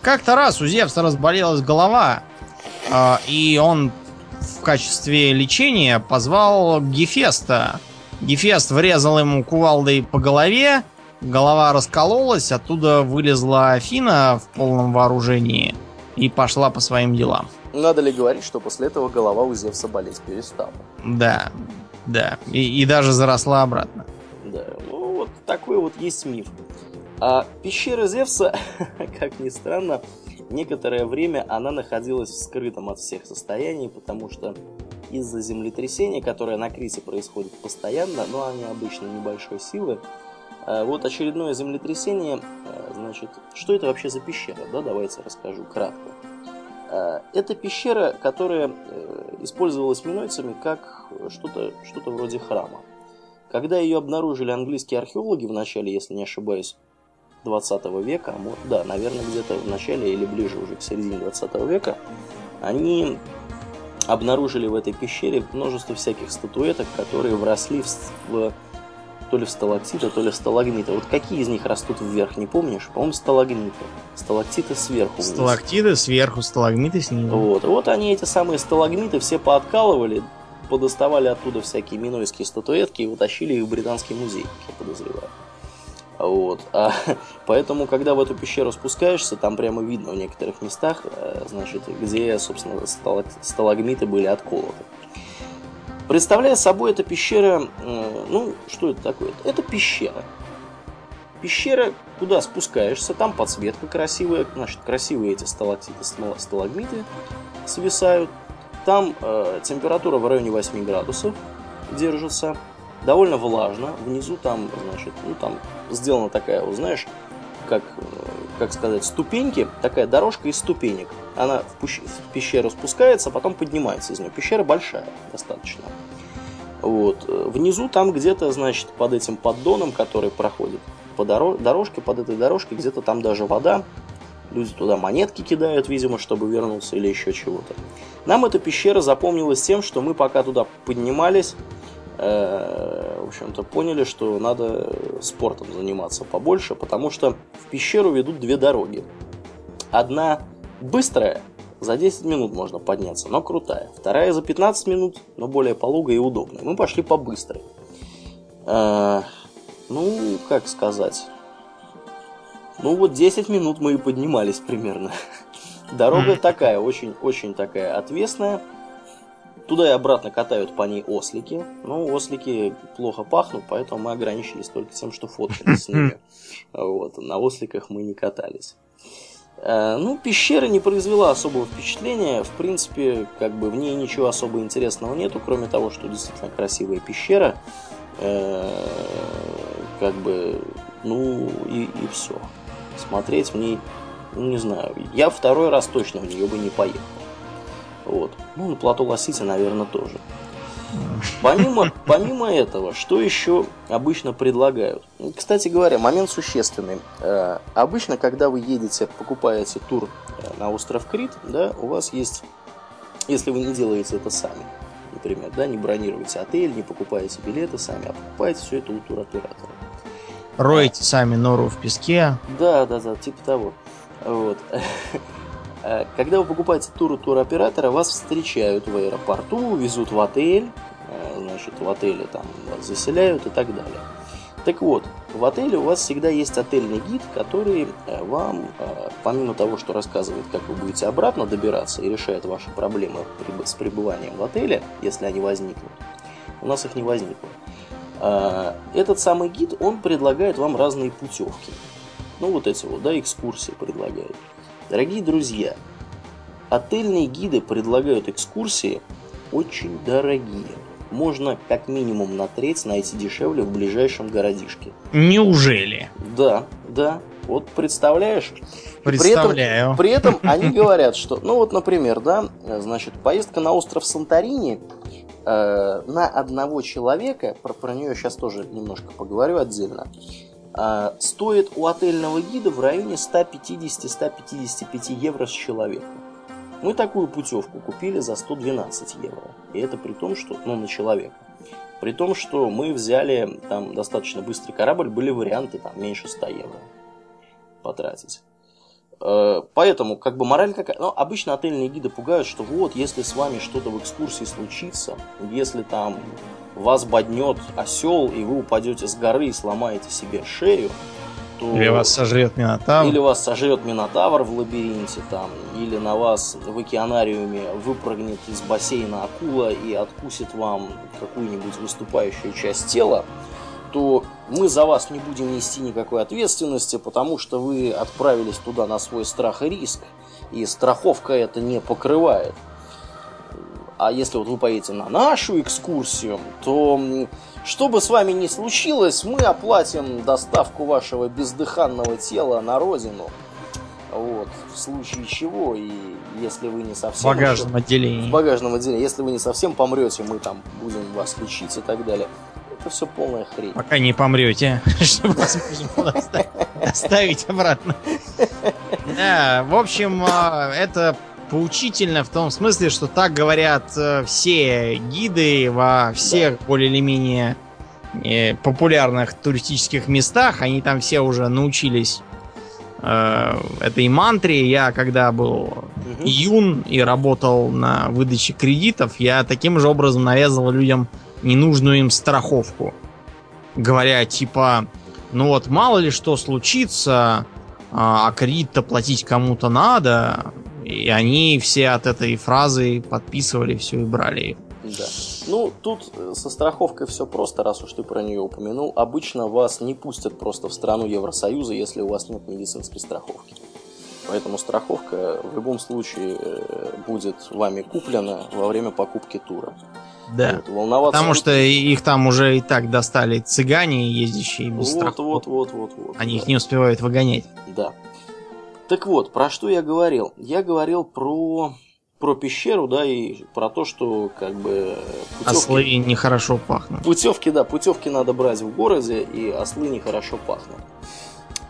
Как-то раз у Зевса разболелась голова, э, и он в качестве лечения позвал Гефеста. Гефест врезал ему кувалдой по голове, голова раскололась, оттуда вылезла Афина в полном вооружении и пошла по своим делам. Надо ли говорить, что после этого голова у Зевса болеть перестала? Да, да. И, и даже заросла обратно. Да, ну вот такой вот есть миф. А пещера Зевса, как ни странно, Некоторое время она находилась в скрытом от всех состоянии, потому что из-за землетрясения, которое на Крите происходит постоянно, но они обычно небольшой силы, вот очередное землетрясение, э, значит, что это вообще за пещера, да, давайте расскажу кратко. Э, это пещера, которая использовалась минойцами как что-то что вроде храма. Когда ее обнаружили английские археологи в начале, если не ошибаюсь, 20 века, да, наверное, где-то в начале или ближе уже к середине 20 века, они обнаружили в этой пещере множество всяких статуэток, которые вросли в, в то ли сталактиты, то ли сталагмиты. Вот какие из них растут вверх, не помнишь? По-моему, сталагмиты. Сталактиты сверху. Вниз. Сталактиты сверху, сталагмиты снизу. Вот. Вот они, эти самые сталагмиты, все пооткалывали, подоставали оттуда всякие минойские статуэтки и утащили их в британский музей, я подозреваю. Вот. А, поэтому, когда в эту пещеру спускаешься, там прямо видно в некоторых местах, э, значит, где, собственно, сталагмиты были отколоты. Представляя собой эта пещера, э, ну, что это такое? Это пещера. Пещера, куда спускаешься, там подсветка красивая, значит, красивые эти сталактиты, сталагмиты свисают. Там э, температура в районе 8 градусов держится, довольно влажно. Внизу там, значит, ну там сделана такая, вот знаешь, как, как сказать, ступеньки, такая дорожка из ступенек. Она в, пущ... в пещеру спускается, а потом поднимается из нее. Пещера большая достаточно. Вот. Внизу там где-то, значит, под этим поддоном, который проходит по дорожке, под этой дорожкой, где-то там даже вода. Люди туда монетки кидают, видимо, чтобы вернуться или еще чего-то. Нам эта пещера запомнилась тем, что мы пока туда поднимались, в общем-то, поняли, что надо спортом заниматься побольше, потому что в пещеру ведут две дороги. Одна быстрая, за 10 минут можно подняться, но крутая. Вторая за 15 минут, но более пологая и удобная. Мы пошли по быстрой. Э, ну, как сказать. Ну вот 10 минут мы и поднимались примерно. Дорога такая, очень-очень такая отвесная. Туда и обратно катают по ней ослики. Но ослики плохо пахнут, поэтому мы ограничились только тем, что фоткались с ними. Вот. На осликах мы не катались. Э, ну, пещера не произвела особого впечатления. В принципе, как бы в ней ничего особо интересного нету, кроме того, что действительно красивая пещера. Э, как бы, ну и, и все. Смотреть в ней, ну не знаю, я второй раз точно в нее бы не поехал. Вот. Ну, на плато Лосити, наверное, тоже. Помимо, помимо этого, что еще обычно предлагают? Кстати говоря, момент существенный. Э, обычно, когда вы едете, покупаете тур э, на остров Крит, да, у вас есть, если вы не делаете это сами, например, да, не бронируете отель, не покупаете билеты сами, а покупаете все это у туроператора. Роете сами нору в песке. Да, да, да, типа того. Вот. Э, когда вы покупаете тур у туроператора, вас встречают в аэропорту, везут в отель, э, значит, в отеле там вас заселяют и так далее. Так вот, в отеле у вас всегда есть отельный гид, который э, вам, помимо того, что рассказывает, как вы будете обратно добираться и решает ваши проблемы с пребыванием в отеле, если они возникнут, у нас их не возникло. Этот самый гид, он предлагает вам разные путевки. Ну, вот эти вот, да, экскурсии предлагает. Дорогие друзья, отельные гиды предлагают экскурсии очень дорогие. Можно как минимум на треть найти дешевле в ближайшем городишке. Неужели? Да, да. Вот представляешь? Представляю. При этом, при этом они говорят, что, ну вот, например, да, значит, поездка на остров Санторини э, на одного человека, про, про нее сейчас тоже немножко поговорю отдельно, стоит у отельного гида в районе 150-155 евро с человека. Мы такую путевку купили за 112 евро. И это при том, что, ну, на человека. При том, что мы взяли там достаточно быстрый корабль, были варианты там меньше 100 евро потратить. Э, поэтому, как бы мораль какая... Ну, обычно отельные гиды пугают, что вот, если с вами что-то в экскурсии случится, если там вас боднет осел, и вы упадете с горы и сломаете себе шею, то... Или вас сожрет Минотавр. Или вас сожрет Минотавр в лабиринте там, или на вас в океанариуме выпрыгнет из бассейна акула и откусит вам какую-нибудь выступающую часть тела, то мы за вас не будем нести никакой ответственности, потому что вы отправились туда на свой страх и риск, и страховка это не покрывает. А если вот вы поедете на нашу экскурсию, то что бы с вами ни случилось, мы оплатим доставку вашего бездыханного тела на родину. Вот, в случае чего, и если вы не совсем... В багажном еще, отделении. В багажном отделении. Если вы не совсем помрете, мы там будем вас лечить и так далее. Это все полная хрень. Пока не помрете, чтобы доставить обратно. Да, в общем, а, это поучительно в том смысле, что так говорят э, все гиды во всех да. более или менее э, популярных туристических местах. Они там все уже научились э, этой мантре. Я когда был угу. юн и работал на выдаче кредитов, я таким же образом навязывал людям ненужную им страховку. Говоря, типа, ну вот мало ли что случится, а, а кредит-то платить кому-то надо, и они все от этой фразы подписывали все и брали ее. Да. Ну, тут э, со страховкой все просто, раз уж ты про нее упомянул. Обычно вас не пустят просто в страну Евросоюза, если у вас нет медицинской страховки. Поэтому страховка в любом случае э, будет вами куплена во время покупки тура. Да. Вот, волноваться Потому что их там уже и так достали цыгане, ездящие без вот, страховки. Вот, вот, вот, вот. Они да. их не успевают выгонять. Да. Так вот, про что я говорил? Я говорил про про пещеру, да, и про то, что как бы путевки... Ослы нехорошо пахнут. Путевки, да, путевки надо брать в городе, и ослы нехорошо пахнут.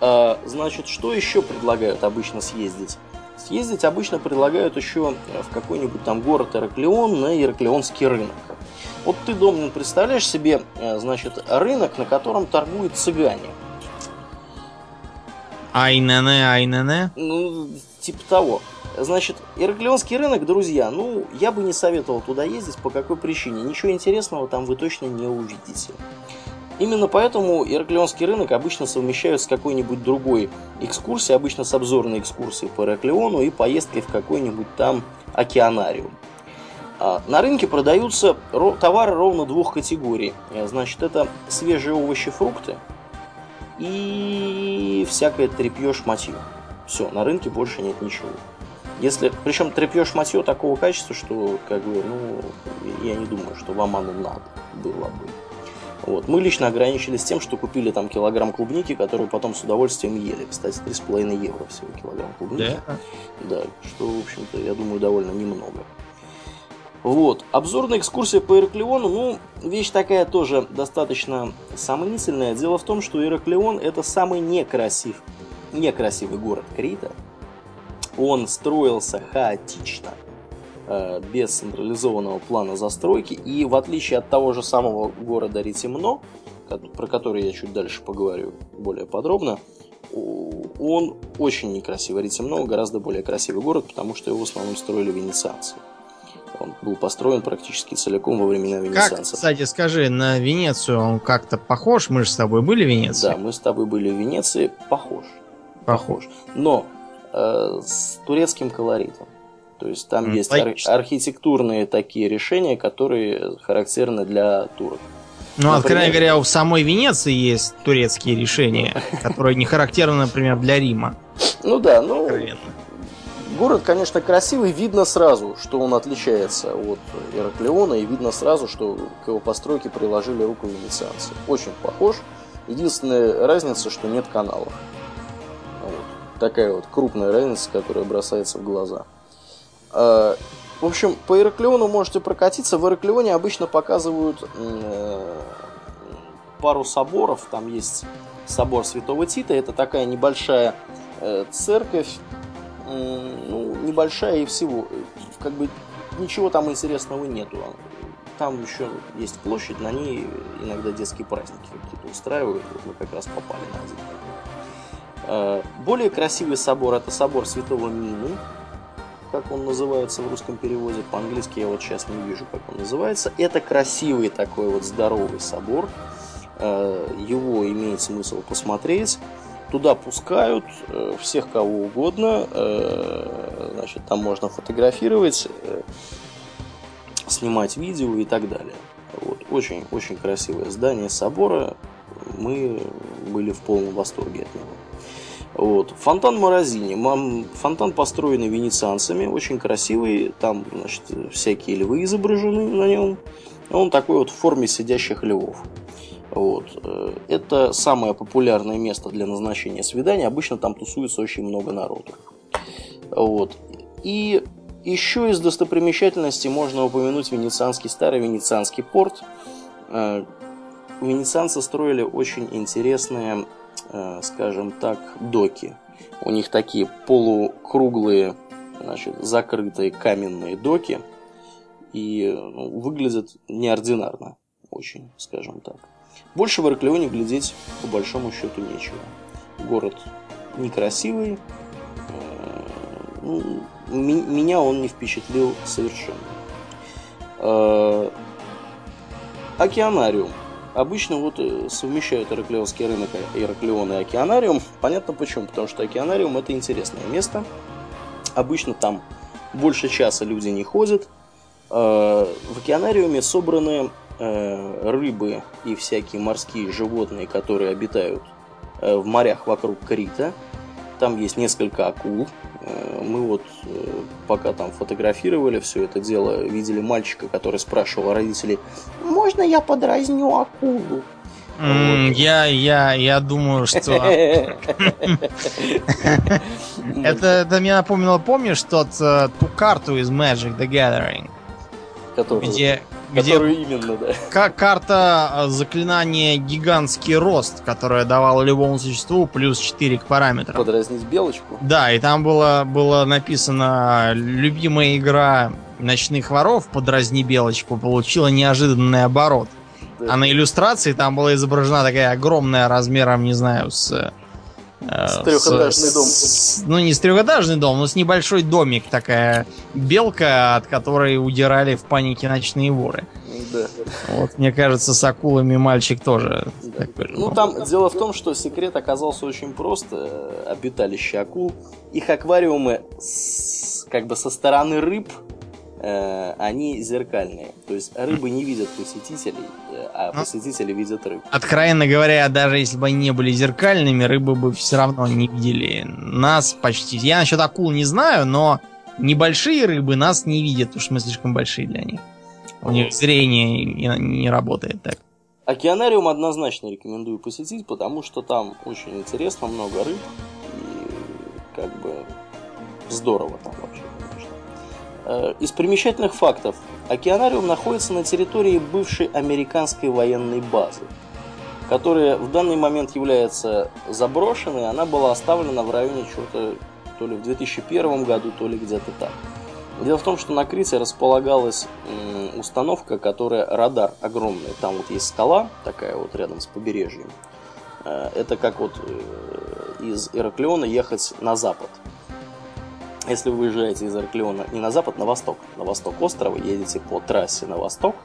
А, значит, что еще предлагают обычно съездить? Съездить обычно предлагают еще в какой-нибудь там город Ираклион на Ираклионский рынок. Вот ты, Домнин, представляешь себе, э, значит, рынок, на котором торгуют цыгане. Айнене, айнене? Ну, типа того. Значит, Ираклионский рынок, друзья, ну, я бы не советовал туда ездить. По какой причине? Ничего интересного там вы точно не увидите. Именно поэтому Ираклионский рынок обычно совмещают с какой-нибудь другой экскурсией, обычно с обзорной экскурсией по Ираклиону и поездкой в какой-нибудь там океанариум. А, на рынке продаются товары ровно двух категорий. Значит, это свежие овощи, фрукты и всякое тряпье шматье. Все, на рынке больше нет ничего. Если, причем тряпье шматье такого качества, что, как бы, ну, я не думаю, что вам оно надо было бы. Вот. Мы лично ограничились тем, что купили там килограмм клубники, которую потом с удовольствием ели. Кстати, 3,5 евро всего килограмм клубники. Да? Да, что, в общем-то, я думаю, довольно немного. Вот. Обзорная экскурсия по Ираклиону, ну, вещь такая тоже достаточно сомнительная. Дело в том, что Ираклион это самый некрасив, некрасивый город Крита. Он строился хаотично, э, без централизованного плана застройки. И в отличие от того же самого города Ритимно, про который я чуть дальше поговорю более подробно, он очень некрасивый. Ритимно гораздо более красивый город, потому что его в основном строили венецианцы. Он был построен практически целиком во времена Венецианцев. Как, кстати, скажи, на Венецию он как-то похож? Мы же с тобой были в Венеции? Да, мы с тобой были в Венеции. Похож. Похож. Но э, с турецким колоритом. То есть там mm, есть ар- архитектурные такие решения, которые характерны для турок. Ну, Например... откровенно говоря, в самой Венеции есть турецкие решения, которые не характерны, например, для Рима. Ну да, ну... Город, конечно, красивый, видно сразу, что он отличается от Ираклиона, и видно сразу, что к его постройке приложили руку венецианцы. Очень похож. Единственная разница, что нет каналов. Вот. Такая вот крупная разница, которая бросается в глаза. А, в общем, по Ираклиону можете прокатиться. В Ираклионе обычно показывают э, пару соборов. Там есть собор Святого Тита. Это такая небольшая э, церковь ну, небольшая и всего. Как бы ничего там интересного нету. Там еще есть площадь, на ней иногда детские праздники какие-то устраивают. Вот мы как раз попали на один. Э, более красивый собор это собор Святого Мины, как он называется в русском переводе. По-английски я вот сейчас не вижу, как он называется. Это красивый такой вот здоровый собор. Э, его имеет смысл посмотреть. Туда пускают э, всех кого угодно. Э, значит, там можно фотографировать, э, снимать видео и так далее. Вот. Очень, очень красивое здание собора. Мы были в полном восторге от него. Вот. Фонтан Морозини. Фонтан построенный венецианцами, очень красивый. Там, значит, всякие львы изображены на нем. Он такой вот в форме сидящих львов. Вот. Э, это самое популярное место для назначения свидания. Обычно там тусуется очень много народу. Вот. И еще из достопримечательностей можно упомянуть венецианский, старый венецианский порт. Э, венецианцы строили очень интересные э, скажем так, доки. У них такие полукруглые, значит, закрытые каменные доки. И ну, выглядят неординарно очень, скажем так. Больше в Ираклионе глядеть по большому счету нечего. Город некрасивый, э, меня он не впечатлил совершенно. Э, океанариум. Обычно вот э, совмещают Ираклионский рынок, Ираклион и океанариум. Понятно почему. Потому что океанариум это интересное место. Обычно там больше часа люди не ходят. В океанариуме собраны рыбы и всякие морские животные, которые обитают Э, в морях вокруг Крита. Там есть несколько акул. Э, мы вот э, пока там фотографировали все это дело, видели мальчика, который спрашивал родителей, можно я подразню акулу? Mm, я, я, я думаю, что... Это, это мне напомнило, помнишь тот, ту карту из Magic the Gathering? Где, Которую где именно, да. Как карта а, заклинания гигантский рост, которая давала любому существу плюс 4 к параметрам. Подразнить белочку? Да, и там было, было написано любимая игра ночных воров подразни белочку получила неожиданный оборот. Да. А на иллюстрации там была изображена такая огромная размером, не знаю, с с трехэтажный дом. С, ну, не с трехэтажный дом, но с небольшой домик. Такая белка, от которой удирали в панике ночные воры. Да. Вот, мне кажется, с акулами мальчик тоже да. такой же. Ну, там дело в том, что секрет оказался очень прост. Э, обиталище акул. Их аквариумы с, как бы со стороны рыб Э, они зеркальные. То есть рыбы не видят посетителей, э, а ну, посетители видят рыб. Откровенно говоря, даже если бы они не были зеркальными, рыбы бы все равно не видели нас почти. Я насчет акул не знаю, но небольшие рыбы нас не видят, потому что мы слишком большие для них. У них зрение не работает так. Океанариум однозначно рекомендую посетить, потому что там очень интересно, много рыб и как бы здорово там вообще. Э, из примечательных фактов. Океанариум находится на территории бывшей американской военной базы, которая в данный момент является заброшенной. Она была оставлена в районе чего-то то ли в 2001 году, то ли где-то так. Дело в том, что на Крите располагалась установка, которая радар огромный. Там вот есть скала, такая вот рядом с побережьем. Э, это как вот э, из Ираклиона ехать на запад если вы выезжаете из Арклеона не на запад, на восток, на восток острова, едете по трассе на восток,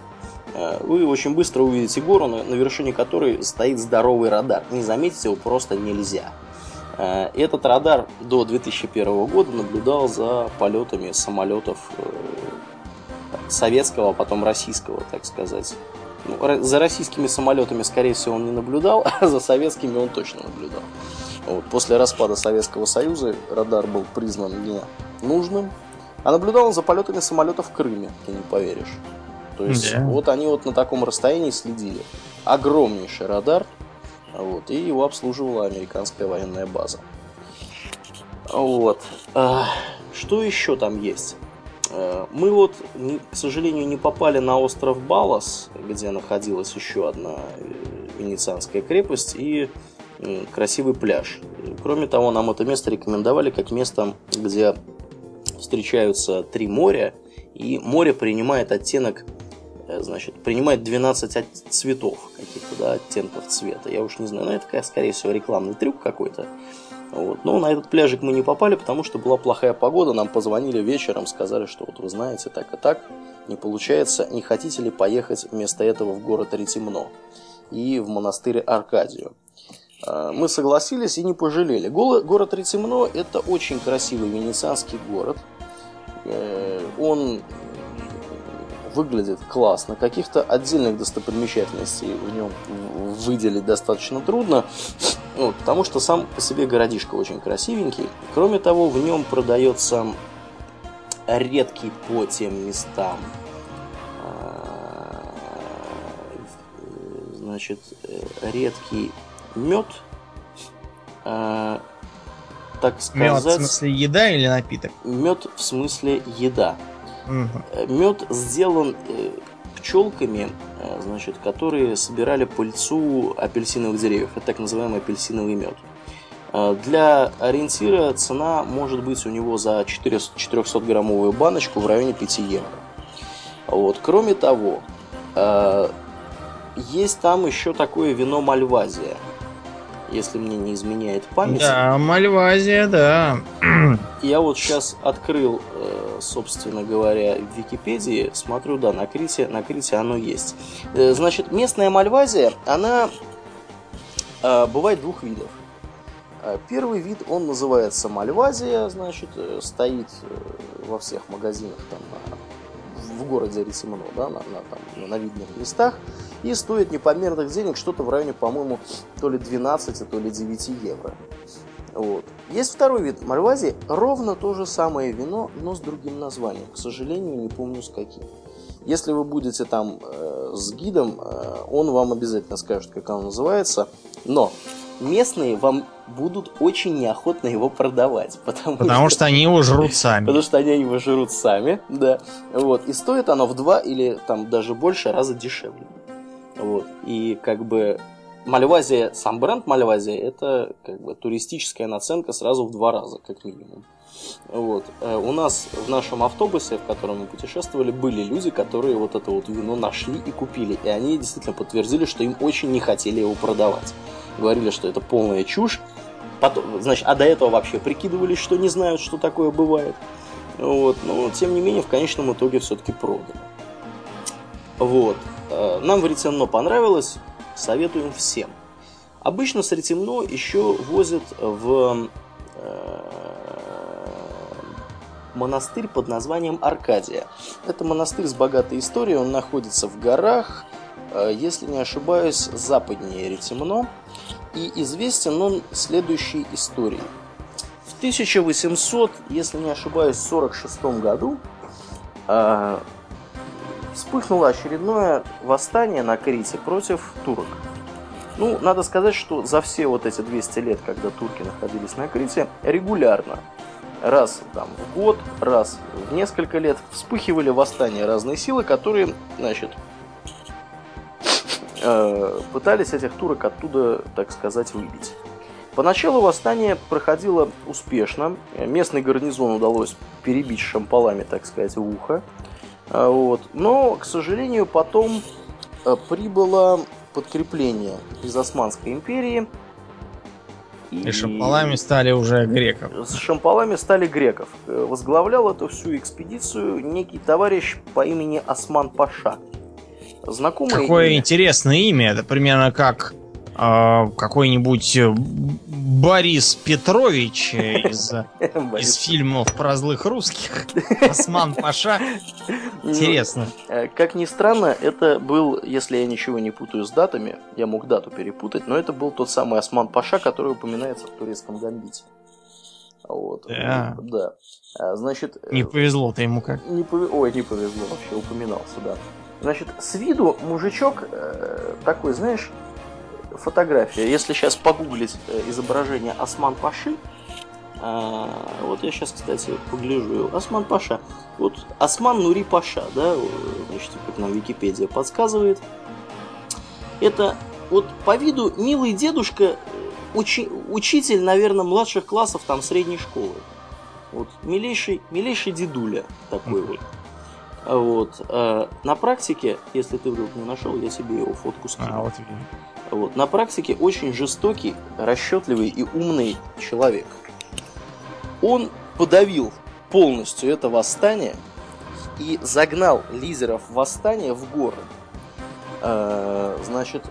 э, вы очень быстро увидите гору, на вершине которой стоит здоровый радар. Не заметить его просто нельзя. Э, этот радар до 2001 года наблюдал за полетами самолетов э, советского, а потом российского, так сказать. Ну, за российскими самолетами, скорее всего, он не наблюдал, а за советскими он точно наблюдал. Вот. После распада Советского Союза радар был признан ненужным, а наблюдал он за полетами самолетов в Крыме, ты не поверишь. То есть yeah. вот они вот на таком расстоянии следили. Огромнейший радар, вот, и его обслуживала американская военная база. Вот. А, что еще там есть? А, мы вот, к сожалению, не попали на остров Балас, где находилась еще одна э, венецианская крепость, и красивый пляж. Кроме того, нам это место рекомендовали как место, где встречаются три моря, и море принимает оттенок, э, значит, принимает 12 цветов, каких-то, да, оттенков цвета. Я уж не знаю, но это, скорее всего, рекламный трюк какой-то. Вот. Но на этот пляжик мы не попали, потому что была плохая погода. Нам позвонили вечером, сказали, что вот вы знаете, так и так, не получается. Не хотите ли поехать вместо этого в город Ретимно и в монастырь Аркадию? А, мы согласились и не пожалели. Город Ретимно – это очень красивый венецианский город. Э, он выглядит классно. Каких-то отдельных достопримечательностей в нем выделить достаточно трудно, ну, потому что сам по себе городишко очень красивенький. Кроме того, в нем продается редкий по тем местам а, значит, э, редкий мед, э, так сказать... Мед в смысле еда или напиток? Мед в смысле еда. Угу. Мед сделан... Э, пчелками, э, значит, которые собирали пыльцу апельсиновых деревьев. Это так называемый апельсиновый мед. Э, для ориентира цена может быть у него за 400-граммовую баночку в районе 5 евро. Вот. Кроме того, есть там еще такое вино Мальвазия – если мне не изменяет память. Да, Мальвазия, да. Я вот сейчас открыл, э, собственно говоря, в Википедии, смотрю, да, на Крите, на Крите оно есть. Э, значит, местная Мальвазия, она э, бывает двух видов. Первый вид, он называется Мальвазия, значит, стоит во всех магазинах там в городе Рисимно, да, на, на, там, на видных местах и стоит непомерных денег, что-то в районе, по-моему, то ли 12, то ли 9 евро. Вот. Есть второй вид Мальвазии, ровно то же самое вино, но с другим названием. К сожалению, не помню с каким. Если вы будете там э, с гидом, э, он вам обязательно скажет, как оно называется. Но местные вам будут очень неохотно его продавать. Потому, потому что, что они его жрут сами. Потому что они его жрут сами, да. Вот. И стоит оно в два или там даже больше раза дешевле. Вот. И как бы Мальвазия, сам бренд Мальвазия, это как бы туристическая наценка сразу в два раза, как минимум. Вот. Э, у нас в нашем автобусе, в котором мы путешествовали, были люди, которые вот это вот вино нашли и купили. И они действительно подтвердили, что им очень не хотели его продавать. Говорили, что это полная чушь. Потом, значит, а до этого вообще прикидывались, что не знают, что такое бывает. Вот. Но, тем не менее, в конечном итоге все-таки продали. Вот. Э, нам в Ретемно понравилось, советуем всем. Обычно с Ретемно еще возят в э, монастырь под названием Аркадия. Это монастырь с богатой историей, он находится в горах, э, если не ошибаюсь, западнее Ретемно. И известен он следующей историей. В 1800, если не ошибаюсь, 46 году вспыхнуло очередное восстание на Крите против турок. Ну, надо сказать, что за все вот эти 200 лет, когда турки находились на Крите, регулярно, раз там в год, раз в несколько лет вспыхивали восстания разные силы, которые, значит, э, пытались этих турок оттуда, так сказать, выбить. Поначалу восстание проходило успешно. Местный гарнизон удалось перебить шампалами, так сказать, в ухо. А, вот. Но, к сожалению, потом э, прибыло подкрепление из Османской империи. И, и шампалами стали уже греков. С шампалами стали греков. Э, возглавлял эту всю экспедицию некий товарищ по имени Осман Паша. Знакомое Какое имя? интересное имя. Это примерно как какой-нибудь Борис Петрович из, из фильмов про злых русских. Осман Паша. Ну, Интересно. Э, как ни странно, это был, если я ничего не путаю с датами, я мог дату перепутать, но это был тот самый Осман Паша, который упоминается в турецком гамбите. Вот. Да. да. А, значит... Не э, повезло-то ему как. Не пов... Ой, не повезло, вообще упоминался, да. Значит, с виду мужичок э, такой, знаешь, фотография. Если сейчас погуглить э, изображение Осман Паши, а, вот я сейчас, кстати, погляжу. Осман Паша. Вот Осман Нури Паша, да, значит, как нам Википедия подсказывает. Это вот по виду милый дедушка, э, учи, учитель, наверное, младших классов там средней школы. Вот милейший, милейший дедуля такой вот. Вот. На практике, если ты вдруг не нашел, я себе его фотку скину. А, вот вот. На практике очень жестокий, расчетливый и умный человек. Он подавил полностью это восстание и загнал лидеров восстания в горы. А, значит,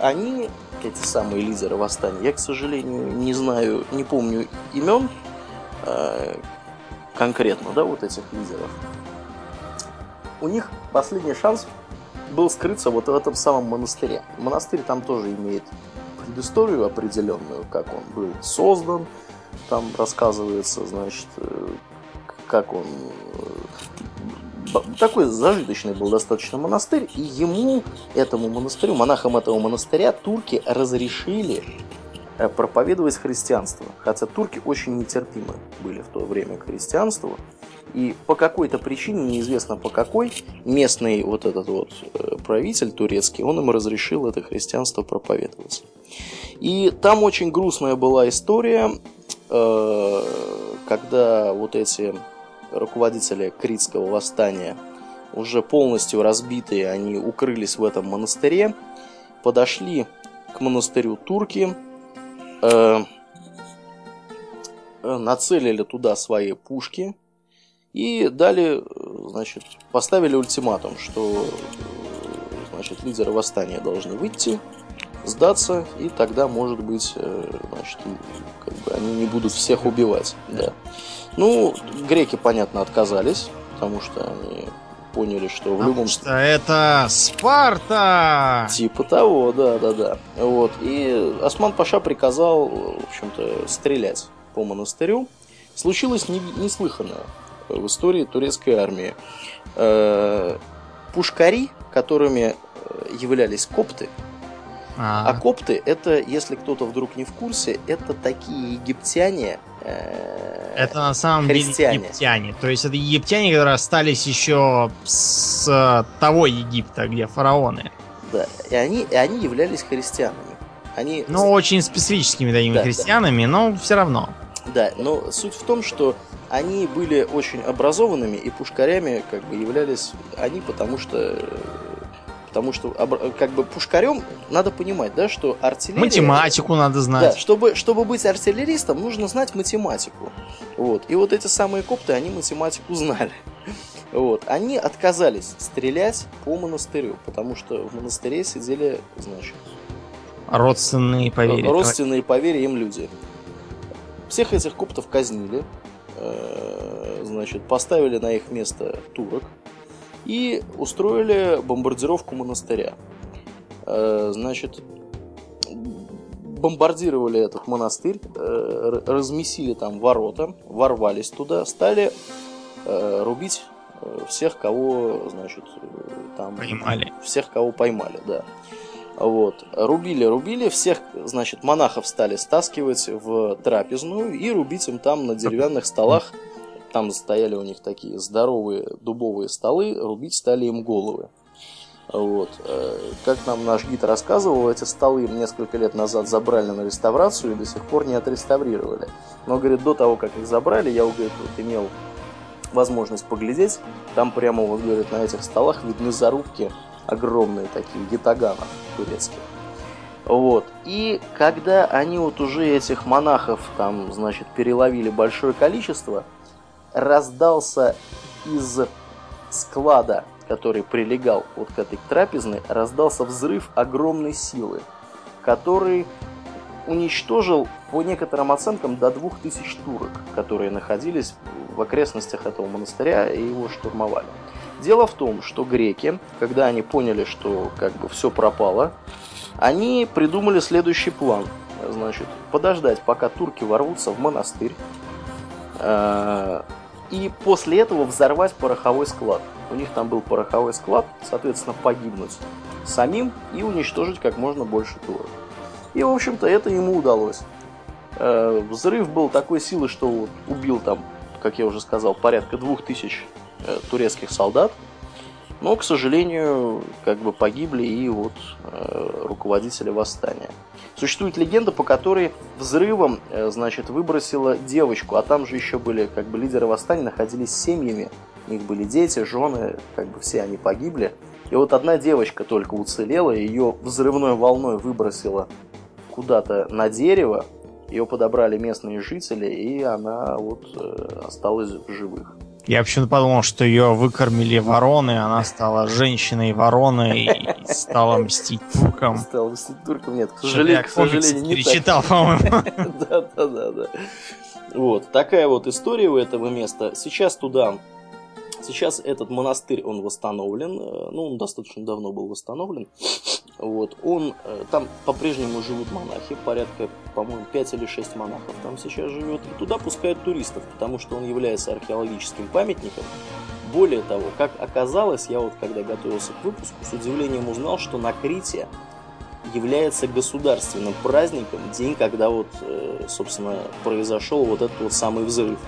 они, эти самые лидеры восстания, я, к сожалению, не знаю, не помню имен а, конкретно, да, вот этих лидеров. У них последний шанс был скрыться вот в этом самом монастыре. Монастырь там тоже имеет предысторию определенную, как он был создан. Там рассказывается, значит, э, как он э, такой зажиточный был достаточно монастырь, и ему, этому монастырю, монахам этого монастыря, турки разрешили проповедовать христианство. Хотя турки очень нетерпимы были в то время к христианству. И по какой-то причине, неизвестно по какой, местный вот этот вот э, правитель турецкий, он им разрешил это христианство проповедовать. И там очень грустная была история, э, когда вот эти руководители критского восстания уже полностью разбитые, они укрылись в этом монастыре, подошли к монастырю турки, э, нацелили туда свои пушки – и дали, значит, поставили ультиматум, что значит, лидеры восстания должны выйти, сдаться, и тогда, может быть, э, значит, как бы они не будут всех убивать. Да. Ну, греки, понятно, отказались, потому что они поняли, что в любом... Что это Спарта! Типа того, да, да, да. Вот. И Осман Паша приказал, в общем-то, стрелять по монастырю. Случилось неслыханное в истории турецкой армии. Э, пушкари, которыми э, являлись копты, а, а копты это, если кто-то вдруг не в курсе, это такие египтяне. Э, это на самом христиане. деле египтяне. То есть это египтяне, которые остались еще с того Египта, где фараоны. Да, и они, и они являлись христианами. Они... Ну, очень специфическими такими да, христианами, да. но все равно. Да, но суть в том, что они были очень образованными и пушкарями как бы являлись они, потому что потому что как бы пушкарем надо понимать, да, что артиллерия... Математику надо знать. Да, чтобы, чтобы быть артиллеристом, нужно знать математику. Вот. И вот эти самые копты, они математику знали. Вот. Они отказались стрелять по монастырю, потому что в монастыре сидели, значит... Родственные поверья. Родственные поверья им люди. Всех этих коптов казнили, Э, значит, поставили на их место турок и устроили бомбардировку монастыря. Э, значит, бомбардировали этот монастырь, э, размесили там ворота, ворвались туда, стали рубить всех, кого, значит, там... Поймали. Всех, кого поймали, да. Вот. Рубили, рубили, всех, значит, монахов стали стаскивать в трапезную и рубить им там на деревянных столах. Там стояли у них такие здоровые дубовые столы, рубить стали им головы. Вот. Э, как нам наш гид рассказывал, эти столы несколько лет назад забрали на реставрацию и до сих пор не отреставрировали. Но, говорит, до того, как их забрали, я, говорит, вот имел возможность поглядеть. Там прямо, вот, говорит, на этих столах видны зарубки огромные такие, гитаганов турецких. Вот. И когда они вот уже этих монахов там, значит, переловили большое количество, раздался из склада, который прилегал вот к этой трапезной, раздался взрыв огромной силы, который уничтожил по некоторым оценкам до 2000 турок, которые находились в окрестностях этого монастыря и его штурмовали. Дело в том, что греки, когда они поняли, что как бы все пропало, они придумали следующий план. Значит, подождать, пока турки ворвутся в монастырь, э, и после этого взорвать пороховой склад. У них там был пороховой склад, соответственно, погибнуть самим и уничтожить как можно больше турок. И, в общем-то, это ему удалось. Э, взрыв был такой силы, что убил там, как я уже сказал, порядка двух тысяч Э, турецких солдат, но, к сожалению, как бы погибли и вот э, руководители восстания. Существует легенда, по которой взрывом, э, значит, выбросила девочку, а там же еще были, как бы, лидеры восстания находились с семьями, у них были дети, жены, как бы все они погибли. И вот одна девочка только уцелела, ее взрывной волной выбросила куда-то на дерево, ее подобрали местные жители, и она вот э, осталась в живых. Я почему-то подумал, что ее выкормили вороны, она стала женщиной-вороной и стала мстить туркам. Стала мстить туркам, нет, к сожалению, к сожалению не перечитал, по-моему. Да, да, да, да. Вот, такая вот история у этого места. Сейчас туда Сейчас этот монастырь, он восстановлен, э, ну, он достаточно давно был восстановлен. Вот, он, э, там по-прежнему живут монахи, порядка, по-моему, 5 или 6 монахов там сейчас живет. И туда пускают туристов, потому что он является археологическим памятником. Более того, как оказалось, я вот когда готовился к выпуску, с удивлением узнал, что на Крите является государственным праздником, день, когда вот, э, собственно, произошел вот этот вот самый взрыв.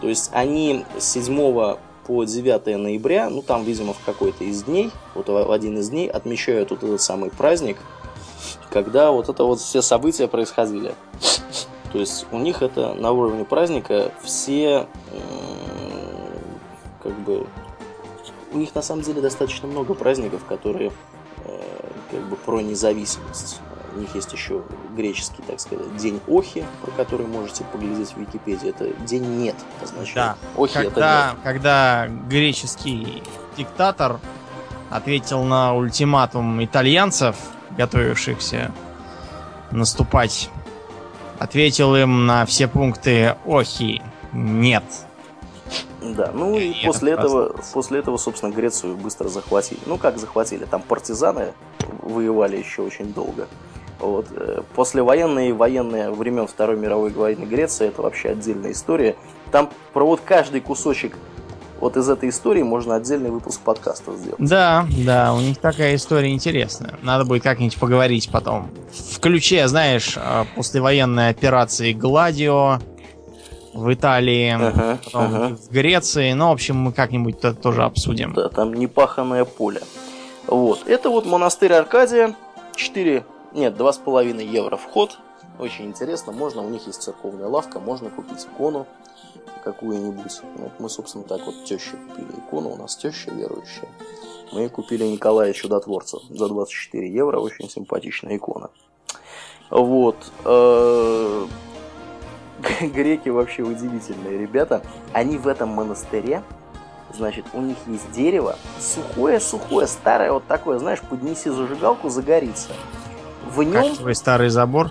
То есть они с 7 по 9 ноября, ну там, видимо, в какой-то из дней, вот в один из дней отмечают вот этот самый праздник, когда вот это вот все события происходили. То есть у них это на уровне праздника все как бы у них на самом деле достаточно много праздников, которые э, как бы про независимость. У них есть еще греческий, так сказать, день Охи, про который можете поглядеть в Википедии. Это день нет означает. Да. Охи когда, это нет. Когда греческий диктатор ответил на ультиматум итальянцев, готовившихся наступать, ответил им на все пункты Охи нет. Да, ну и, и после этого, после этого, собственно, Грецию быстро захватили. Ну как захватили? Там партизаны воевали еще очень долго. Вот. Э, Послевоенные и военные времен Второй мировой войны Греции это вообще отдельная история. Там про вот каждый кусочек вот из этой истории можно отдельный выпуск подкаста сделать. Да, да, у них такая история интересная. Надо будет как-нибудь поговорить потом. В ключе, знаешь, э, послевоенной операции Гладио, в Италии, ага, потом ага. в Греции. Ну, в общем, мы как-нибудь это тоже обсудим. Да, там непаханное поле. Вот. Это вот монастырь Аркадия. 4, нет, 2,5 евро вход. Очень интересно. Можно, у них есть церковная лавка, можно купить икону какую-нибудь. Вот мы, собственно, так вот теще купили икону. У нас теща верующая. Мы купили Николая Чудотворца за 24 евро. Очень симпатичная икона. Вот. Э, греки вообще удивительные ребята. Они в этом монастыре, значит, у них есть дерево, сухое-сухое, старое, вот такое, знаешь, поднеси зажигалку, загорится. В нем... Как твой старый забор?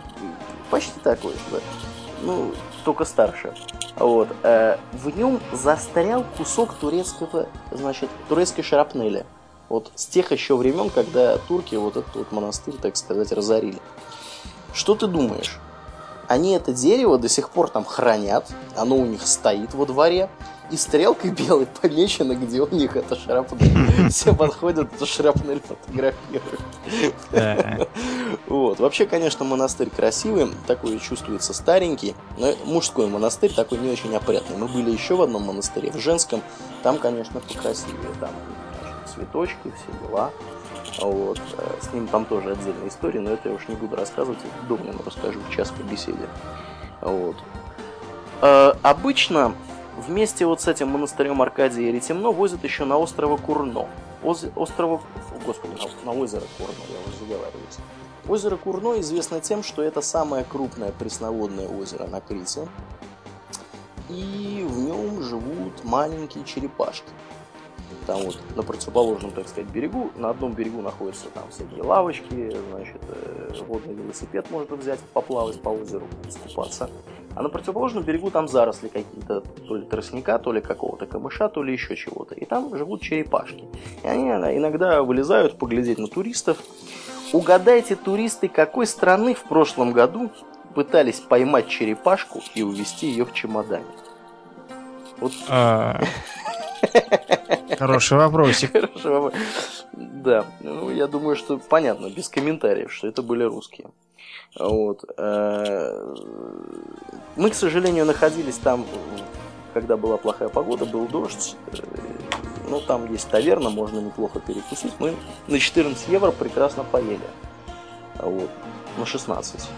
Почти такой да. Ну, только старше. Вот. Э, в нем застрял кусок турецкого, значит, турецкой шрапнели. Вот с тех еще времен, когда турки вот этот вот монастырь, так сказать, разорили. Что ты думаешь? Они это дерево до сих пор там хранят, оно у них стоит во дворе, и стрелкой белой помечено, где у них это шрапнель. Все подходят, эту шрапнель фотографируют. Вот. Вообще, конечно, монастырь красивый, такой чувствуется старенький, но мужской монастырь такой не очень опрятный. Мы были еще в одном монастыре, в женском, там, конечно, покрасивее, там цветочки, все дела. Вот. Э, с ним там тоже отдельная история, но это я уж не буду рассказывать, Домнину расскажу в час по беседе. Вот. Э, обычно вместе вот с этим монастырем Аркадия и Ретемно возят еще на острова Курно. Оз... Острова... Господи, на, на озеро Курно, я уже заговариваюсь. Озеро Курно известно тем, что это самое крупное пресноводное озеро на Крите. И в нем живут маленькие черепашки там вот на противоположном, так сказать, берегу. На одном берегу находятся там всякие лавочки, значит, э, водный велосипед можно взять, поплавать по озеру, искупаться. А на противоположном берегу там заросли какие-то, то ли тростника, то ли какого-то камыша, то ли еще чего-то. И там живут черепашки. И они иногда вылезают поглядеть на туристов. Угадайте, туристы, какой страны в прошлом году пытались поймать черепашку и увезти ее в чемодане? Вот. А. Хороший вопросик. Хороший вопрос. Да, ну я думаю, что понятно, без комментариев, что это были русские. Вот. Э, мы, к сожалению, находились там, когда была плохая погода, был дождь. Э, ну, там есть таверна, можно неплохо перекусить. Мы на 14 евро прекрасно поели. Вот. На 16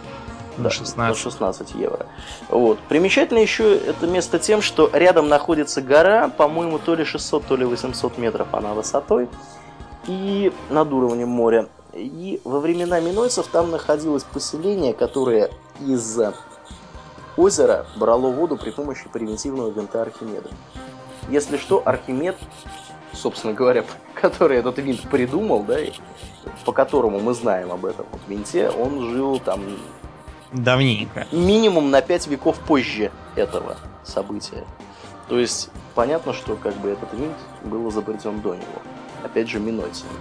на 16. На 16 евро. Вот. Примечательно еще это место тем, что рядом находится гора, по-моему, то ли 600, то ли 800 метров она высотой, и над уровнем моря. И во времена минойцев там находилось поселение, которое из озера брало воду при помощи примитивного винта Архимеда. Если что, Архимед, собственно говоря, который этот винт придумал, да, по которому мы знаем об этом вот винте, он жил там Давненько. Минимум на 5 веков позже этого события. То есть понятно, что как бы этот винт был изобретен до него. Опять же, минойцами.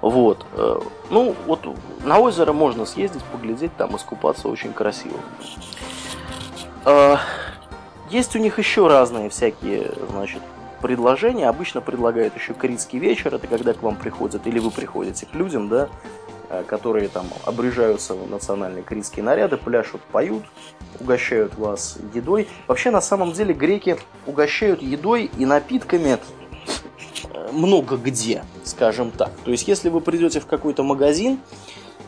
Вот. Э, ну, вот на озеро можно съездить, поглядеть, там искупаться очень красиво. Э, есть у них еще разные всякие, значит, предложения. Обычно предлагают еще критский вечер, это когда к вам приходят, или вы приходите к людям, да, э, которые там обрежаются в национальные критские наряды, пляшут, поют, угощают вас едой. Вообще, на самом деле, греки угощают едой и напитками много где, скажем так. То есть, если вы придете в какой-то магазин,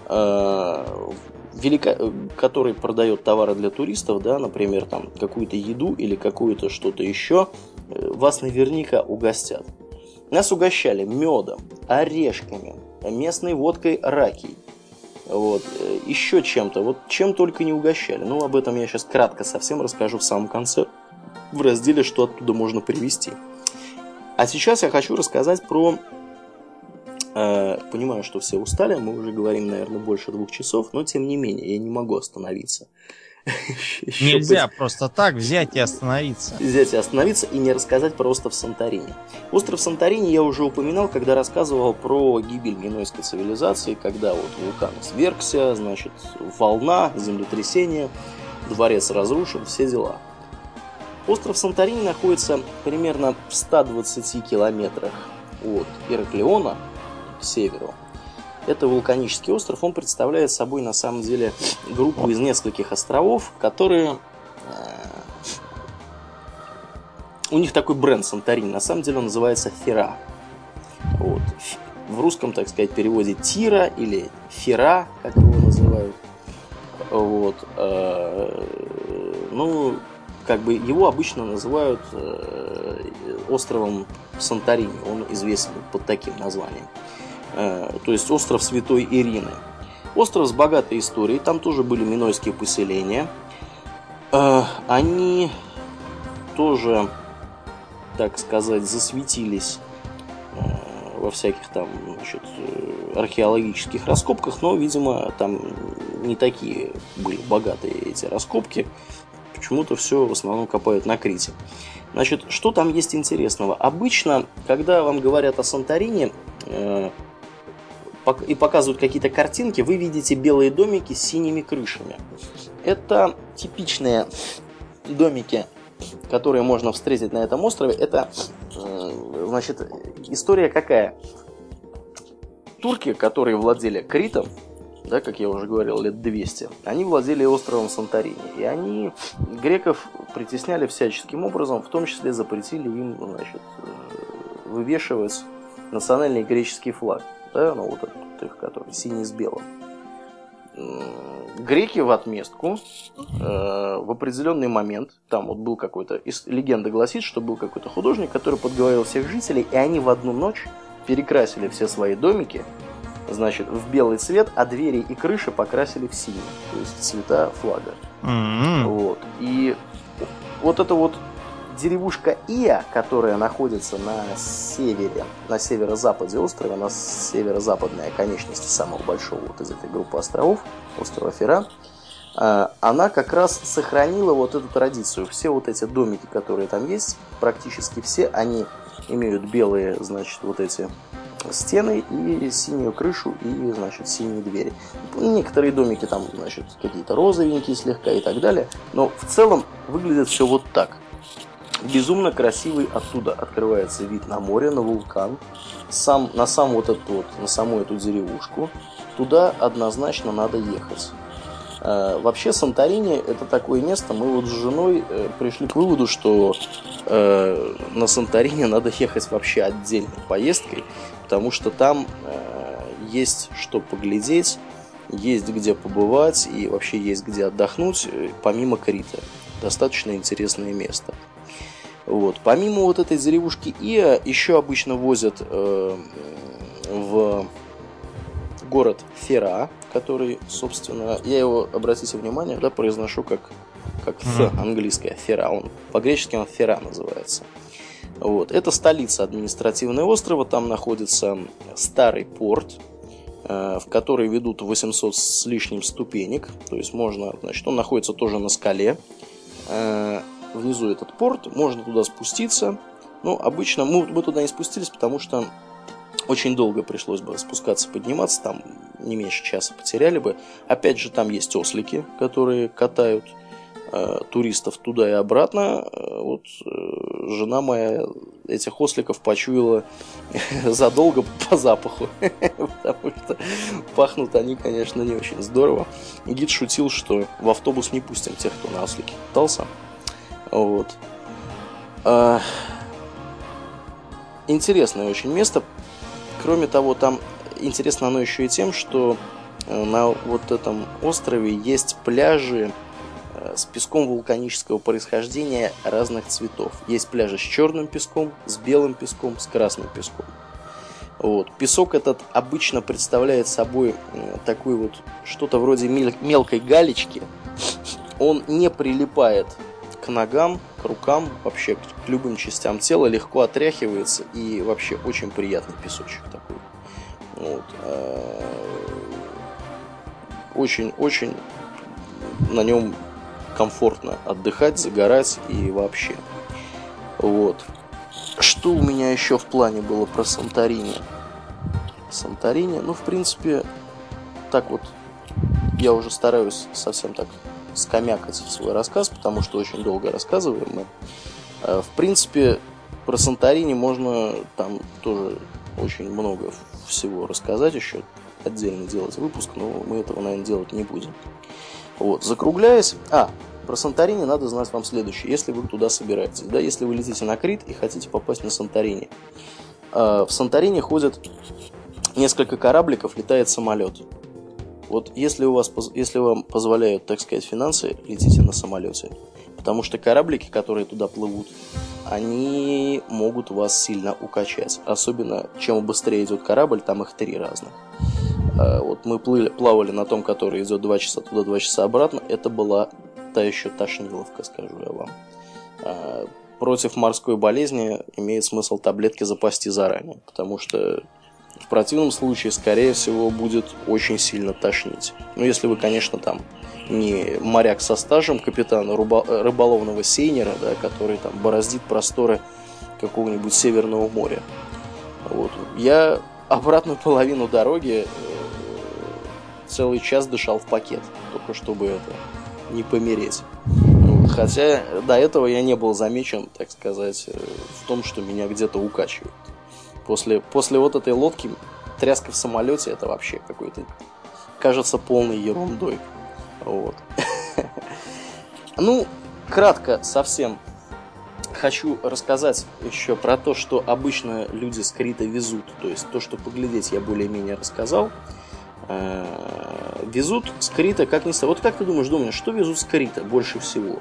велика... который продает товары для туристов, да, например, там какую-то еду или какую-то что-то еще, вас наверняка угостят. Нас угощали медом, орешками, местной водкой ракий. Вот, э, еще чем-то, вот чем только не угощали. Ну, об этом я сейчас кратко совсем расскажу в самом конце, в разделе, что оттуда можно привезти. А сейчас я хочу рассказать про... Э, понимаю, что все устали, мы уже говорим, наверное, больше двух часов, но тем не менее, я не могу остановиться. Нельзя просто так взять и остановиться. Взять и остановиться и не рассказать про остров Санторини. Остров Санторини я уже упоминал, когда рассказывал про гибель минойской цивилизации, когда вот вулкан свергся, значит, волна, землетрясение, дворец разрушен, все дела. Остров Санторини находится примерно в 120 километрах от Ираклиона к северу это вулканический остров. Он представляет собой на самом деле группу из нескольких островов, которые... Э, у них такой бренд Санторини. На самом деле он называется Фера. Вот. В русском, так сказать, переводе Тира или Фера, как его называют. Вот. Э, ну, как бы его обычно называют э, островом Санторини. Он известен под таким названием. Э, то есть остров Святой Ирины. Остров с богатой историей, там тоже были минойские поселения. Э, они тоже, так сказать, засветились во всяких там значит, археологических раскопках, но, видимо, там не такие были богатые эти раскопки. Почему-то все в основном копают на Крите. Значит, что там есть интересного? Обычно, когда вам говорят о Санторине, и показывают какие-то картинки, вы видите белые домики с синими крышами. Это типичные домики, которые можно встретить на этом острове. Это, э, значит, история какая? Турки, которые владели Критом, да, как я уже говорил, лет 200, они владели островом Санторини. И они греков притесняли всяческим образом, в том числе запретили им, значит, э, вывешивать национальный греческий флаг да, ну вот этот их, который синий с белым. Греки в отместку э, в определенный момент, там вот был какой-то, легенда гласит, что был какой-то художник, который подговорил всех жителей, и они в одну ночь перекрасили все свои домики, значит, в белый цвет, а двери и крыши покрасили в синий, то есть цвета флага. Mm-hmm. Вот. И вот это вот деревушка Иа, которая находится на севере, на северо-западе острова, на северо-западной оконечности самого большого вот из этой группы островов, острова Фера, а, она как раз сохранила вот эту традицию. Все вот эти домики, которые там есть, практически все, они имеют белые, значит, вот эти стены и синюю крышу и, значит, синие двери. Некоторые домики там, значит, какие-то розовенькие слегка и так далее, но в целом выглядит все вот так – Безумно красивый оттуда открывается вид на море, на вулкан, сам, на сам вот этот вот, на саму эту деревушку. Туда однозначно надо ехать. Э, вообще Санторини это такое место, мы вот с женой э, пришли к выводу, что э, на Санторини надо ехать вообще отдельной поездкой, потому что там э, есть что поглядеть, есть где побывать и вообще есть где отдохнуть, э, помимо Крита. Достаточно интересное место. Вот. Помимо вот этой деревушки Иа, еще обычно возят э, в город Фера, который, собственно, я его, обратите внимание, да, произношу как, как Ф, английское, Фера. Он по-гречески он Фера называется. Вот. Это столица административного острова, там находится старый порт, э, в который ведут 800 с лишним ступенек, то есть можно, значит, он находится тоже на скале, э, внизу этот порт, можно туда спуститься. Но обычно мы, мы туда не спустились, потому что очень долго пришлось бы спускаться, подниматься, там не меньше часа потеряли бы. Опять же, там есть ослики, которые катают э, туристов туда и обратно. Вот жена моя этих осликов почуяла задолго по запаху, потому что пахнут они, конечно, не очень здорово. Гид шутил, что в автобус не пустим тех, кто на ослике катался. Вот. А... Интересное очень место. Кроме того, там интересно оно еще и тем, что э, на вот этом острове есть пляжи с песком вулканического происхождения разных цветов. Есть пляжи с черным песком, с белым песком, с красным песком. Вот. Песок этот обычно представляет собой э, такой вот что-то вроде мелкой галечки. Он не прилипает к ногам, к рукам, вообще к любым частям тела, легко отряхивается и вообще очень приятный песочек такой. Вот. Очень-очень э, на нем комфортно отдыхать, загорать и вообще. Вот. Что у меня еще в плане было про Санторини? Санторини, ну, в принципе, так вот, я уже стараюсь совсем так скомякать свой рассказ, потому что очень долго рассказываем мы. Э, в принципе, про Санторини можно там тоже очень много всего рассказать еще, отдельно делать выпуск, но мы этого, наверное, делать не будем. Вот, закругляясь... А, про Санторини надо знать вам следующее, если вы туда собираетесь. Да, если вы летите на Крит и хотите попасть на Санторини. Э, в Санторини ходят несколько корабликов, летает самолет. Вот если, у вас, если вам позволяют, так сказать, финансы, летите на самолете. Потому что кораблики, которые туда плывут, они могут вас сильно укачать. Особенно, чем быстрее идет корабль, там их три разных. А, вот мы плыли, плавали на том, который идет 2 часа туда, 2 часа обратно. Это была та еще тошниловка, скажу я вам. А, против морской болезни имеет смысл таблетки запасти заранее, потому что в противном случае, скорее всего, будет очень сильно тошнить. Ну, если вы, конечно, там не моряк со стажем капитана рыболовного сейнера, да, который там бороздит просторы какого-нибудь Северного моря. Вот. Я обратную половину дороги э, целый час дышал в пакет, только чтобы это не помереть. Хотя до этого я не был замечен, так сказать, э, в том, что меня где-то укачивают. После, после вот этой лодки тряска в самолете это вообще какой-то кажется полной ерундой. Вот. Ну, кратко совсем хочу рассказать еще про то, что обычно люди с Крита везут. То есть то, что поглядеть я более-менее рассказал. Э, везут с Крита, как не Вот как ты думаешь, Домнин, что везут с Крита больше всего?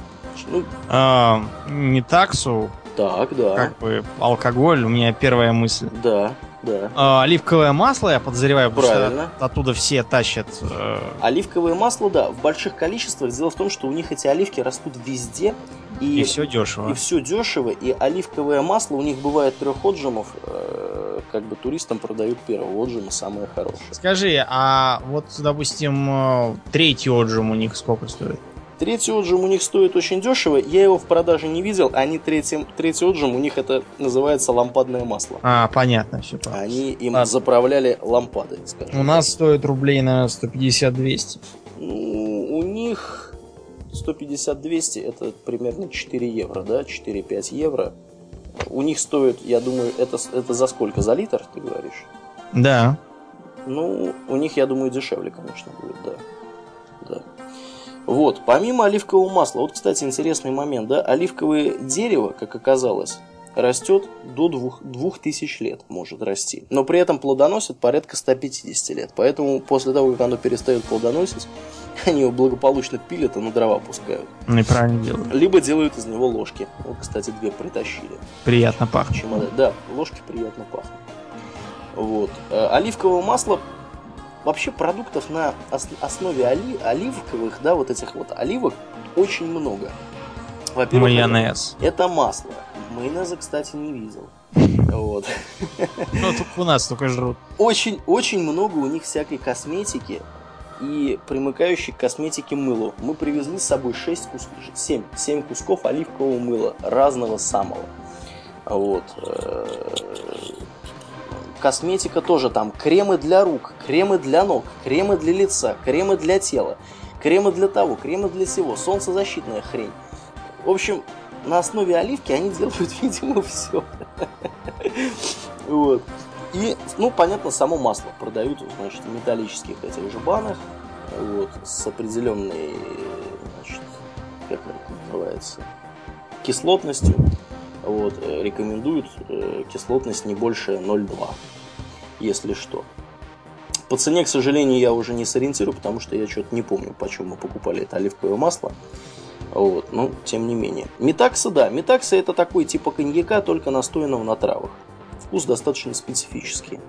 Ну, а, не таксу, так, да. Как бы алкоголь, у меня первая мысль. Да, да. А, оливковое масло, я подозреваю, Правильно. что оттуда все тащат. Э... Оливковое масло, да, в больших количествах. Дело в том, что у них эти оливки растут везде. И, и все дешево. И все дешево. И оливковое масло у них бывает трех отжимов. Э, как бы туристам продают первого отжима самое хорошее. Скажи, а вот, допустим, э, третий отжим у них сколько стоит? Третий отжим у них стоит очень дешево. Я его в продаже не видел. Они третий, третий отжим, у них это называется лампадное масло. А, понятно, все понятно. Они им Ладно. заправляли лампады, скажем. У нас стоит рублей, на 150-200. Ну, у них 150-200 это примерно 4 евро, да? 4-5 евро. У них стоит, я думаю, это, это за сколько? За литр, ты говоришь? Да. Ну, у них, я думаю, дешевле, конечно, будет, да. Да. Вот, помимо оливкового масла, вот, кстати, интересный момент, да, оливковое дерево, как оказалось, растет до 2000 лет, может расти. Но при этом плодоносит порядка 150 лет. Поэтому после того, как оно перестает плодоносить, они его благополучно пилят и на дрова пускают. Неправильно делают. Либо делают из него ложки. Вот, кстати, две притащили. Приятно пахнет. Да, ложки приятно пахнут. Вот. Э, оливковое масло вообще продуктов на основе оли, оливковых, да, вот этих вот оливок очень много. Во-первых, Майонез. Это, масло. Майонеза, кстати, не видел. Вот. Ну, только у нас только жрут. Очень, очень много у них всякой косметики и примыкающей к косметике мылу. Мы привезли с собой 6 кусков, 7, 7 кусков оливкового мыла разного самого. Вот. Э, Косметика тоже там. Кремы для рук, кремы для ног, кремы для лица, кремы для тела, кремы для того, кремы для всего, солнцезащитная хрень. В общем, на основе оливки они делают, видимо, все. Вот. И, ну, понятно, само масло продают, значит, в металлических этих же банах, вот, с определенной, значит, как это называется, кислотностью. Вот, э, рекомендуют э, кислотность не больше 0,2, если что. По цене, к сожалению, я уже не сориентирую, потому что я что-то не помню, почему мы покупали это оливковое масло. Вот, но тем не менее. Метакса, да, метакса это такой типа коньяка, только настоянного на травах. Вкус достаточно специфический.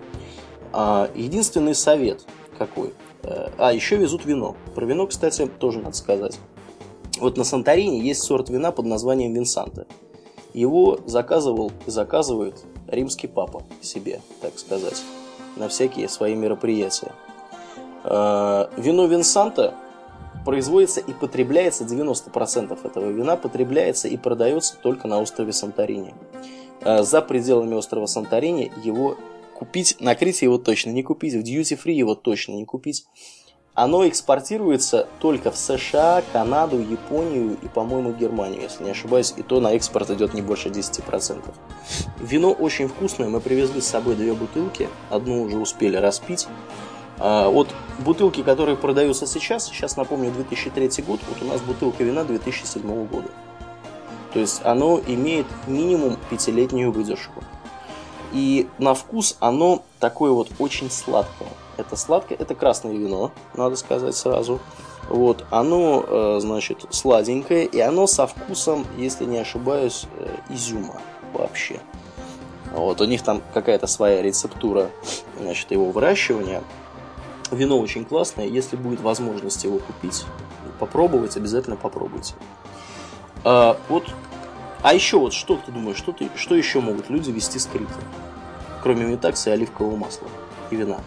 А, единственный совет какой? Э, а, еще везут вино. Про вино, кстати, тоже надо сказать. Вот на Санторине есть сорт вина под названием Винсанта. Его заказывал и заказывает римский папа себе, так сказать на всякие свои мероприятия. Э, вино Винсанта производится и потребляется, 90% этого вина потребляется и продается только на острове Санторини. Э, за пределами острова Санторини его купить, накрыть его точно не купить, в duty free его точно не купить. Оно экспортируется только в США, Канаду, Японию и, по-моему, Германию, если не ошибаюсь. И то на экспорт идет не больше 10%. Вино очень вкусное. Мы привезли с собой две бутылки. Одну уже успели распить. А, вот бутылки, которые продаются сейчас, сейчас напомню 2003 год, вот у нас бутылка вина 2007 года. То есть оно имеет минимум пятилетнюю выдержку. И на вкус оно такое вот очень сладкое. Это сладкое, это красное вино, надо сказать сразу. Вот, оно, э, значит, сладенькое, и оно со вкусом, если не ошибаюсь, э, изюма вообще. Вот, у них там какая-то своя рецептура, значит, его выращивания. Вино очень классное, если будет возможность его купить, попробовать, обязательно попробуйте. А, вот, а еще вот что ты думаешь, что, ты, что еще могут люди вести скрыто? Кроме метакса и оливкового масла и вина.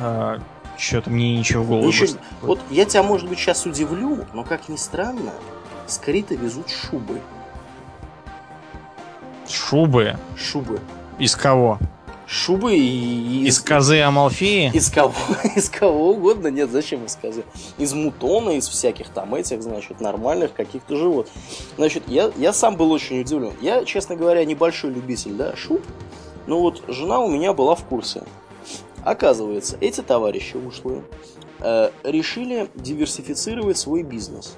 А, Что-то мне ничего в голову Ничего... Вот я тебя, может быть, сейчас удивлю, но как ни странно, скриты везут шубы. Шубы? Шубы. Из кого? Шубы и... Из, из козы Амалфеи? Из кого? из кого угодно. Нет, зачем из козы? Из мутона, из всяких там этих, значит, нормальных каких-то живот. Значит, я, я сам был очень удивлен. Я, честно говоря, небольшой любитель, да, шуб. Но вот жена у меня была в курсе. Оказывается, эти товарищи ушлые э, решили диверсифицировать свой бизнес.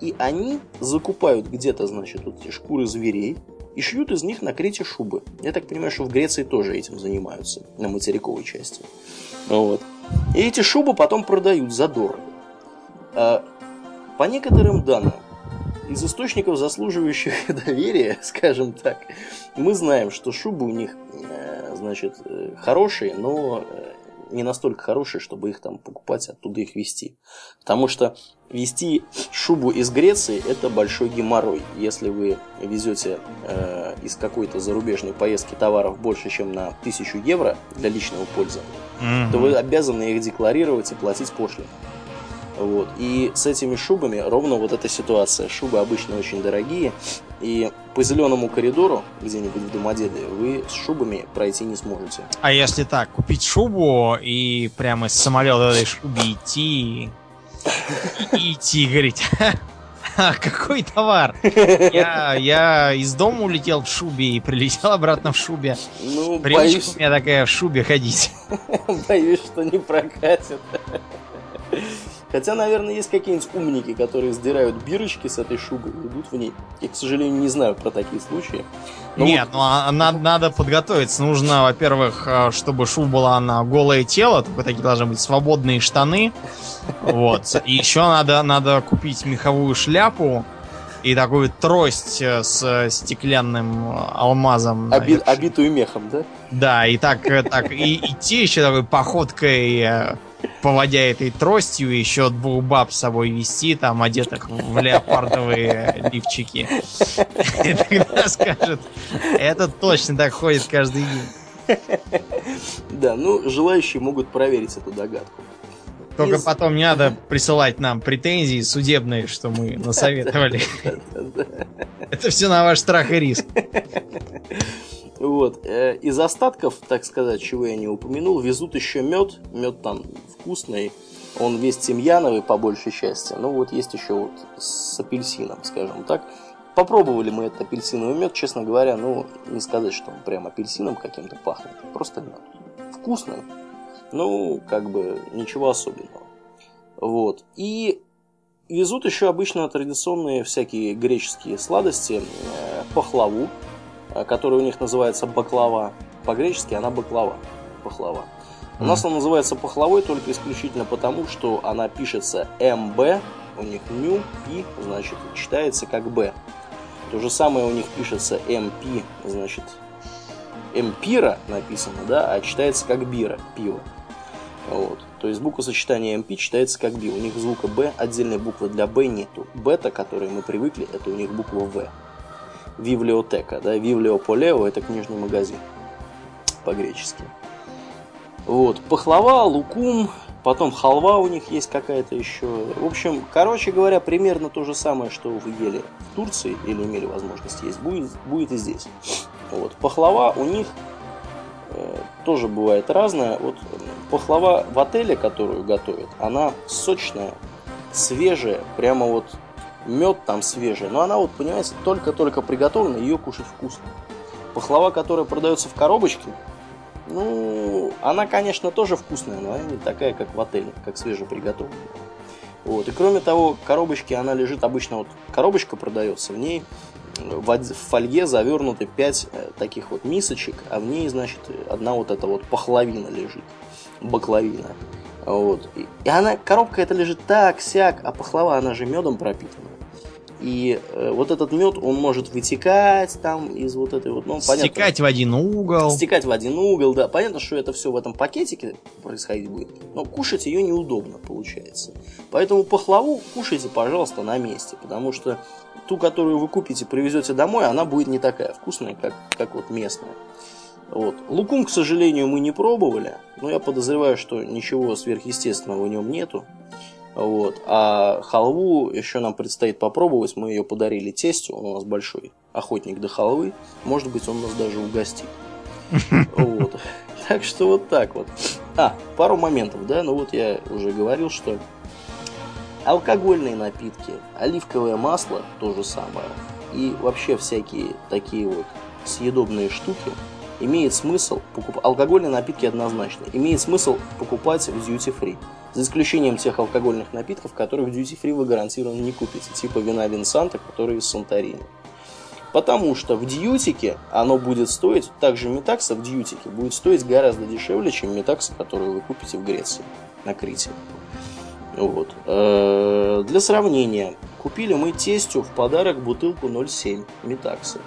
И они закупают где-то, значит, вот эти шкуры зверей и шьют из них накрытие шубы. Я так понимаю, что в Греции тоже этим занимаются, на материковой части. Вот. И эти шубы потом продают задорого. А, по некоторым данным, из источников, заслуживающих доверия, скажем так, мы знаем, что шубы у них значит, э, хорошие, но э, не настолько хорошие, чтобы их там покупать, оттуда их вести. Потому что вести шубу из Греции – это большой геморрой. Если вы везете э, из какой-то зарубежной поездки товаров больше, чем на 1000 евро для личного пользования, mm-hmm. то вы обязаны их декларировать и платить пошлину. Вот. И с этими шубами ровно вот эта ситуация. Шубы обычно очень дорогие, и по зеленому коридору где-нибудь в Домодедове вы с шубами пройти не сможете. А если так, купить шубу и прямо с самолета этой шубе идти и идти, говорить, а какой товар? Я, я из дома улетел в шубе и прилетел обратно в шубе. Ну, Привычка боюсь... у меня такая в шубе ходить. Боюсь, что не прокатит. Хотя, наверное, есть какие-нибудь умники, которые сдирают бирочки с этой шубы и идут в ней. Я, к сожалению, не знаю про такие случаи. Но Нет, вот... ну а, надо, надо подготовиться. Нужно, во-первых, а, чтобы шуба была на голое тело, только такие должны быть свободные штаны. Вот. И еще надо, надо купить меховую шляпу, и такую трость э, с стеклянным алмазом. Оби, обитую мехом, да? Да, и так, э, так и идти еще такой походкой э, поводя этой тростью, еще двух баб с собой вести, там, одетых в леопардовые лифчики. И тогда скажет, это точно так ходит каждый день. Да, ну, желающие могут проверить эту догадку. Только Из... потом не надо присылать нам претензии судебные, что мы насоветовали. Это все на ваш страх и риск. Вот. Э, из остатков, так сказать, чего я не упомянул, везут еще мед. Мед там вкусный. Он весь тимьяновый по большей части. Ну вот есть еще вот с апельсином, скажем так. попробовали мы этот апельсиновый мед, честно говоря, ну, не сказать, что он прям апельсином каким-то пахнет. Просто мед. Вкусный, ну, как бы ничего особенного. Вот. И везут еще обычно традиционные всякие греческие сладости, э, пахлаву, которая у них называется баклава. По-гречески она баклава. Пахлава. У нас она называется пахлавой только исключительно потому, что она пишется МБ, у них ню, пи, значит, читается как Б. То же самое у них пишется МП, значит, эмпира написано, да, а читается как бира, пиво. Вот. То есть буква сочетания MP читается как B. У них звука B, отдельной буквы для B нету. Бета, к которой мы привыкли, это у них буква В. Вивлиотека, да, Вивлиополео это книжный магазин по-гречески. Вот, пахлава, лукум, потом халва у них есть какая-то еще. В общем, короче говоря, примерно то же самое, что вы ели в Турции или имели возможность есть, будет, будет и здесь. Вот, пахлава у них э, тоже бывает разная. Вот пахлава в отеле, которую готовят, она сочная, свежая, прямо вот мед там свежий, но она вот, понимаете, только-только приготовлена, ее кушать вкусно. Пахлава, которая продается в коробочке, ну, она, конечно, тоже вкусная, но она не такая, как в отеле, как свежеприготовленная. Вот. И кроме того, коробочки она лежит обычно, вот коробочка продается, в ней в фольге завернуты 5 э, таких вот мисочек, а в ней, значит, одна вот эта вот пахлавина лежит, баклавина. Вот. И она, коробка эта лежит так, сяк, а пахлава, она же медом пропитана. И э, вот этот мед, он может вытекать там из вот этой вот... Ну, Стекать понятно, в один угол. Стекать в один угол, да. Понятно, что это все в этом пакетике происходить будет. Но кушать ее неудобно получается. Поэтому пахлаву кушайте, пожалуйста, на месте. Потому что ту, которую вы купите, привезете домой, она будет не такая вкусная, как, как вот местная. Вот. Лукум, к сожалению, мы не пробовали, но я подозреваю, что ничего сверхъестественного в нем нету. Вот. А халву еще нам предстоит попробовать. Мы ее подарили тестю, он у нас большой охотник до халвы. Может быть, он нас даже угостит. Вот. Так что вот так вот. А, пару моментов, да, ну вот я уже говорил, что алкогольные напитки, оливковое масло, то же самое, и вообще всякие такие вот съедобные штуки, имеет смысл покупать, алкогольные напитки однозначно, имеет смысл покупать в duty free. За исключением тех алкогольных напитков, которые в duty free вы гарантированно не купите, типа вина Винсанта, который из Санторини. Потому что в дьютике оно будет стоить, также метакса в дьютике будет стоить гораздо дешевле, чем метакса, которую вы купите в Греции, на Крите. Вот. Э, для сравнения, купили мы тестю в подарок бутылку 0,7 метакса.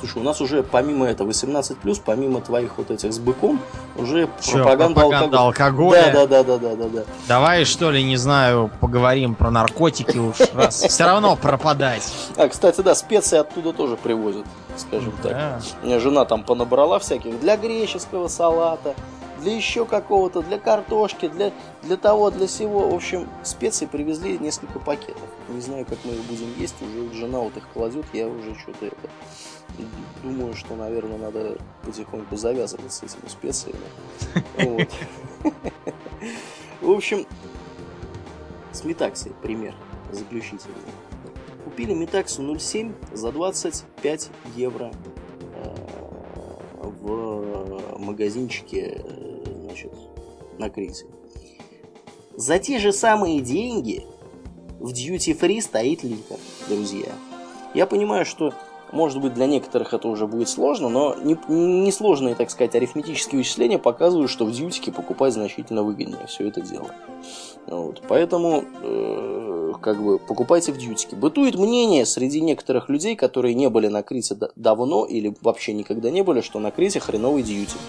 Слушай, у нас уже помимо этого 18+, помимо твоих вот этих с быком, уже Че, пропаганда, пропаганда алкоголя. алкоголя. Да, да, да, да, да, да. Давай, что ли, не знаю, поговорим про наркотики уж раз. Все равно пропадать. А, кстати, да, специи оттуда тоже привозят, скажем так. Меня жена там понабрала всяких для греческого салата, для еще какого-то, для картошки, для, для того, для всего. В общем, специи привезли несколько пакетов. Не знаю, как мы их будем есть, уже жена вот их кладет, я уже что-то это думаю, что, наверное, надо потихоньку завязывать с этими специями. В общем, с Метакси пример заключительный. Купили Метаксу 0.7 за 25 евро э, в магазинчике э, значит, на Крите. За те же самые деньги в Duty Free стоит литр, друзья. Я понимаю, что может быть, для некоторых это уже будет сложно, но несложные, не так сказать, арифметические вычисления показывают, что в дьютике покупать значительно выгоднее все это дело. Вот. Поэтому, э, как бы, покупайте в дьютике. Бытует мнение среди некоторых людей, которые не были на Крите давно или вообще никогда не были, что на Крите хреновый дьютик.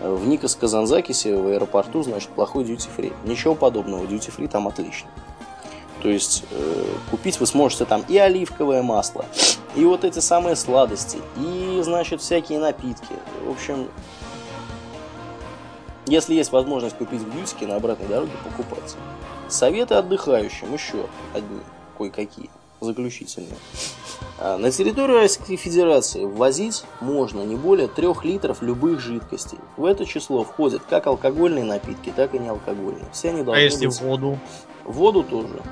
В Никос Казанзакисе в аэропорту, значит, плохой дьюти-фри. Ничего подобного, дьюти-фри там отлично. То есть э, купить вы сможете там и оливковое масло, и вот эти самые сладости, и, значит, всякие напитки. В общем, если есть возможность купить в бьютике на обратной дороге, покупайте. Советы отдыхающим еще одни, кое-какие, заключительные. А, на территорию Российской Федерации ввозить можно не более 3 литров любых жидкостей. В это число входят как алкогольные напитки, так и неалкогольные. Все они должны а если быть... воду? Воду тоже.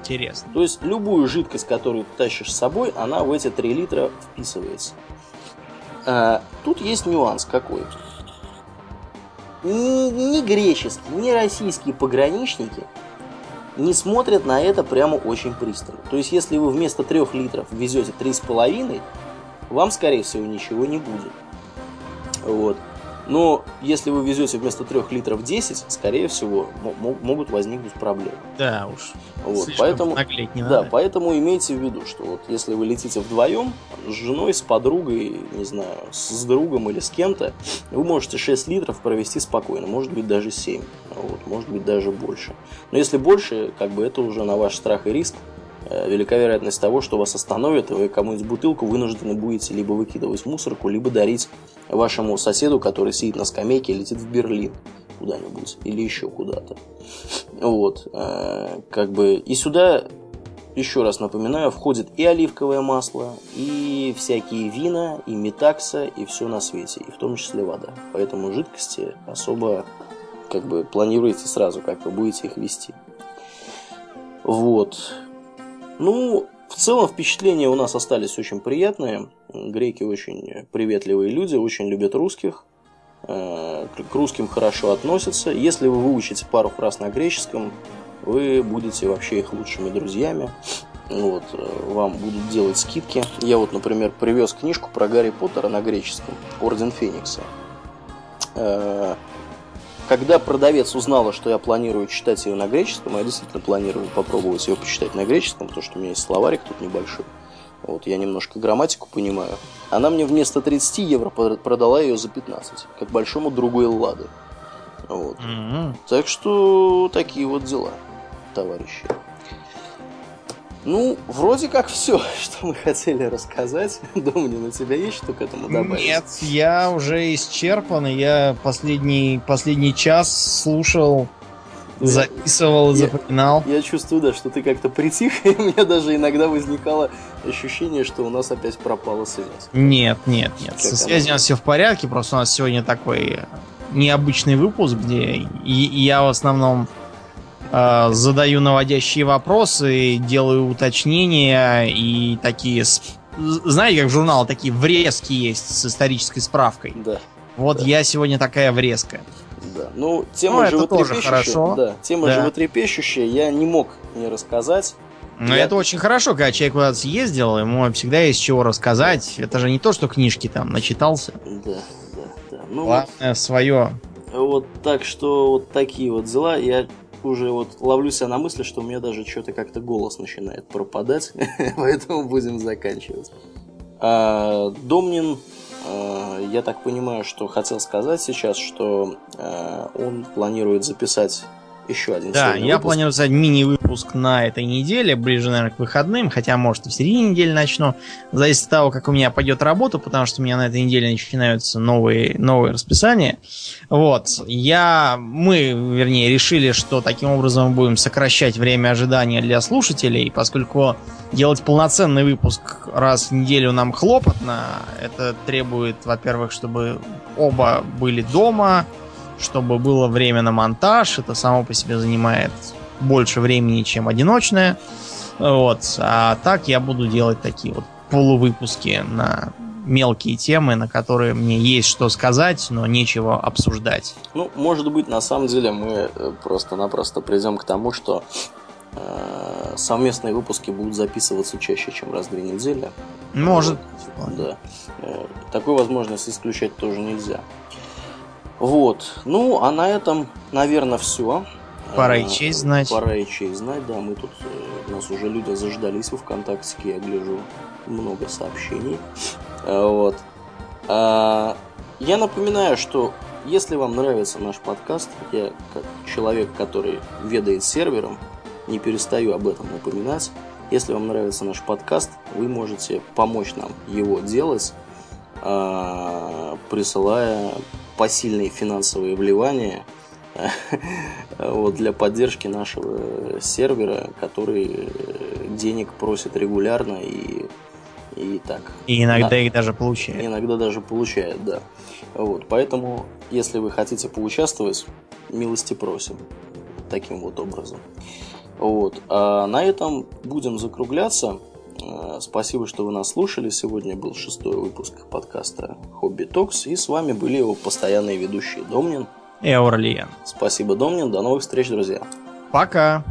Интересно. То есть любую жидкость, которую ты тащишь с собой, она в эти 3 литра вписывается. А, тут есть нюанс какой. Ни, ни греческие, ни российские пограничники не смотрят на это прямо очень пристально. То есть, если вы вместо 3 литров везете 3,5, вам, скорее всего, ничего не будет. Вот. Но если вы везете вместо 3 литров 10, скорее всего, могут возникнуть проблемы. Да уж. Вот, поэтому, не да, поэтому имейте в виду, что вот если вы летите вдвоем, с женой, с подругой, не знаю, с другом или с кем-то, вы можете 6 литров провести спокойно, может быть даже 7, вот, может быть даже больше. Но если больше, как бы это уже на ваш страх и риск, велика вероятность того, что вас остановят, и вы кому-нибудь бутылку вынуждены будете либо выкидывать в мусорку, либо дарить вашему соседу, который сидит на скамейке и летит в Берлин куда-нибудь или еще куда-то. Вот, э, как бы и сюда еще раз напоминаю, входит и оливковое масло, и всякие вина, и метакса, и все на свете, и в том числе вода. Поэтому жидкости особо как бы планируйте сразу, как вы будете их вести. Вот. Ну, в целом впечатления у нас остались очень приятные. Греки очень приветливые люди, очень любят русских. Э, к русским хорошо относятся. Если вы выучите пару фраз на греческом, вы будете вообще их лучшими друзьями. Вот, э, вам будут делать скидки. Я вот, например, привез книжку про Гарри Поттера на греческом. Орден Феникса. Когда продавец узнала, что я планирую читать ее на греческом, я действительно планирую попробовать ее почитать на греческом, потому что у меня есть словарик тут небольшой. Вот, я немножко грамматику понимаю. Она мне вместо 30 евро продала ее за 15, как большому другу Эллады. Вот. Mm-hmm. Так что такие вот дела, товарищи. Ну, вроде как все, что мы хотели рассказать. Домнин, у тебя есть что к этому добавить? Нет, я уже исчерпан. Я последний, последний час слушал, записывал, я, запоминал. Я чувствую, да, что ты как-то притих, и у меня даже иногда возникало ощущение, что у нас опять пропала связь. Нет, нет, нет. Как Со связью у нас все в порядке, просто у нас сегодня такой необычный выпуск, где я в основном задаю наводящие вопросы, делаю уточнения и такие... Знаете, как в журнале такие врезки есть с исторической справкой? Да. Вот да. я сегодня такая врезка. Да. Ну, тема ну, животрепещущая. Да, тема да. животрепещущая, я не мог не рассказать. Но я... это очень хорошо, когда человек куда-то съездил, ему всегда есть чего рассказать. Это же не то, что книжки там начитался. Да, да, да. Ну, Главное, вот, свое. Вот так что вот такие вот дела. Я уже вот ловлю себя на мысли, что у меня даже что-то как-то голос начинает пропадать, поэтому будем заканчивать. А, Домнин, а, я так понимаю, что хотел сказать сейчас, что а, он планирует записать еще один Да, я выпуск. планирую записать мини-выпуск на этой неделе, ближе, наверное, к выходным, хотя, может, и в середине недели начну. Зависит от того, как у меня пойдет работа, потому что у меня на этой неделе начинаются новые, новые расписания. Вот. Я, мы, вернее, решили, что таким образом будем сокращать время ожидания для слушателей, поскольку делать полноценный выпуск раз в неделю нам хлопотно. Это требует, во-первых, чтобы оба были дома, чтобы было время на монтаж. Это само по себе занимает больше времени, чем одиночное. Вот. А так я буду делать такие вот полувыпуски на мелкие темы, на которые мне есть что сказать, но нечего обсуждать. Ну, может быть, на самом деле мы э, просто-напросто придем к тому, что э, совместные выпуски будут записываться чаще, чем раз в две недели. Может. Да. Э, такую возможность исключать тоже нельзя. Вот. Ну, а на этом, наверное, все. Пора и честь знать. Пора и честь знать, да. Мы тут, у нас уже люди заждались во ВКонтакте, я гляжу много сообщений. Вот. А, я напоминаю, что если вам нравится наш подкаст, я как человек, который ведает сервером, не перестаю об этом напоминать. Если вам нравится наш подкаст, вы можете помочь нам его делать, а, присылая посильные финансовые вливания вот, для поддержки нашего сервера, который денег просит регулярно и, и так. И иногда да, их даже получает. Иногда даже получает, да. Вот, поэтому, если вы хотите поучаствовать, милости просим. Таким вот образом. Вот. А на этом будем закругляться. Э, спасибо, что вы нас слушали. Сегодня был шестой выпуск подкаста Хобби Токс. И с вами были его постоянные ведущие Домнин и Аурлиен. Спасибо, Домнин. До новых встреч, друзья. Пока.